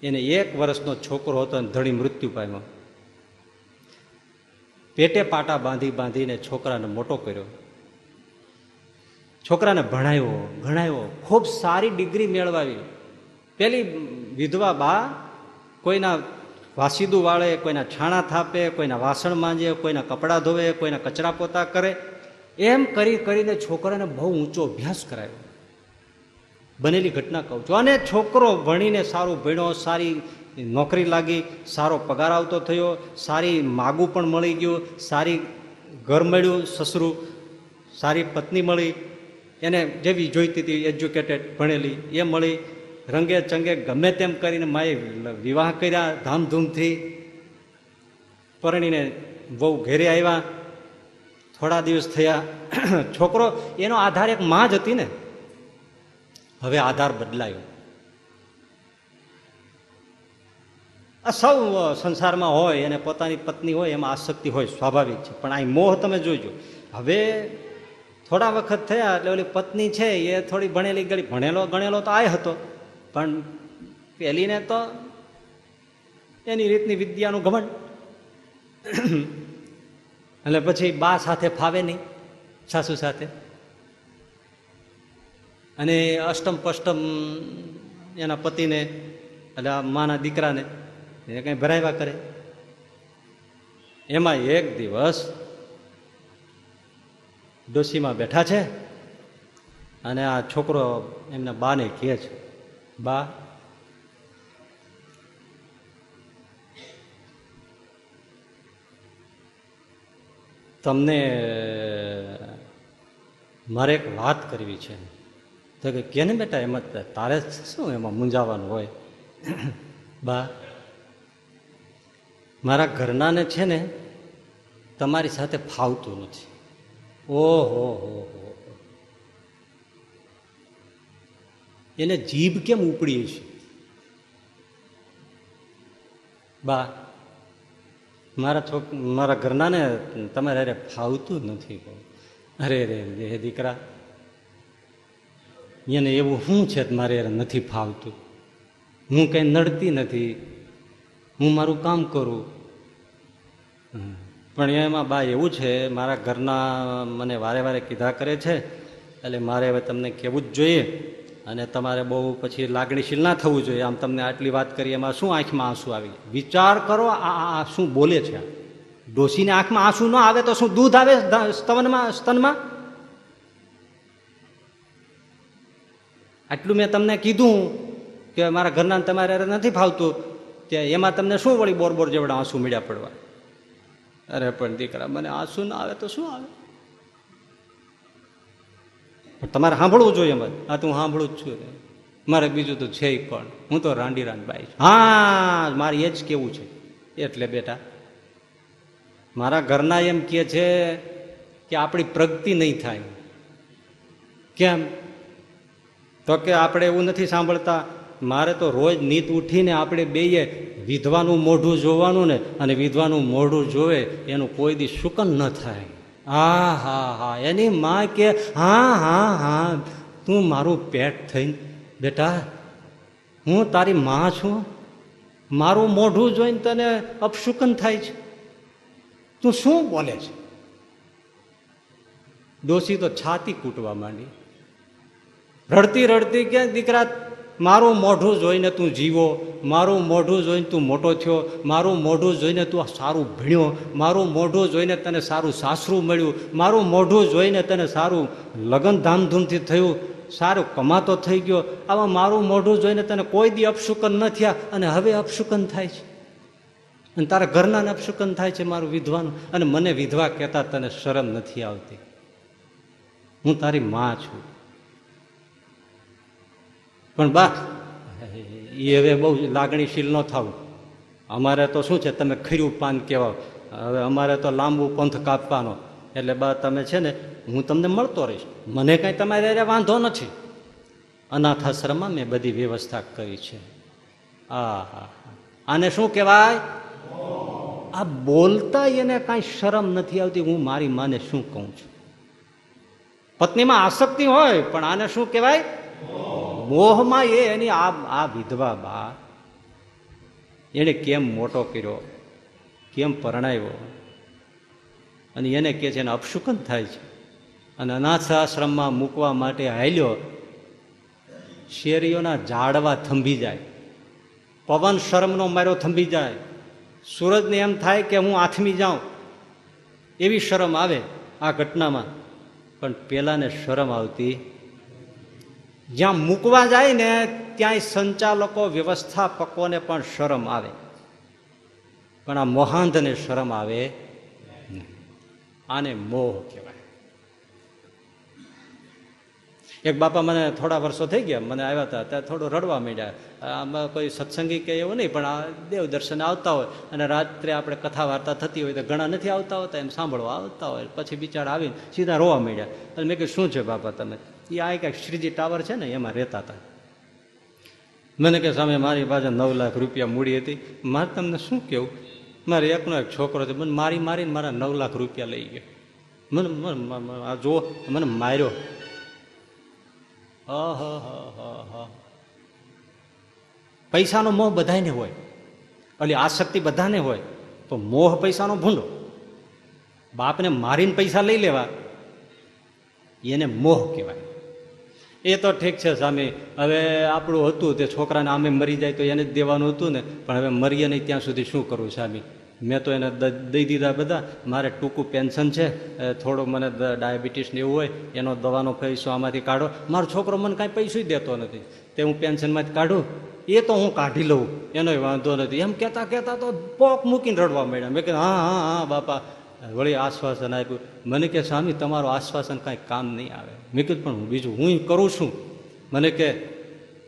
એને એક વર્ષનો છોકરો હતો અને ધણી મૃત્યુ પામ્યો. પેટે પાટા બાંધી બાંધીને છોકરાને મોટો કર્યો. છોકરાને ભણાવ્યો ભણાવ્યો ખૂબ સારી ડિગ્રી મેળવાવી. પેલી વિધવા બા કોઈના વાસીદું વાળે, કોઈના છાણા થાપે, કોઈના વાસણ માંજે, કોઈના કપડાં ધોવે, કોઈના કચરા પોતા કરે, એમ કરી કરીને છોકરાને બહુ ઊંચો અભ્યાસ કરાયો. બનેલી ઘટના કહું છું. અને છોકરો ભણીને સારું ભણ્યો, સારી નોકરી લાગી, સારો પગાર આવતો થયો, સારી માગું પણ મળી ગયું, સારી ઘર મળ્યું સસરું, સારી પત્ની મળી, એને જેવી જોઈતી હતી, એજ્યુકેટેડ ભણેલી, એ મળી, રંગે ચંગે ગમે તેમ કરીને માએ વિવાહ કર્યા, ધામધૂમથી પરણીને બહુ ઘેરે આવ્યા, થોડા દિવસ થયા. છોકરો એનો આધાર એક માં જ હતી ને. હવે આધાર બદલાયો. આ સૌ સંસારમાં હોય અને પોતાની પત્ની હોય એમાં આસક્તિ હોય સ્વાભાવિક છે. પણ આ મોહ તમે જોજો. હવે થોડા વખત થયા એટલે ઓલી પત્ની છે એ થોડી ભણેલી ગળી ભણેલો, ગણેલો તો આ હતો. પણ પેલીને તો એની રીતની વિદ્યાનું ઘમંડ. એટલે પછી બા સાથે ફાવે નહીં, સાસુ સાથે. અને અષ્ટમ પષ્ટમ એના પતિને, એટલે આ માના દીકરાને, એ કંઈ ભરાવ્યા કરે. એમાં એક દિવસ ડોસીમાં બેઠા છે અને આ છોકરો એમના બાને કહે છે, બા, તમને, મારે એક વાત કરવી છે. તો કે કેને બેટા એમાં તારે શું એમાં મૂંઝાવાનું હોય? બા, મારા ઘરનાને છે ને તમારી સાથે ફાવતું નથી. ઓહો, હો હો એને જીભ કેમ ઉપડી છે? બા, મારા છોક મારા ઘરનાને તમારે અરે ફાવતું નથી. અરે રે, દીકરા એને એવું શું છે મારે નથી ફાવતું? હું કંઈ નડતી નથી. હું મારું કામ કરું. પણ એમાં બા એવું છે, મારા ઘરના મને વારે વારે કીધા કરે છે, એટલે મારે હવે તમને કહેવું જ જોઈએ અને તમારે બહુ પછી લાગણીશીલ ના થવું જોઈએ. આમ તમને આટલી વાત કરી, એમાં શું આંખમાં આંસુ આવી? વિચાર કરો, આ શું બોલે છે? ડોસીને આંખમાં આંસુ ન આવે તો શું દૂધ આવે સ્તનમાં સ્તનમાં? આટલું મેં તમને કીધું કે મારા ઘરના તમારે નથી ફાવતું કે એમાં તમને શું વળી બોર બોર જેવડા આંસુ મળ્યા પડવા? અરે પણ દીકરા મને આંસુ ના આવે તો શું આવે? તમારે સાંભળવું જોઈએ એમાં આ તો હું સાંભળું જ છું મારે બીજું તો છે પણ. હું તો રાંડી રાંડભાઈ છું. હા મારે એ જ કેવું છે. એટલે બેટા મારા ઘરના એમ કહે છે કે આપણી પ્રગતિ નહીં થાય. કેમ? તો કે આપણે એવું નથી સાંભળતા. મારે તો રોજ નીત ઉઠીને આપણે બેયે વિધવાનું મોઢું જોવાનું ને અને વિધવાનું મોઢું જોવે, એનું કોઈ દી શુકન ન થાય. હા હા હા, એની માં કે, હા હા હા, તું મારું પેટ થઈને, બેટા, હું તારી માં છું. મારું મોઢું જોઈને તને અપશુકન થાય છે. તું શું બોલે છે? ડોસી તો છાતી કૂટવા માંડી. રડતી રડતી કે દીકરા, મારું મોઢું જોઈને તું જીવો, મારું મોઢું જોઈને તું મોટો થયો, મારું મોઢું જોઈને તું સારું ભણ્યો, મારું મોઢું જોઈને તને સારું સાસરું મળ્યું, મારું મોઢું જોઈને તને સારું લગ્ન ધામધૂમથી થયું, સારું કમાતો થઈ ગયો, આવા મારું મોઢું જોઈને તને કોઈ દી અપશુકન ન થયા, અને હવે અપશુકન થાય છે. અને તારા ઘરનાને અપશુકન થાય છે મારું વિધવાનું, અને મને વિધવા કહેતા તને શરમ નથી આવતી. હું તારી માં છું. પણ બા એ હવે બહુ લાગણીશીલ ન થવું. અમારે તો શું છે, તમે ખીરું પાન કહેવા. હવે અમારે તો લાંબુ પંથ કાપવાનો. એટલે બા, તમે છે ને, હું તમને મળતો રહીશ. મને કાંઈ તમારે અરે વાંધો નથી. અનાથ આશ્રમમાં મેં બધી વ્યવસ્થા કરી છે. આ આને શું કહેવાય? આ બોલતા એને કાંઈ શરમ નથી આવતી. હું મારી માને શું કહું છું? પત્નીમાં આસક્તિ હોય, પણ આને શું કહેવાય? મોહમાં એ એની આ આ વિધવા બા એણે કેમ મોટો કર્યો, કેમ પરણાવ્યો? અને એને કે છે, એને અપશુકન થાય છે. અને અનાથ આશ્રમમાં મૂકવા માટે હાલ્યો, શેરીઓના ઝાડવા થંભી જાય. પવન શરમનો મારો થંભી જાય. સૂરજને એમ થાય કે હું આથમી જાઉં. એવી શરમ આવે આ ઘટનામાં. પણ પેલાને શરમ આવતી જ્યાં મૂકવા જાય ને ત્યાંય સંચાલકો, વ્યવસ્થાપકોને પણ શરમ આવે. પણ આ મોહાંધને શરમ આવે આને મોહ કહેવાય. એક બાપા મને થોડા વર્ષો થઈ ગયા, મને આવ્યા હતા, ત્યાં થોડું રડવા માંડ્યા. આમાં કોઈ સત્સંગી કે એવું નહીં, પણ આ દેવ દર્શને આવતા હોય અને રાત્રે આપણે કથા વાર્તા થતી હોય તો ઘણા નથી આવતા હોતા, એમ સાંભળવા આવતા હોય. પછી બિચારા આવીને સીધા રોવા માંડ્યા. અને મેં કહ્યું શું છે બાપા તમે? એ આ કંઈક શ્રીજી ટાવર છે ને, એમાં રહેતા હતા. મને કે, સામે મારી પાસે નવ લાખ રૂપિયા મૂડી હતી. મારે તમને શું કેવું? મારે એકનો એક છોકરો છે. મને મારી મારીને મારા નવ લાખ રૂપિયા લઈ ગયો. મને આ જો મને માર્યો. પૈસાનો મોહ બધાને હોય. એટલે આસક્તિ બધાને હોય. તો મોહ પૈસાનો ભૂંડો. બાપને મારીને પૈસા લઈ લેવા. એને મોહ કહેવાય. એ તો ઠીક છે સામે હવે આપણું હતું તે છોકરાને આમે મરી જાય તો એને જ દેવાનું હતું ને. પણ હવે મરીએ નહીં ત્યાં સુધી શું કરવું સ્વામી? મેં તો એને દઈ દીધા બધા. મારે ટૂંકું પેન્શન છે. થોડું મને ડાયાબિટીસને એવું હોય, એનો દવાનો પૈસો આમાંથી કાઢો. મારો છોકરો મને કાંઈ પૈસું દેતો નથી. તે હું પેન્શનમાંથી કાઢું. એ તો હું કાઢી લઉં. એનોય વાંધો નથી. એમ કહેતા કહેતા તો પોક મૂકીને રડવા માંડ્યા. મેં કીધું, હા હા હા, બાપા. વળી આશ્વાસન આપ્યું. મને કે, સ્વામી, તમારું આશ્વાસન કાંઈ કામ નહીં આવે. મેં કીધું, પણ હું બીજું, હું કરું છું. મને કે,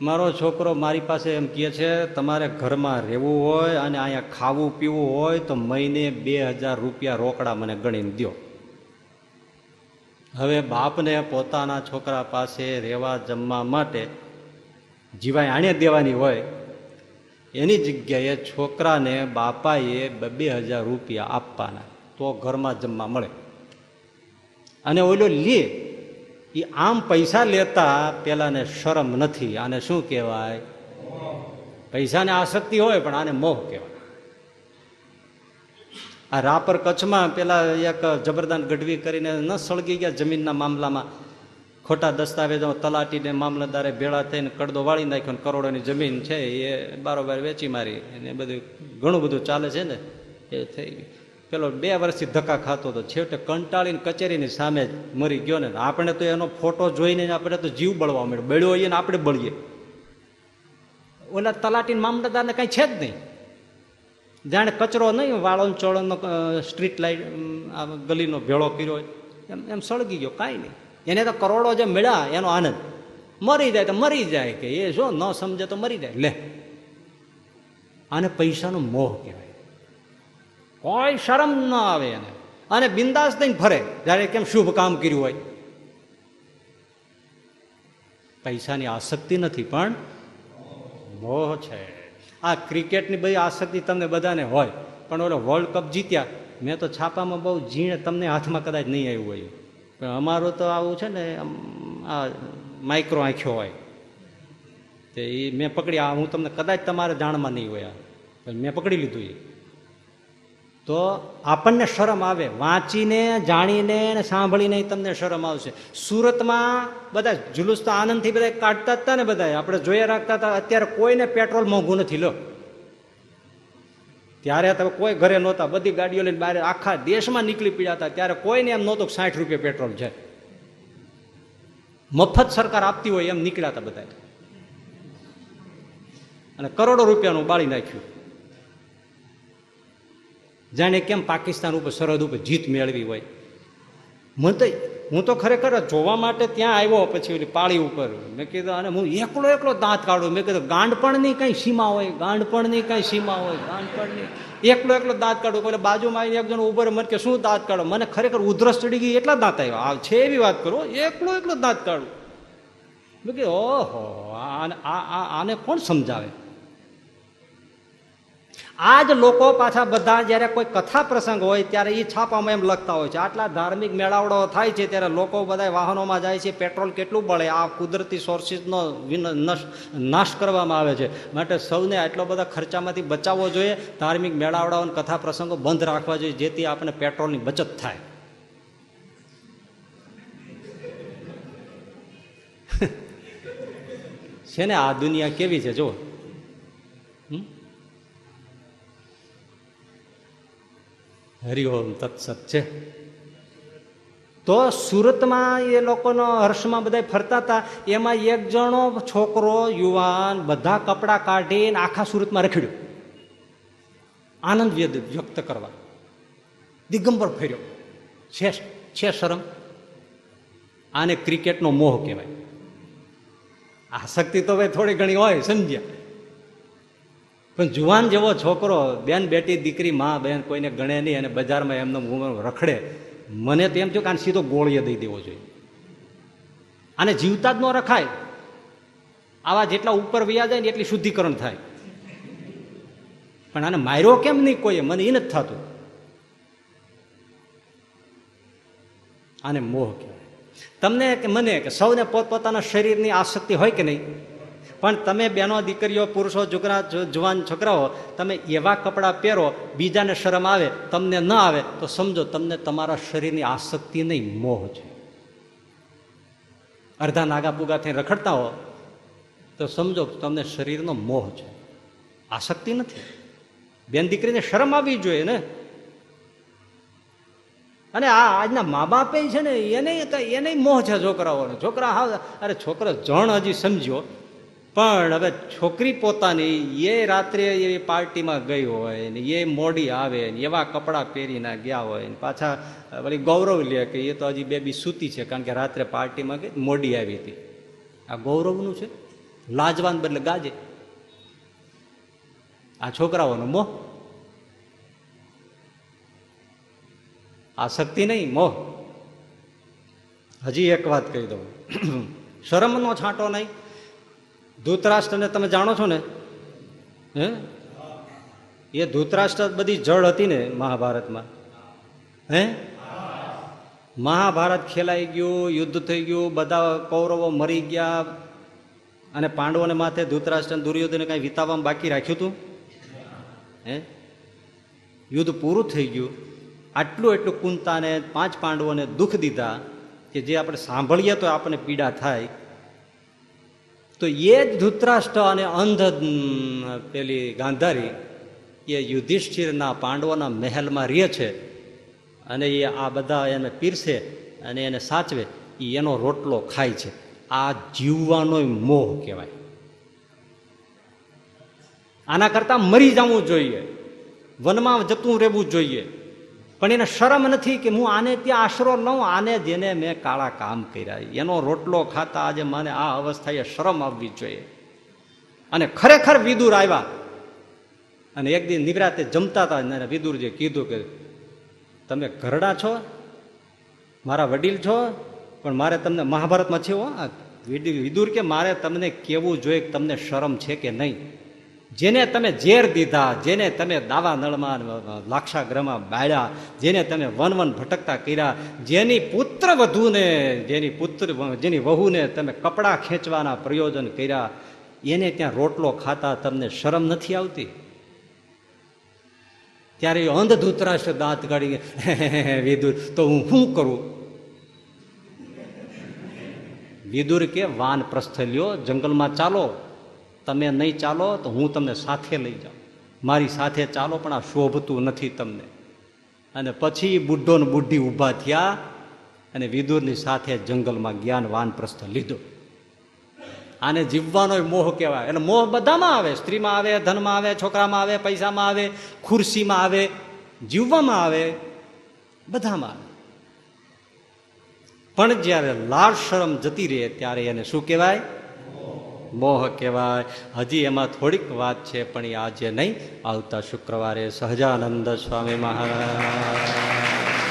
મારો છોકરો મારી પાસે એમ કહે છે, તમારે ઘરમાં રહેવું હોય અને અહીંયા ખાવું પીવું હોય તો મહિને બે હજાર રૂપિયા રોકડા મને ગણીને દો હવે બાપને પોતાના છોકરા પાસે રહેવા જમવા માટે જીવાય આણે દેવાની હોય, એની જગ્યાએ છોકરાને બાપાએ બે હજાર રૂપિયા આપવાના. તો ઘરમાં જમવા મળે. અને ઓલો લે એ આમ પૈસા લેતા પેલાને શરમ નથી, આને શું કહેવાય? પૈસાને આસક્તિ હોય, પણ આને મોહ કહેવાય. આ રાપર કચ્છમાં પેલા એક જબરદાન ગઢવી કરીને ન સળગી ગયા જમીનના મામલામાં. ખોટા દસ્તાવેજો તલાટીને મામલતદારે ભેળા થઈને કડદો વાળી નાખ્યો કરોડોની જમીન છે, એ બારોબાર વેચી મારી અને બધું ઘણું બધું ચાલે છે ને, એ થઈ ગયું. પેલો બે વર્ષથી ધક્કા ખાતો હતો. છેવટે કંટાળીને કચેરીની સામે જ મરી ગયો ને. આપણે તો એનો ફોટો જોઈને આપણે તો જીવ બળવા મળ્યો. બળ્યો હોઈએ ને આપણે બળીએ. ઓલા તલાટી મામલતદારને કાંઈ છે જ નહીં. જાણે કચરો નહીં વાળો ચોળનો સ્ટ્રીટ લાઇટ આ ગલીનો ભેળો કર્યો એમ એમ સળગી ગયો. કાંઈ નહીં. એને તો કરોડો જે મળ્યા, એનો આનંદ. મરી જાય તો મરી જાય કે. એ જો ન સમજે તો મરી જાય. લે. આને પૈસાનો મોહ કહેવાય. કોઈ શરમ ન આવે એને. અને બિંદાસ થઈને ફરે. જ્યારે કેમ શુભ કામ કર્યું હોય. પૈસાની આસક્તિ નથી, પણ મોહ છે. આ ક્રિકેટની બધી આસક્તિ તમને બધાને હોય, પણ ઓલો વર્લ્ડ કપ જીત્યા, મેં તો છાપામાં બહુ ઝીણ તમને હાથમાં કદાચ નહીં આવ્યું હોય. પણ અમારું તો આવું છે ને આ માઇક્રો આંખ્યો હોય. તે એ મેં પકડી, આ હું તમને કદાચ તમારે જાણમાં નહીં હોય આ. મેં પકડી લીધું એ તો આપણને શરમ આવે. વાંચીને, જાણીને ને સાંભળીને તમને શરમ આવશે. સુરતમાં બધા જુલુસ તો આનંદથી બધા કાઢતા હતા ને બધા આપણે જોયા રાખતા હતા અત્યારે કોઈને પેટ્રોલ મોંઘું નથી, લો. ત્યારે તમે કોઈ ઘરે નહોતા. બધી ગાડીઓ લઈને બહાર આખા દેશમાં નીકળી પડ્યા હતા. ત્યારે કોઈને એમ નહોતું સાઠ રૂપિયા પેટ્રોલ છે. મફત સરકાર આપતી હોય એમ નીકળ્યા હતા બધા અને કરોડો રૂપિયાનું બાળી નાખ્યું. જાણે કેમ પાકિસ્તાન ઉપર સરહદ ઉપર જીત મેળવી હોય. મને હું તો ખરેખર જોવા માટે ત્યાં આવ્યો, પછી ઓલી પાળી ઉપર. મેં કીધું અને હું એકલો એકલો દાંત કાઢું. મેં કીધું, ગાંડપણની કઈ સીમા હોય? ગાંડપણની કઈ સીમા હોય? ગાંડપણની એકલો એકલો દાંત કાઢું. એટલે બાજુમાં આવીને એક જણ ઉભર મને કે, શું દાંત કાઢો? મને ખરેખર ઉધરસ ચડી ગઈ, એટલા દાંત આવ્યા? આ છે એવી વાત કરો, એકલો એકલો દાંત કાઢું. મેં કીધું, ઓહો આને કોણ સમજાવે? આ જ લોકો પાછા બધા જ્યારે કોઈ કથા પ્રસંગ હોય ત્યારે એ છાપામાં એમ લખતા હોય છે. આટલા ધાર્મિક મેળાવડો થાય છે ત્યારે લોકો બધા વાહનોમાં જાય છે, પેટ્રોલ કેટલું બળે, આ કુદરતી સોર્સિસનો નશ- કરવામાં આવે છે. માટે સૌને આટલો બધા ખર્ચામાંથી બચાવવો જોઈએ, ધાર્મિક મેળાવડાઓ કથા પ્રસંગો બંધ રાખવા જોઈએ, જેથી આપણે પેટ્રોલની બચત થાય. છે ને આ દુનિયા કેવી છે જો હરિઓમ તત્સત છે. તો સુરતમાં એ લોકોનો હર્ષમાં બધા ફરતા હતા. એમાં એક જણો છોકરો, યુવાન, બધા કપડાં કાઢીને આખા સુરતમાં રખડ્યો. આનંદ વ્યક્ત કરવા. દિગંબર ફેર્યો. છે છે શરમ. આને ક્રિકેટનો મોહ કહેવાય. આસક્તિ તો ભાઈ થોડી ઘણી હોય, સમજ્યા. પણ જુવાન જેવો છોકરો, બેન બેટી, દીકરી, માં, બેન, કોઈને ગણે નહીં અને બજારમાં એમનો ઉમર રખડે, મને તો એમ થયું કે આને સીધો ગોળીએ દઈ દેવો જોઈએ. આને જીવતા જ ન રખાય. આવા જેટલા ઉપર વ્યા જાય ને એટલી શુદ્ધિકરણ થાય. પણ આને માર્યો કેમ નહીં કોઈએ? મને એ નથી થતું. આને મોહ કહેવાય. તમને કે મને કે સૌને પોતપોતાના શરીરની આસક્તિ હોય કે નહીં? પણ તમે બેનો દીકરીઓ, પુરુષો છોકરા જુવાન, છોકરાઓ, તમે એવા કપડાં પહેરો, બીજાને શરમ આવે, તમને ન આવે, તો સમજો તમને તમારા શરીરની આસક્તિ નહીં, મોહ છે. અડધા નાગા પુગા થઈ રખડતા હો, તો સમજો તમને શરીરનો મોહ છે. આસક્તિ નથી. બેન દીકરીને શરમ આવવી જોઈએ ને. અને આ આજના મા બાપે છે ને, એને એને મોહ છે છોકરાઓને. છોકરા હા અરે છોકરો જણ હજી સમજ્યો પણ હવે છોકરી પોતાની એ રાત્રે એ પાર્ટીમાં ગઈ હોય ને એ મોડી આવે ને એવા કપડાં પહેરીને ગયા હોય ને પાછા વળી ગૌરવ લે કે એ તો હજી બેબી સૂતી છે કારણ કે રાત્રે પાર્ટીમાં ગઈ મોડી આવી હતી. આ ગૌરવનું છે? લાજવાન બદલે ગાજે. આ છોકરાઓનો મોહ શક્તિ નહીં મોહ હજી એક વાત કહી દઉં. શરમનો છાંટો નહીં. ધૂતરાષ્ટ્રને તમે જાણો છો ને? હે? એ ધૂતરાષ્ટ્ર બધી જળ હતી ને મહાભારતમાં. હે? મહાભારત ખેલાઈ ગયું, યુદ્ધ થઈ ગયું, બધા કૌરવો મરી ગયા, અને પાંડવોને માથે ધૂતરાષ્ટ્ર દુર્યોધને કાંઈ વિતાવવામાં બાકી રાખ્યું હતું હે? યુદ્ધ પૂરું થઈ ગયું. આટલું એટલું કુંતાને પાંચ પાંડવોને દુઃખ દીધા કે જે આપણે સાંભળીએ તો આપણને પીડા થાય. તો એ જ ધૃતરાષ્ટ્ર અને અંધ પેલી ગાંધારી એ યુધિષ્ઠિરના પાંડવોના મહેલમાં રહે છે. અને એ આ બધા એને પીરસે અને એને સાચવે એ એનો રોટલો ખાય છે. આ જીવવાનો મોહ કહેવાય. આના કરતાં મરી જવું જોઈએ. વનમાં જતું રહેવું જોઈએ. પણ એને શરમ નથી કે હું આને ત્યાં આશરો લઉં, આને જેને મેં કાળા કામ કર્યા. એનો રોટલો ખાતા આજે મને આ અવસ્થાએ શરમ આવવી જોઈએ. અને ખરેખર વિદુર આવ્યા. અને એક દિન નિવરાતે જમતા હતા અને વિદુરજીએ કીધું કે, તમે ઘરડા છો? મારા વડીલ છો? પણ મારે તમને મહાભારતમાં છે હો વિદુર કે મારે તમને કેવું જોઈએ તમને શરમ છે કે નહીં? જેને તમે ઝેર દીધા, જેને તમે દાવા નળમાં લાક્ષાગ્રહમાં બાળ્યા, જેને તમે વન વન ભટકતા કર્યા, જેની પુત્ર વધુને, જેની પુત્ર જેની વહુને તમે કપડાં ખેંચવાના પ્રયોજન કર્યા, એને ત્યાં રોટલો ખાતા તમને શરમ નથી આવતી? ત્યારે એ અંધ ધૂતરાષ્ટ્ર દાંત કાઢી વિદુર, તો હું શું કરું? વિદુર કે, વાન પ્રસ્થ લ્યો જંગલમાં ચાલો. તમે નહીં ચાલો તો હું તમને સાથે લઈ જાઉં. મારી સાથે ચાલો પણ આ શોભતું નથી તમને. અને પછી બુઢો ને બુઢી ઊભા થયા અને વિદુરની સાથે જંગલમાં જ્ઞાન વાનપ્રસ્થ લીધો. આને જીવવાનો મોહ કહેવાય. એટલે મોહ બધામાં આવે. સ્ત્રીમાં આવે, ધનમાં આવે, છોકરામાં આવે, પૈસામાં આવે, ખુરશીમાં આવે, જીવવામાં આવે, બધામાં આવે. પણ જ્યારે લાળ શરમ જતી રહે ત્યારે એને શું કહેવાય? મોહ કહેવાય. હજી એમાં થોડીક વાત છે, પણ એ આજે નહીં. આવતા શુક્રવારે સહજાનંદ સ્વામી મહારાજ.